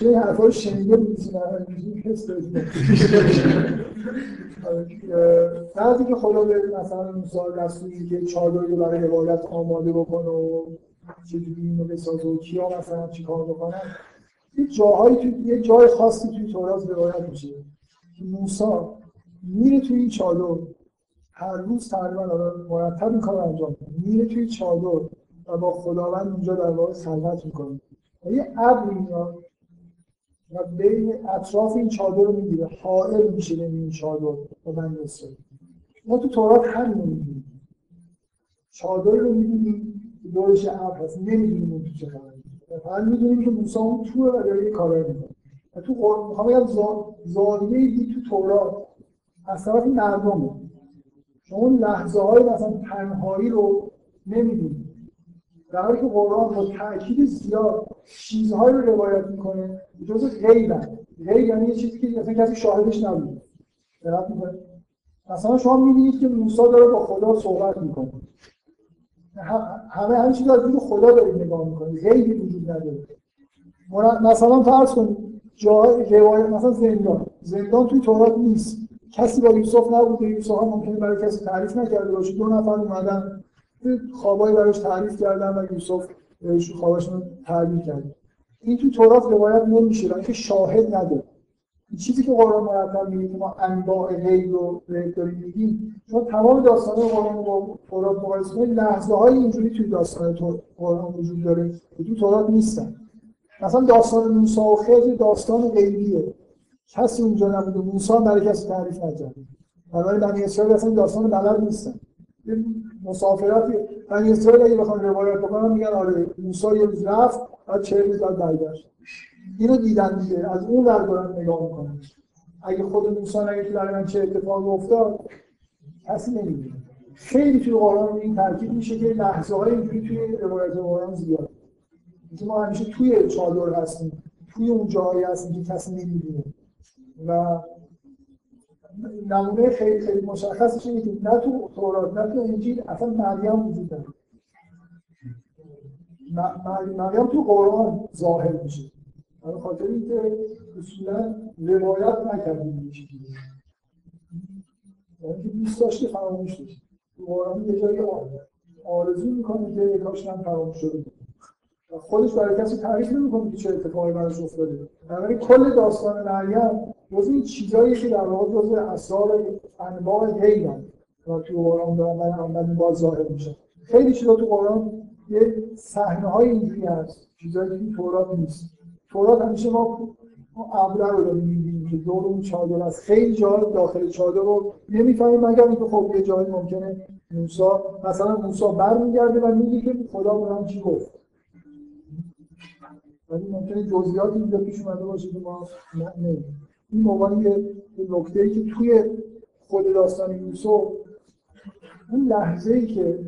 چه حرفا رو شنیده بودید نه حس دارید که خدا به مثلا موسی دستوری که چادری برای عبادت آماده بکنه و چجوری اینو بسازه و کیا مثلا چیکار بکنن یه جاهایی تو یه جای خاصی توی تورات روایت میشه. موسی میره توی این چادر. هر روز تقریبا مرتب این کار انجام میره توی چادر و با خداوند اونجا در واقع خلوت می‌کنه. یه ابر میاد و بین اطراف این چادر رو می‌گیره. حائل میشه بین این چادر و بند اسرائیل. ما تو تورات همین رو می‌گیریم چادر رو می‌بینیم دورش ابر هست. نمی‌دونیم اون تو چه خبره فقط می‌دونیم که موسی اون تو و داره یه کارایی می‌کنه. و تو قرآن می‌خوام بگم زاویه تو تورات از طرف مردمه. شما لحظه های مثلا تنهایی رو نمی‌دونید در حالی که قرآن با تاکید زیاد چیزهایی رو روایت می‌کنه جزء غیبن غیب یعنی یه چیزی که مثلا کسی شاهدش نبوده. مثلا شما می‌بینید که موسی داره با خدا صحبت می‌کنه. همه همه چیز از خدا دارید نگاه می‌کنید غیبی وجود نداره. مثلا فرض کنید جای روایت مثلا زندان. زندان توی تورات نیست. کسی با یوسف نبوده. یوسف هم ممکنه برای کسی تعریف نکرده باشه. دو نفر اومدن. خوابایی براش تعریف کردن و یوسف بهش خواباشون تعریف کرد. این تو تورات روایت نمیشه برای که شاهد نداره این چیزی که قرآن مرتب میگه که ما انواع غیب رو داریم میگیم. شما تمام داستان قرآن با تورات مقایسه کنید. لحظه های اینجوری توی داستان قرآن وجود داره که تو تورات نیستن. مثلا داستان موسی و خضر داستان غیبیه. کسی اونجا نبوده. موسی برای کسی تعریف نکرد برای بنی اسرائیل اصلا داستان بلد نیستن. مسافراتی بنی اسرائیل اگه بخوان روایت بکنن میگن آره موسی یه روز رفت بعد چه روز بعد برگشت. اینو دیدن دیگه. از اون ور دارن نگاه می‌کنن. اگه خود موسی نگه که برای من چه اتفاقی افتاد کسی نمی‌دونه. خیلی توی قرآن این تاکید میشه که لحظه های اینجوری توی روایت قرآن زیاد. ما همیشه توی چادر هستیم توی اون جایی هستیم که کسی نمی‌دونه. و نمونه خیلی خیلی مشخصش اینه که نه تو تورات نه تو انجیل اصلا مریم وجود داره. مریم تو قرآن ظاهر میشه. برای خاطر اینکه اصولا روایت نکردیم میشه یعنی که دوست داشته فراموش بشه. تو قرآن یه جایی آرزو می‌کنه که کاش من فراموش شده خودش برای کسی تعریف نمی‌کنه که چه اتفاقی براش افتاده. بنابراین کل داستان مریم جز این چیزایی که در واقع جز اسرار انواع غیبن که تو قرآن دارن من اولین بار ظاهر میشه خیلی چیزا تو قرآن یه صحنه های اینجوری هست چیزایی که تورات نیست. تورات همیشه ما ابره رو داریم می‌بینیم که دور اون چادر است. خیلی جا داخل چادر رو نمی‌فهمیم. مگر اینکه خب یه جایی ممکنه موسی مثلا موسی برمیگرده و میگه که خدا به چی گفت. ولی ممکنه جزئیاتی اینجا پیش اومده باشه که ما نمی‌دونیم. این عنوان یه نکته ای که توی خود داستان یوسف اون لحظه ای که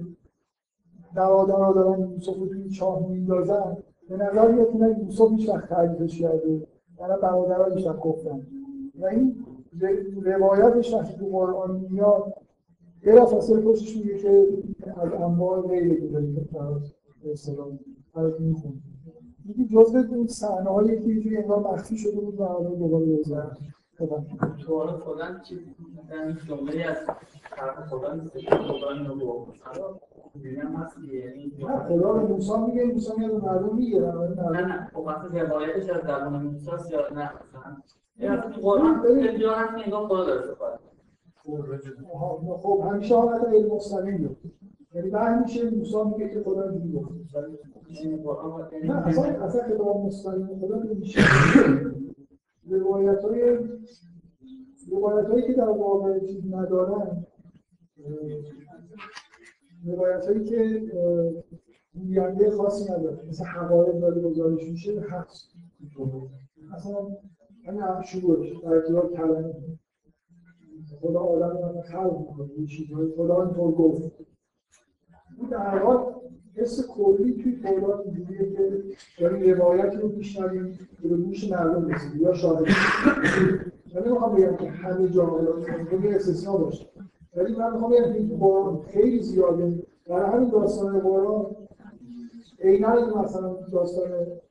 برادرها دارن یوسف رو توی چاه میندازن به نظر میاد که یوسف هیچ وقت تعریفش کرده برای برادرها هیچ وقت گفتن. و این روایتش وقتی تو قرآن میاد بلا فاصله پشتش میگه که از انواع غیر بودایی که به اصطلاح برات می‌خونه میگه جزء اون صحنه هایی که یه انگار مخفی شده بود و حالا دوباره بزنن تو حالا خدا چی این جمله از طرف خدا نیست که خدا یعنی به موسی میگه موسی میاد مردم می‌گیره نه نه. خب وقتی روایتش از زبان موسی یا نه؟ مثلا یا قرآن جا هست که انگار خدا داره صحبت خب همیشه حالت علم مستقیم یعنی بعد همیشه موسی میگه که خدا اینجوری گفت. نه اصلا اصلا خدا مستقیم خدا نمیشه. روایت های روایت هایی که در واقع چیز ندارن روایت هایی که گوینده خاصی نداره مثل حقایق داره گزارش میشه هست اصلا همین هم شروعش در ارتباط کلمه. خدا آدم رو خلق می‌کنه. یه چیزهایی خدا اینطور گفت. این در حال حس کلی توی تورات اینجوریه که داریم روایتی رو میشنویم به گوش مردم رسیده یا شاهد من نمی‌خوام بگم که همه جا ممکنه استثنا باشه ولی من می‌خوام بگم که این قرآن خیلی زیاده برای همین داستان قرآن عینا مثلا داستان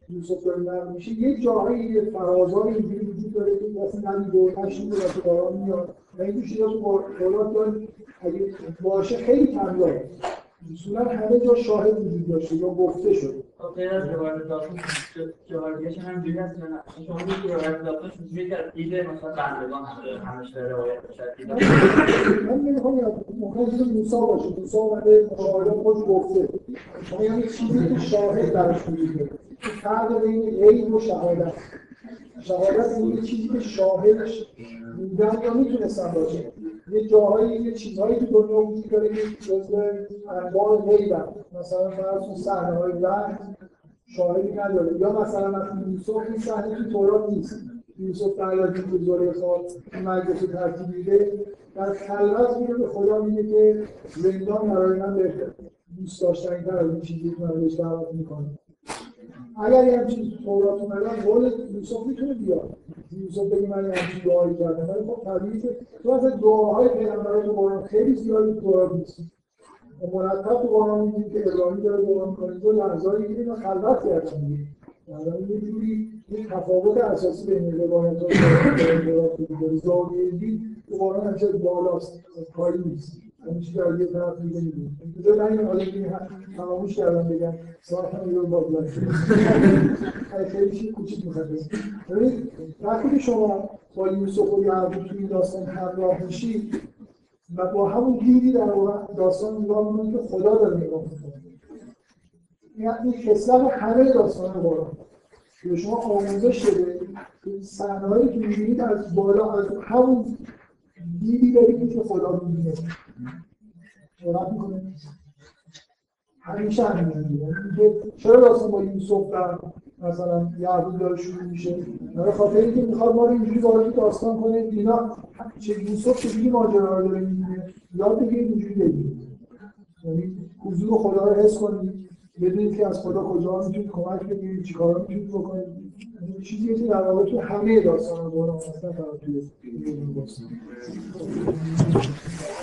یوسف داره نقل میشه یه جاهایی یه فرازهای اینجوری وجود داره که اصلا ندیده نشنیده و تو قرآن میاد. و این چیزا تو قرآن اگه باشه خیلی داره اصولا همه جا شاهد وجود داشته یا گفته شده. غیر از روایت داستان جوهریش هم هست نه؟ شما میگید روایت که دیده مثلا بندگان همش روایت بشه من نمی‌خوام موسی باشه. موسی مشاهده خود گفته. شما یعنی چیزی که شاهد درش وجود داره. فرق بین عین و شهادت. شهادت این چیزی که شاهدش بودن یا می‌تونستن باشه. یه جاهایی یه چیزهایی که دنیا وجود داره که جزء انواع غیبن مثلا فرض صحنه های وحی شاهدی نداره. یا مثلا وقتی یوسف این صحنه تو تورات نیست. یوسف بعد از اینکه زلیخا مجلس ترتیب میده در خلوت میره به خدا میگه که زندان برای من بهتر دوست داشتنی تر از این چیزی که من بهش دعوت می‌کنم. اگر یه همچین تو تورات اومدن قول یوسف می‌تونه بیاد یوسف بگه من یه همچین دعایی کردم ولی خب طبیعی که تو اصلا دعاهای پیغمبران تو قرآن خیلی زیادی تو تورات نیست مرتب تو قرآن میگیم که ابراهیم داره دعا می‌کنه تو لحظه‌ای میگیم من خلوت کردم دیگه یعنی یه جوری یه تفاوت اساسی بین روایت ها و تورات زاویه دید تو قرآن همیشه بالاست کاری نیست همیشه در یه طرف دیگه می‌بینیم اینجا من این حالا دیگه تماموش کردم بگم ساعت باز خیلی کوچیک می‌خواد ببینید وقتی که شما با یوسف و یعقوب توی داستان همراه میشید و با همون دیدی در داستان نگاه که خدا داره نگاه می‌کنه. این خصلت همه داستان قرآن که شما آموزش شده صحنه هایی که می‌بینید از بالا از همون دیدی دارید که خدا می‌بینه. جرأت می‌کنه. همین میگه چرا داستان با یوسف در مثلا یعقوب داره شروع میشه؟ برای خاطر اینکه می‌خواد ما رو اینجوری وارد داستان کنه اینا چه یوسف چجوری ماجرا رو داره می‌بینه؟ یاد بگیرید اینجوری بگیرید. یعنی حضور خدا رو حس کنید. بدونید که از خدا کجا می‌تونید کمک بگیرید چیکارا می‌تونید بکنید. چیزی که در واقع تو همه داستان قرآن هست نه فقط توی